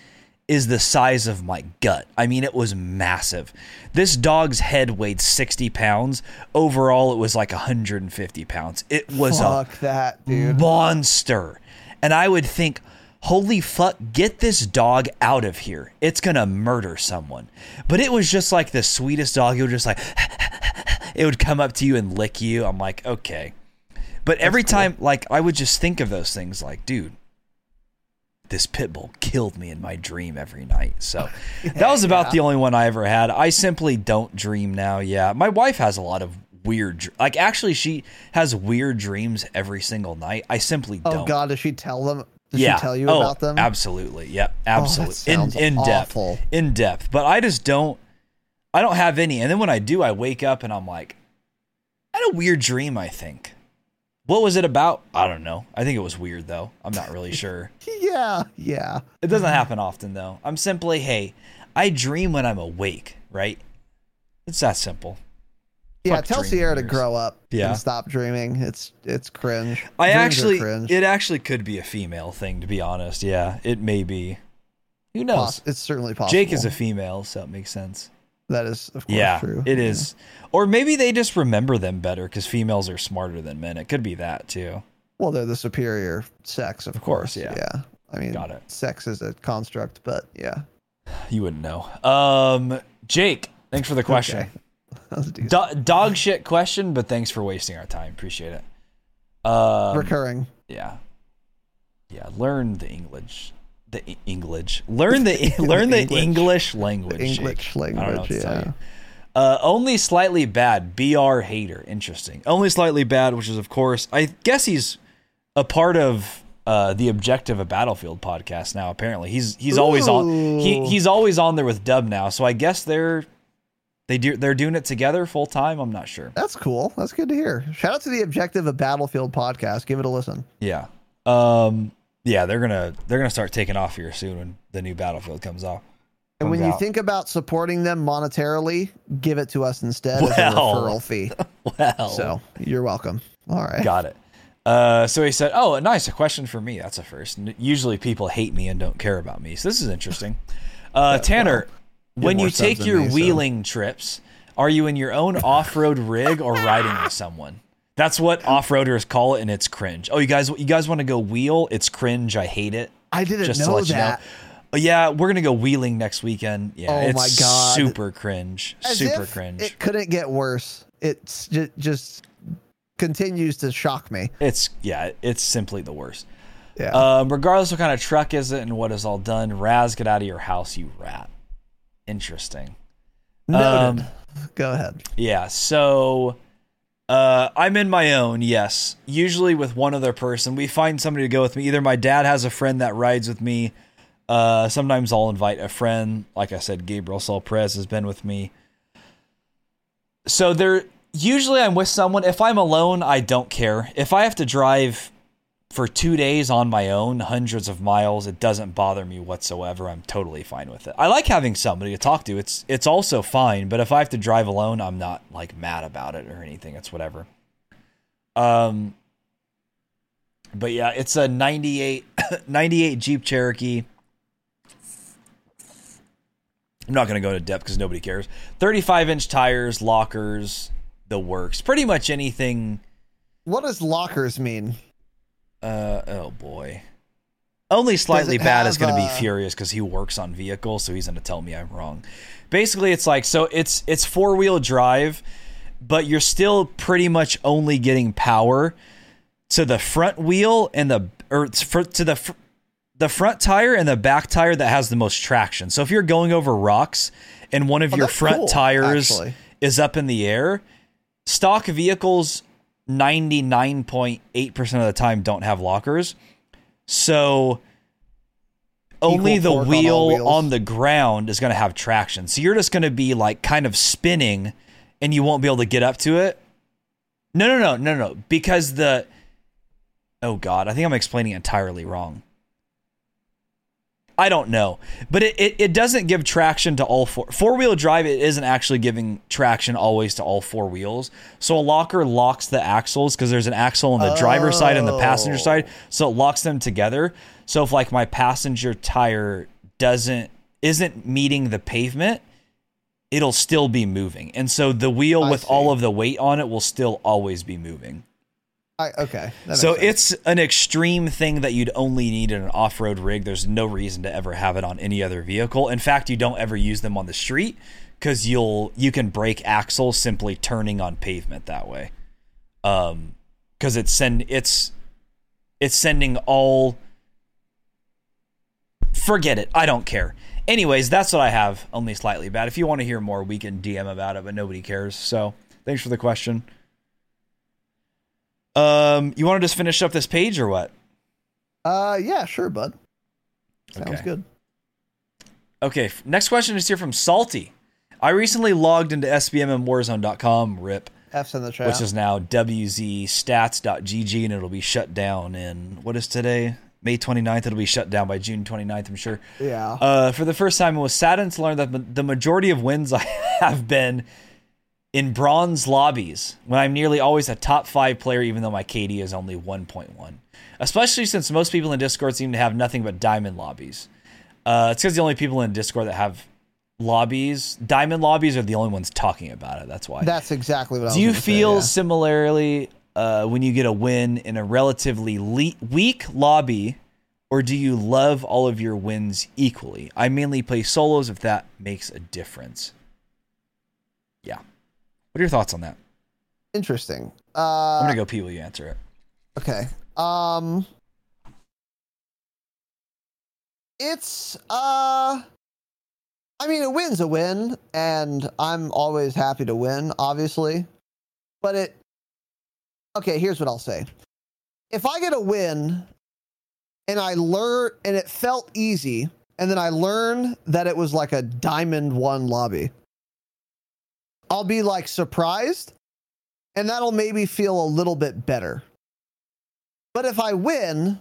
E: is the size of my gut. I mean, it was massive. This dog's head weighed 60 pounds. Overall, it was like 150 pounds. It was
A: Fuck
E: a
A: that, dude.
E: monster. And I would think, holy fuck, get this dog out of here. It's going to murder someone. But it was just like the sweetest dog. It would just like, it would come up to you and lick you. I'm like, okay. But every time, like, I would just think of those things like, dude, this pit bull killed me in my dream every night. So that was about the only one I ever had. I simply don't dream now. Yeah. My wife has a lot of weird, like, actually, she has weird dreams every single night. I simply
A: Oh
E: don't.
A: God, does she tell them? Does
E: yeah.
A: she tell you
E: oh,
A: about them?
E: Absolutely. Yep.
A: Oh, that
E: Absolutely.
A: sounds
E: in in depth.
A: awful.
E: In depth. But I just don't. I don't have any. And then when I do, I wake up and I'm like, I had a weird dream. I think. What was it about? I don't know. I think it was weird though. I'm not really sure.
A: Yeah, yeah.
E: It doesn't happen often though. I'm simply, hey, I dream when I'm awake, right? It's that simple.
A: Yeah,
E: Fuck
A: tell Sierra to grow up
E: Yeah.
A: and stop dreaming. It's it's cringe.
E: I
A: Dreams
E: actually,
A: cringe.
E: it actually could be a female thing, to be honest. Yeah, it may be. Who knows?
A: It's certainly possible.
E: Jake is a female, so it makes sense.
A: That is of course
E: Yeah,
A: true.
E: it is. Or maybe they just remember them better because females are smarter than men. It could be that too.
A: Well, they're the superior sex, of,
E: Of course, yeah.
A: Yeah. I mean,
E: Got it.
A: sex is a construct, but yeah.
E: You wouldn't know. Um, Jake, thanks for the question.
A: Okay. That was decent.
E: Do- dog shit question, but thanks for wasting our time. Appreciate it. Um,
A: Recurring.
E: Yeah. Yeah. Learn the English. The English. Learn the learn the
A: English.
E: English language. Jake.
A: English
E: I don't know what
A: language, yeah.
E: Uh, only slightly bad. Br hater. Interesting. Only slightly bad, which is of course, I guess he's a part of uh, the Objective of Battlefield podcast now. Apparently, he's he's always on. He he's always on there with Dub now. So I guess they're they do they're doing it together full time. I'm not sure.
A: That's cool. That's good to hear. Shout out to the Objective of Battlefield podcast. Give it a listen.
E: Yeah. Um. Yeah, they're gonna they're gonna start taking off here soon when the new Battlefield comes off.
A: And when
E: comes
A: you
E: out.
A: think about supporting them monetarily, give it to us instead as a
E: Well.
A: referral fee.
E: well,
A: So you're welcome. All right.
E: got it. Uh, so he said, "Oh, nice, a question for me. That's a first. N- Usually people hate me and don't care about me, so this is interesting." Uh, Tanner, when you take your
A: me, so-
E: wheeling trips, are you in your own off-road rig or riding with someone? That's what off-roaders call it, and it's cringe. Oh, you guys, you guys want to go wheel? It's cringe. I hate it.
A: I didn't
E: Just to
A: know
E: let you know.
A: that.
E: Oh, yeah, we're gonna go wheeling next weekend. Yeah,
A: Oh
E: it's
A: my God.
E: super cringe,
A: As
E: super cringe.
A: It couldn't get worse. It's just, just continues to shock me.
E: it's yeah, it's simply the worst.
A: Yeah.
E: Um, regardless of what kind of truck is it and what is all done, Raz, get out of your house, you rat. Interesting.
A: Noted.
E: um,
A: Go ahead.
E: Yeah, so uh, I'm in my own, yes. Usually with one other person. We find somebody to go with me. Either my dad has a friend that rides with me. Uh, sometimes I'll invite a friend. Like I said, Gabriel Solprez has been with me. So there usually I'm with someone. If I'm alone, I don't care. If I have to drive for two days on my own, hundreds of miles, it doesn't bother me whatsoever. I'm totally fine with it. I like having somebody to talk to. It's it's also fine, but if I have to drive alone, I'm not like mad about it or anything. It's whatever. Um but yeah, it's a 98 98 Jeep Cherokee. I'm not going to go into depth because nobody cares. 35 inch tires, lockers, the works. Pretty much anything
A: What does lockers mean?
E: Uh oh boy. Only slightly bad is going to be
A: uh,
E: furious because he works on vehicles, so he's going to tell me I'm wrong. Basically, it's like so it's it's four wheel drive, but you're still pretty much only getting power to the front wheel and the or to the fr- the front tire and the back tire that has the most traction. So if you're going over rocks and one of
A: Oh,
E: your front
A: cool,
E: tires
A: actually.
E: is up in the air, stock vehicles 99.8% of the time don't have lockers. So only the
A: torque on
E: wheel on, the ground is going to have traction. So you're just going to be like kind of spinning and you won't be able to get up to it. No, no, no, no, no. Because the. Oh, God. I think I'm explaining entirely wrong. I don't know. But it, it, it doesn't give traction to all four. Four wheel drive, it isn't actually giving traction always to all four wheels. So a locker locks the axles because there's an axle on the driver's side and the passenger
A: Oh.
E: side. So it locks them together. So if like my passenger tire doesn't isn't meeting the pavement, it'll still be moving. And so the wheel
A: I
E: with
A: see.
E: all of the weight on it will still always be moving.
A: I, okay.
E: So it's an extreme thing that you'd only need in an off-road rig. There's no reason to ever have it on any other vehicle. In fact, you don't ever use them on the street because you'll you can break axles simply turning on pavement that way. Um, because it's send it's it's sending all. Forget it. I don't care. Anyways, that's what I have. Only slightly bad. If you want to hear more, we can DM about it, but nobody cares. So thanks for the question. Um, you want to just finish up this page or what?
A: uh yeah, sure, bud. Sounds
E: Okay.
A: good.
E: Okay, next question is here from Salty. I recently logged into SBMMWarzone.com, RIP,
A: F's in the chat.
E: which is now WZStats.gg, and it'll be shut down in, what is today? May 29th. It'll be shut down by June 29th, I'm sure.
A: yeah.
E: Uh, for the first time, it was saddened to learn that the majority of wins I have been in bronze lobbies when I'm nearly always a top five player, even though my KD is only 1.1. Especially since most people in Discord seem to have nothing but diamond lobbies. Uh, it's because the only people in Discord that have lobbies, diamond lobbies, are the only ones talking about it. That's why.
A: That's exactly what I was
E: Do you
A: gonna say,
E: feel
A: yeah.
E: similarly uh, when you get a win in a relatively le- weak lobby, or do you love all of your wins equally? I mainly play solos if that makes a difference. Yeah. What are your thoughts on that?
A: interesting? Uh,
E: I'm gonna go pee while you answer it.
A: Okay. Um It's uh I mean a win's a win and I'm always happy to win, obviously. But it Okay, here's what I'll say. If I get a win and I learn and it felt easy and then I learn that it was like a diamond 1 lobby. I'll be like surprised and that'll maybe feel a little bit better. But if I win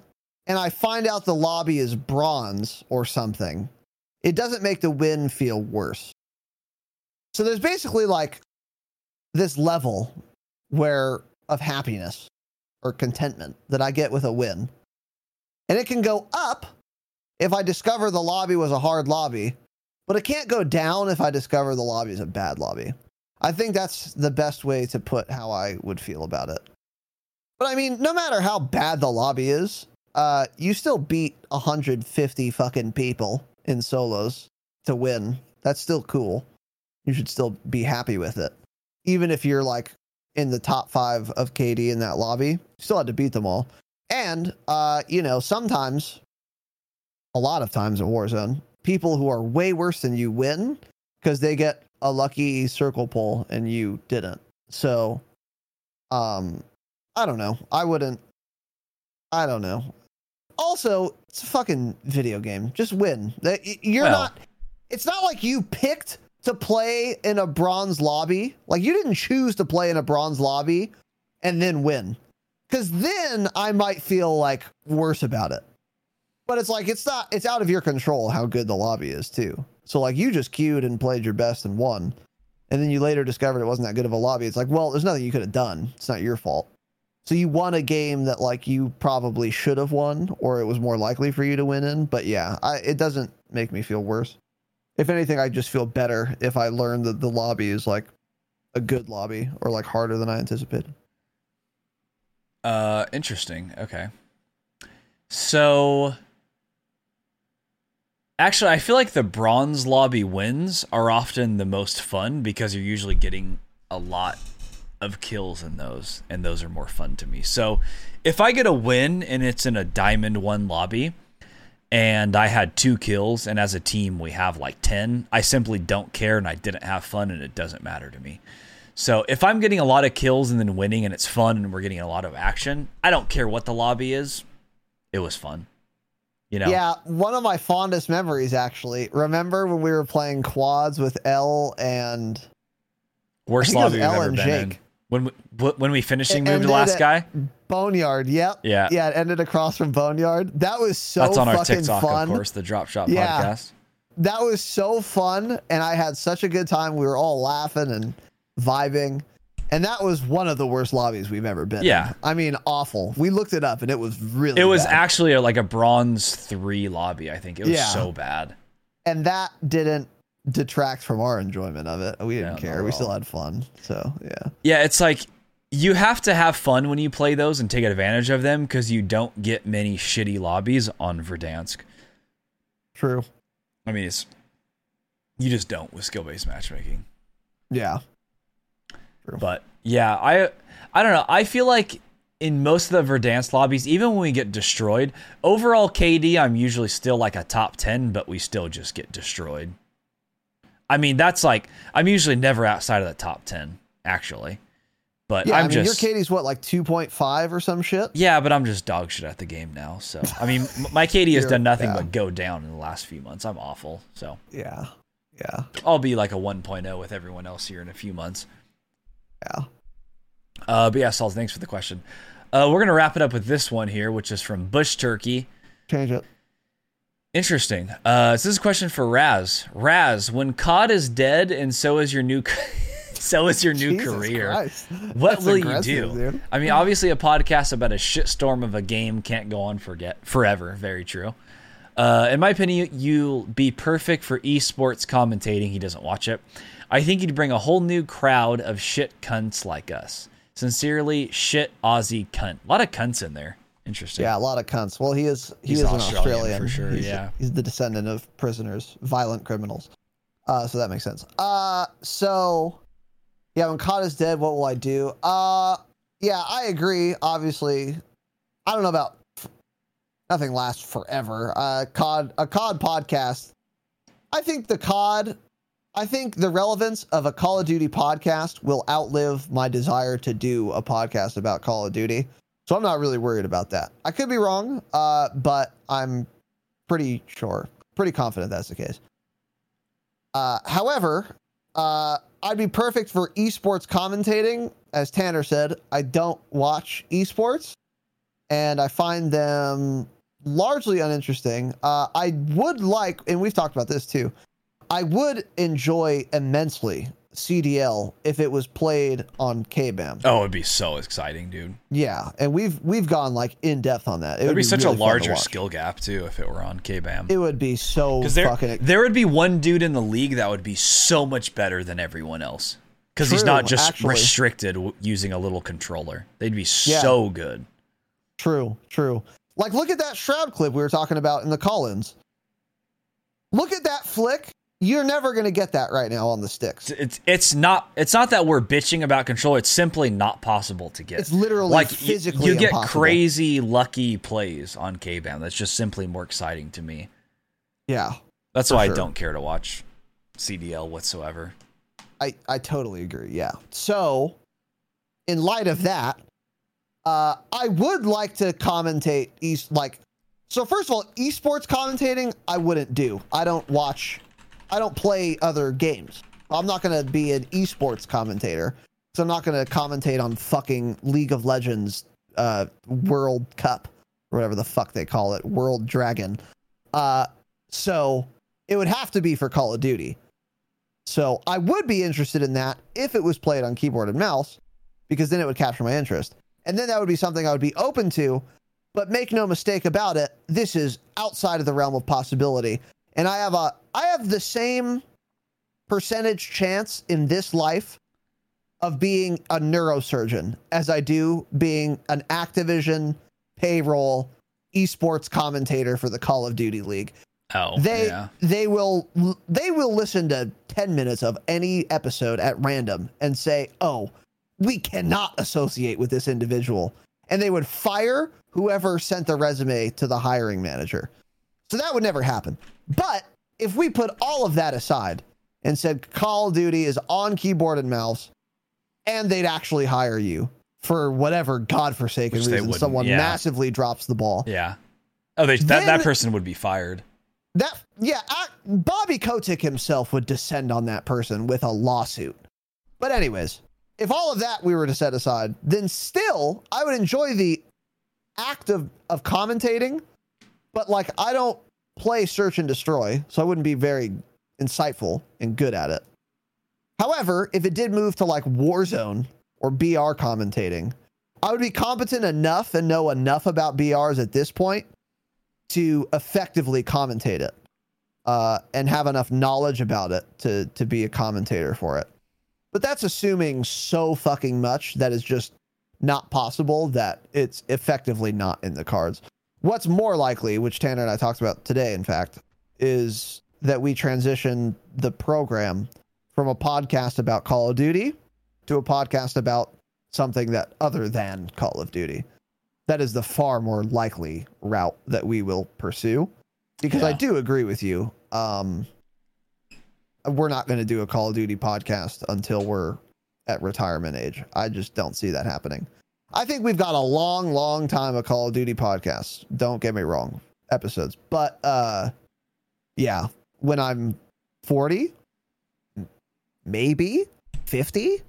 A: and I find out the lobby is bronze or something, it doesn't make the win feel worse. So there's basically like this level where of happiness or contentment that I get with a win. And it can go up if I discover the lobby was a hard lobby, but it can't go down if I discover the lobby is a bad lobby. I think that's the best way to put how I would feel about it. But I mean, no matter how bad the lobby is, uh, you still beat 150 fucking people in solos to win. That's still cool. You should still be happy with it. Even if you're like in the top five of KD in that lobby, you still had to beat them all. And, uh, you know, sometimes, a lot of times in Warzone, people who are way worse than you win because they get a lucky circle pull and you didn't. So, um, I don't know. I wouldn't. I don't know. Also, it's a fucking video game. Just win. That- You're
E: Well-
A: not. It's not like you picked to play in a bronze lobby. Like you didn't choose to play in a bronze lobby and then win. Because then I might feel like worse about it. But it's like it's not. It's out of your control how good the lobby is too. So like you just queued and played your best and won, and then you later discovered it wasn't that good of a lobby. It's like, well, there's nothing you could have done. It's not your fault. So you won a game that like you probably should have won, or it was more likely for you to win in. But yeah, I, it doesn't make me feel worse. If anything, I just feel better if I learn that the lobby is like a good lobby or like harder than I anticipated.
E: Uh, interesting. Okay. So, actually, I feel like the bronze lobby wins are often the most fun because you're usually getting a lot of kills in those, and those are more fun to me. So, if I get a win and it's in a diamond one lobby, and I had two kills, and as a team we have like 10, I simply don't care and I didn't have fun and it doesn't matter to me. So if I'm getting a lot of kills and then winning and it's fun and we're getting a lot of action, I don't care what the lobby is. It was fun. You know,
A: Yeah, one of my fondest memories actually. Remember when we were playing quads with L and
E: worst lobby
A: L
E: ever
A: and
E: been in. When we, wh- when we
A: It
E: moved the last guy,
A: Boneyard? Yep.
E: Yeah.
A: Yeah, it ended across from Boneyard. That was so
E: that's on our TikTok,
A: fun.
E: of course, the Drop Shot
A: Yeah.
E: podcast.
A: That was so fun, and I had such a good time. We were all laughing and vibing. And that was one of the worst lobbies we've ever been. in.
E: Yeah.
A: I mean, awful. We looked it up, and it was really.
E: It was
A: bad.
E: actually a, like a bronze three lobby. I think it was
A: Yeah.
E: so bad.
A: and that didn't detract from our enjoyment of it. We didn't
E: Yeah,
A: care. We still had fun. So yeah.
E: Yeah, it's like you have to have fun when you play those and take advantage of them because you don't get many shitty lobbies on Verdansk.
A: True.
E: I mean, it's you just don't with skill based matchmaking.
A: Yeah.
E: But yeah, I I don't know. I feel like in most of the Verdansk lobbies, even when we get destroyed, overall KD, I'm usually still like a top ten, but we still just get destroyed. I mean, that's like I'm usually never outside of the top ten, actually. But
A: Yeah.
E: I'm
A: I mean,
E: just
A: your KD's what, like two point five or some shit?
E: Yeah, but I'm just dog shit at the game now. So I mean, my KD has done nothing
A: yeah.
E: but go down in the last few months. I'm awful. So
A: Yeah. Yeah.
E: I'll be like a 1.0 with everyone else here in a few months.
A: Yeah.
E: Uh, but yeah, Saul, thanks for the question. Uh, we're gonna wrap it up with this one here, which is from Bush Turkey.
A: Change it.
E: Interesting. Uh, so this is a question for Raz. Raz, when COD is dead and so is your new, so is your new
A: Jesus
E: career.
A: Christ.
E: What
A: That's
E: will you do?
A: dude.
E: I mean, obviously, a podcast about a shitstorm of a game can't go on forget forever. Very true. Uh, in my opinion, you'll be perfect for esports commentating. He doesn't watch it. I think you'd bring a whole new crowd of shit cunts like us. Sincerely, shit Aussie cunt. A lot of cunts in there. Interesting.
A: Yeah, a lot of cunts. Well, he is he
E: He's
A: is an
E: Australian
A: Australian
E: for sure,
A: He's,
E: yeah.
A: he's the descendant of prisoners, violent criminals. Uh, so that makes sense. Uh, so yeah, when COD is dead, what will I do? Uh, yeah, I agree. Obviously, I don't know about nothing lasts forever. Uh, COD a COD podcast. I think the COD. I think the relevance of a Call of Duty podcast will outlive my desire to do a podcast about Call of Duty. So I'm not really worried about that. I could be wrong, uh, but I'm pretty sure, pretty confident that's the case. Uh, however, uh, I'd be perfect for esports commentating. As Tanner said, I don't watch esports, and I find them largely uninteresting. Uh, I would like, and we've talked about this too. I would enjoy immensely CDL if it was played on KBAM.
E: Oh, it'd be so exciting, dude.
A: Yeah, and we've we've gone like in depth on that. It
E: It'd
A: would
E: be such
A: really
E: a larger skill gap too if it were on KBAM.
A: It would be so
E: Because there,
A: fucking
E: there would be one dude in the league that would be so much better than everyone else. Because he's not just
A: actually.
E: restricted w- using a little controller. They'd be
A: Yeah.
E: so good.
A: true, true. Like look at that shroud clip we were talking about in the call-ins. Look at that flick. You're never gonna get that right now on the sticks.
E: It's it's not it's not that we're bitching about control. It's simply not possible to get.
A: It's literally
E: like
A: physically
E: you get
A: impossible.
E: crazy lucky plays on KBAM. That's just simply more exciting to me.
A: Yeah,
E: That's why
A: sure.
E: I don't care to watch CDL whatsoever.
A: I I totally agree. Yeah. So, in light of that, uh, I would like to commentate east like. So first of all, esports commentating I wouldn't do. I don't watch. I don't play other games. I'm not gonna be an esports commentator. So I'm not gonna commentate on fucking League of Legends uh, World Cup or whatever the fuck they call it, World Dragon. Uh, so it would have to be for Call of Duty. So I would be interested in that if it was played on keyboard and mouse, because then it would capture my interest. And then that would be something I would be open to. But make no mistake about it, this is outside of the realm of possibility. And I have a I have the same percentage chance in this life of being a neurosurgeon as I do being an Activision payroll esports commentator for the Call of Duty League.
E: Oh,
A: they
E: yeah.
A: they will they will listen to 10 minutes of any episode at random and say oh we cannot associate with this individual. And they would fire whoever sent the resume to the hiring manager so that would never happen but if we put all of that aside and said call of duty is on keyboard and mouse and they'd actually hire you for whatever godforsaken
E: Which
A: reason someone
E: yeah.
A: massively drops the ball
E: Yeah. Oh, they, that that person would be fired.
A: That yeah, I, Bobby Kotick himself would descend on that person with a lawsuit. But anyways, if all of that we were to set aside, then still I would enjoy the act of of commentating, but like I don't play search and destroy, so I wouldn't be very insightful and good at it. However, if it did move to like Warzone or BR commentating, I would be competent enough and know enough about BRs at this point to effectively commentate it uh, and have enough knowledge about it to to be a commentator for it. But that's assuming so fucking much that is just not possible that it's effectively not in the cards. What's more likely, which Tanner and I talked about today, in fact, is that we transition the program from a podcast about Call of Duty to a podcast about something that other than Call of Duty. That is the far more likely route that we will pursue. Because I do agree with you. Um, we're not going to do a Call of Duty podcast until we're at retirement age. I just don't see that happening. I think we've got a long, long time of Call of Duty podcasts. Don't get me wrong, episodes. But uh yeah, when I'm 40, maybe 50,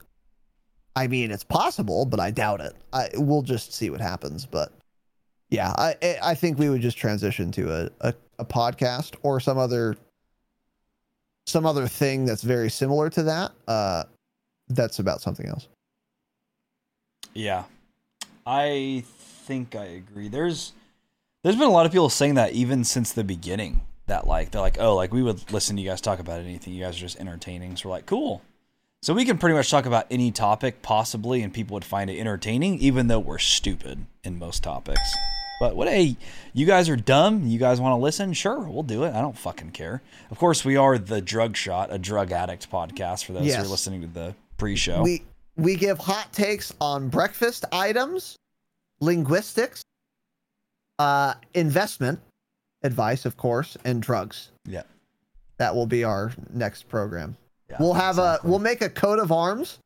A: I mean it's possible, but I doubt it. I we'll just see what happens, but yeah, I I- think we would just transition to a, a, a podcast or some other some other thing that's very similar to that. Uh that's about something else.
E: Yeah, I think I agree. There's there's been a lot of people saying that even since the beginning. That like they're like, oh, like we would listen to you guys talk about anything. You guys are just entertaining. So we're like, cool. So we can pretty much talk about any topic possibly, and people would find it entertaining, even though we're stupid in most topics. But what? Hey, you guys are dumb. You guys want to listen? Sure, we'll do it. I don't fucking care. Of course, we are the Drug Shot, a drug addict podcast. For those who are listening to the pre-show,
A: We we give hot takes on breakfast items, linguistics, uh, investment advice, of course, and drugs.
E: yeah,
A: That will be our next program.
E: yeah,
A: we'll have
E: exactly.
A: a we'll make a coat of arms,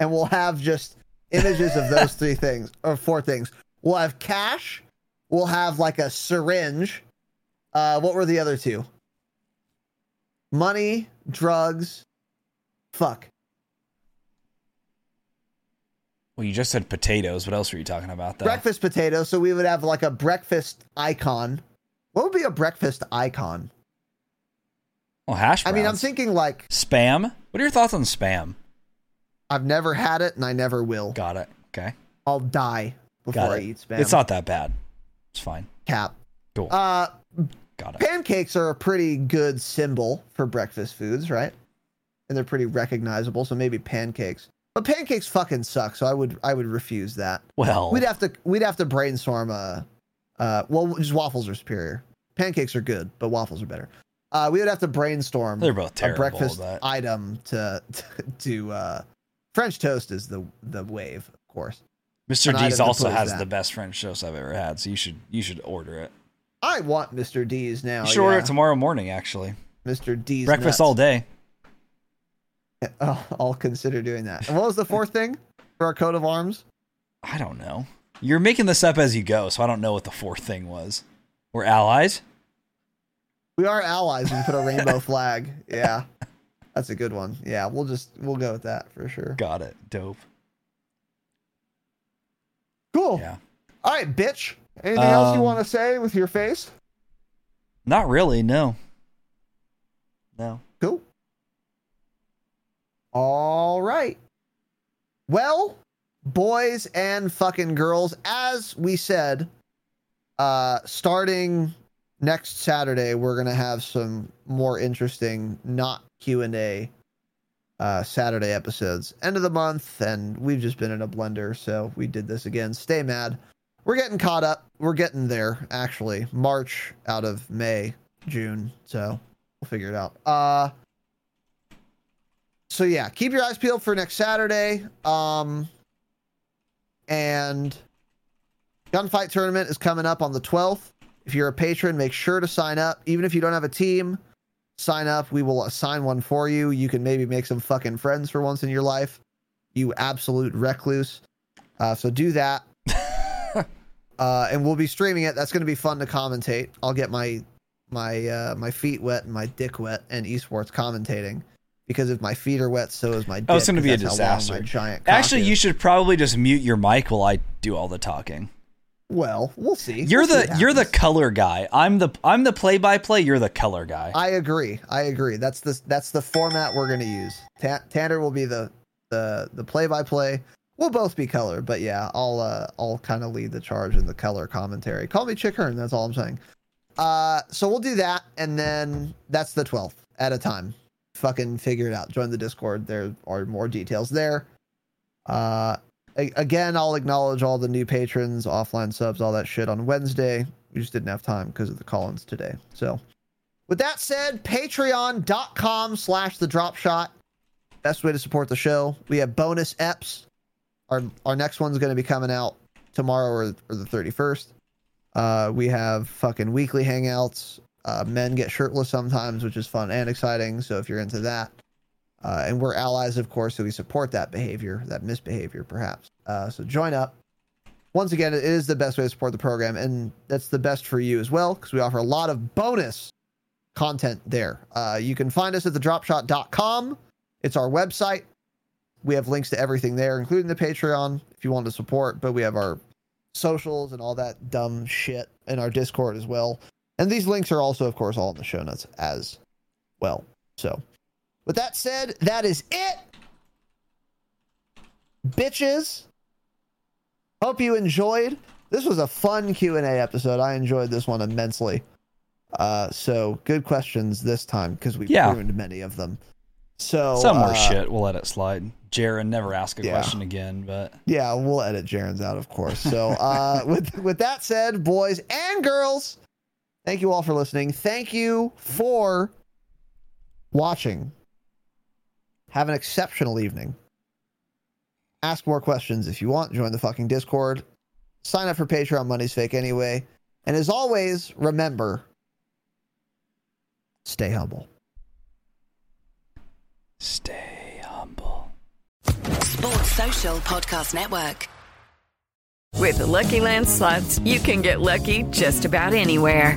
A: and we'll have just images of those three things or four things. We'll have cash. We'll have like a syringe. Uh, what were the other two? Money, drugs. Fuck.
E: Well, you just said potatoes. What else were you talking about? Though?
A: breakfast potatoes. So we would have like a breakfast icon. What would be a breakfast icon?
E: Well, hash Browns.
A: I mean, I'm thinking like
E: spam. What are your thoughts on spam?
A: I've never had it and I never will.
E: Got it. Okay.
A: I'll die before I eat spam.
E: It's not that bad. It's fine.
A: cap.
E: Cool.
A: Uh,
E: Got it.
A: pancakes are a pretty good symbol for breakfast foods, right? And they're pretty recognizable. So maybe pancakes. But pancakes fucking suck. So I would I would refuse that.
E: Well,
A: We'd have to we'd have to brainstorm. Uh, uh, well, just waffles are superior. Pancakes are good, but waffles are better. Uh, we would have to brainstorm.
E: They're both terrible.
A: a breakfast
E: but-
A: item to to uh, French toast is the the wave, of course.
E: Mr.
A: an
E: D's also has
A: that.
E: the best French toast I've ever had, so you should you should order it.
A: I want Mr. D's now.
E: you should order it tomorrow morning. Actually,
A: Mr. D's
E: breakfast
A: nuts.
E: all day.
A: I'll, I'll consider doing that. And what was the fourth thing for our coat of arms?
E: I don't know. You're making this up as you go, so I don't know what the fourth thing was. We're allies.
A: We are allies. We put a rainbow flag. Yeah, that's a good one. Yeah, we'll just we'll go with that for sure.
E: Got it. Dope.
A: Cool.
E: Yeah.
A: All right, bitch. Anything else you
E: Um,
A: want to say with your face?
E: Not really. No. No.
A: Cool. All right. Well, boys and fucking girls, as we said, uh starting next Saturday, we're gonna have some more interesting, not Q and A, uh, Saturday episodes. End of the month, and we've just been in a blender, so we did this again. Stay mad. We're getting caught up. We're getting there. Actually, March out of May, June. So we'll figure it out. Uh. So yeah, keep your eyes peeled for next Saturday. Um. And gunfight tournament is coming up on the 12th. If you're a patron, make sure to sign up. Even if you don't have a team, sign up. We will assign one for you. You can maybe make some fucking friends for once in your life. You absolute recluse. Uh, so do that. uh, and we'll be streaming it. That's going to be fun to commentate. I'll get my my uh, my feet wet and my dick wet and esports commentating because if my feet are wet, so is my. dick.
E: Oh, it's going to be a disaster.
A: Giant.
E: Actually,
A: is.
E: you should probably just mute your mic while I do all the talking.
A: Well, we'll see.
E: You're
A: We'll
E: the
A: what
E: you're the color guy. I'm the I'm the play by play. You're the color guy.
A: I agree. I agree. That's the that's the format we're going to use. Ta- Tanner will be the the the play by play. We'll both be color, but yeah, I'll uh I'll kind of lead the charge in the color commentary. Call me Chick Hearn. That's all I'm saying. Uh, so we'll do that, and then that's the 12th at a time. Fucking figure it out. Join the Discord. There are more details there. Uh, a- again, I'll acknowledge all the new patrons, offline subs, all that shit on Wednesday. We just didn't have time because of the call-ins today. So, with that said, patreon.com slash the drop shot. Best way to support the show. We have bonus eps. Our our next one's going to be coming out tomorrow or, or the 31st. Uh, we have fucking weekly hangouts. Uh, men get shirtless sometimes, which is fun and exciting. So if you're into that, uh, and we're allies, of course, so we support that behavior, that misbehavior, perhaps. Uh, so join up. Once again, it is the best way to support the program, and that's the best for you as well because we offer a lot of bonus content there. Uh, you can find us at thedropshot.com. It's our website. We have links to everything there, including the Patreon if you want to support, but we have our socials and all that dumb shit in our Discord as well. And these links are also, of course, all in the show notes as well. So, with that said, that is it. Bitches. Hope you enjoyed. This was a fun Q&A episode. I enjoyed this one immensely. Uh, so good questions this time because we've
E: Yeah.
A: ruined many of them. So
E: Some more
A: uh,
E: shit. We'll let it slide. Jaron, never ask a
A: Yeah.
E: question again. But
A: Yeah, we'll edit Jaren's out, of course. So, uh, with with that said, boys and girls, thank you all for listening. Thank you for watching. Have an exceptional evening. Ask more questions if you want. Join the fucking Discord. Sign up for Patreon. Money's fake anyway. And as always, remember, stay humble.
E: stay humble.
C: Sports Social Podcast Network.
F: With the Lucky Land slots, you can get lucky just about anywhere.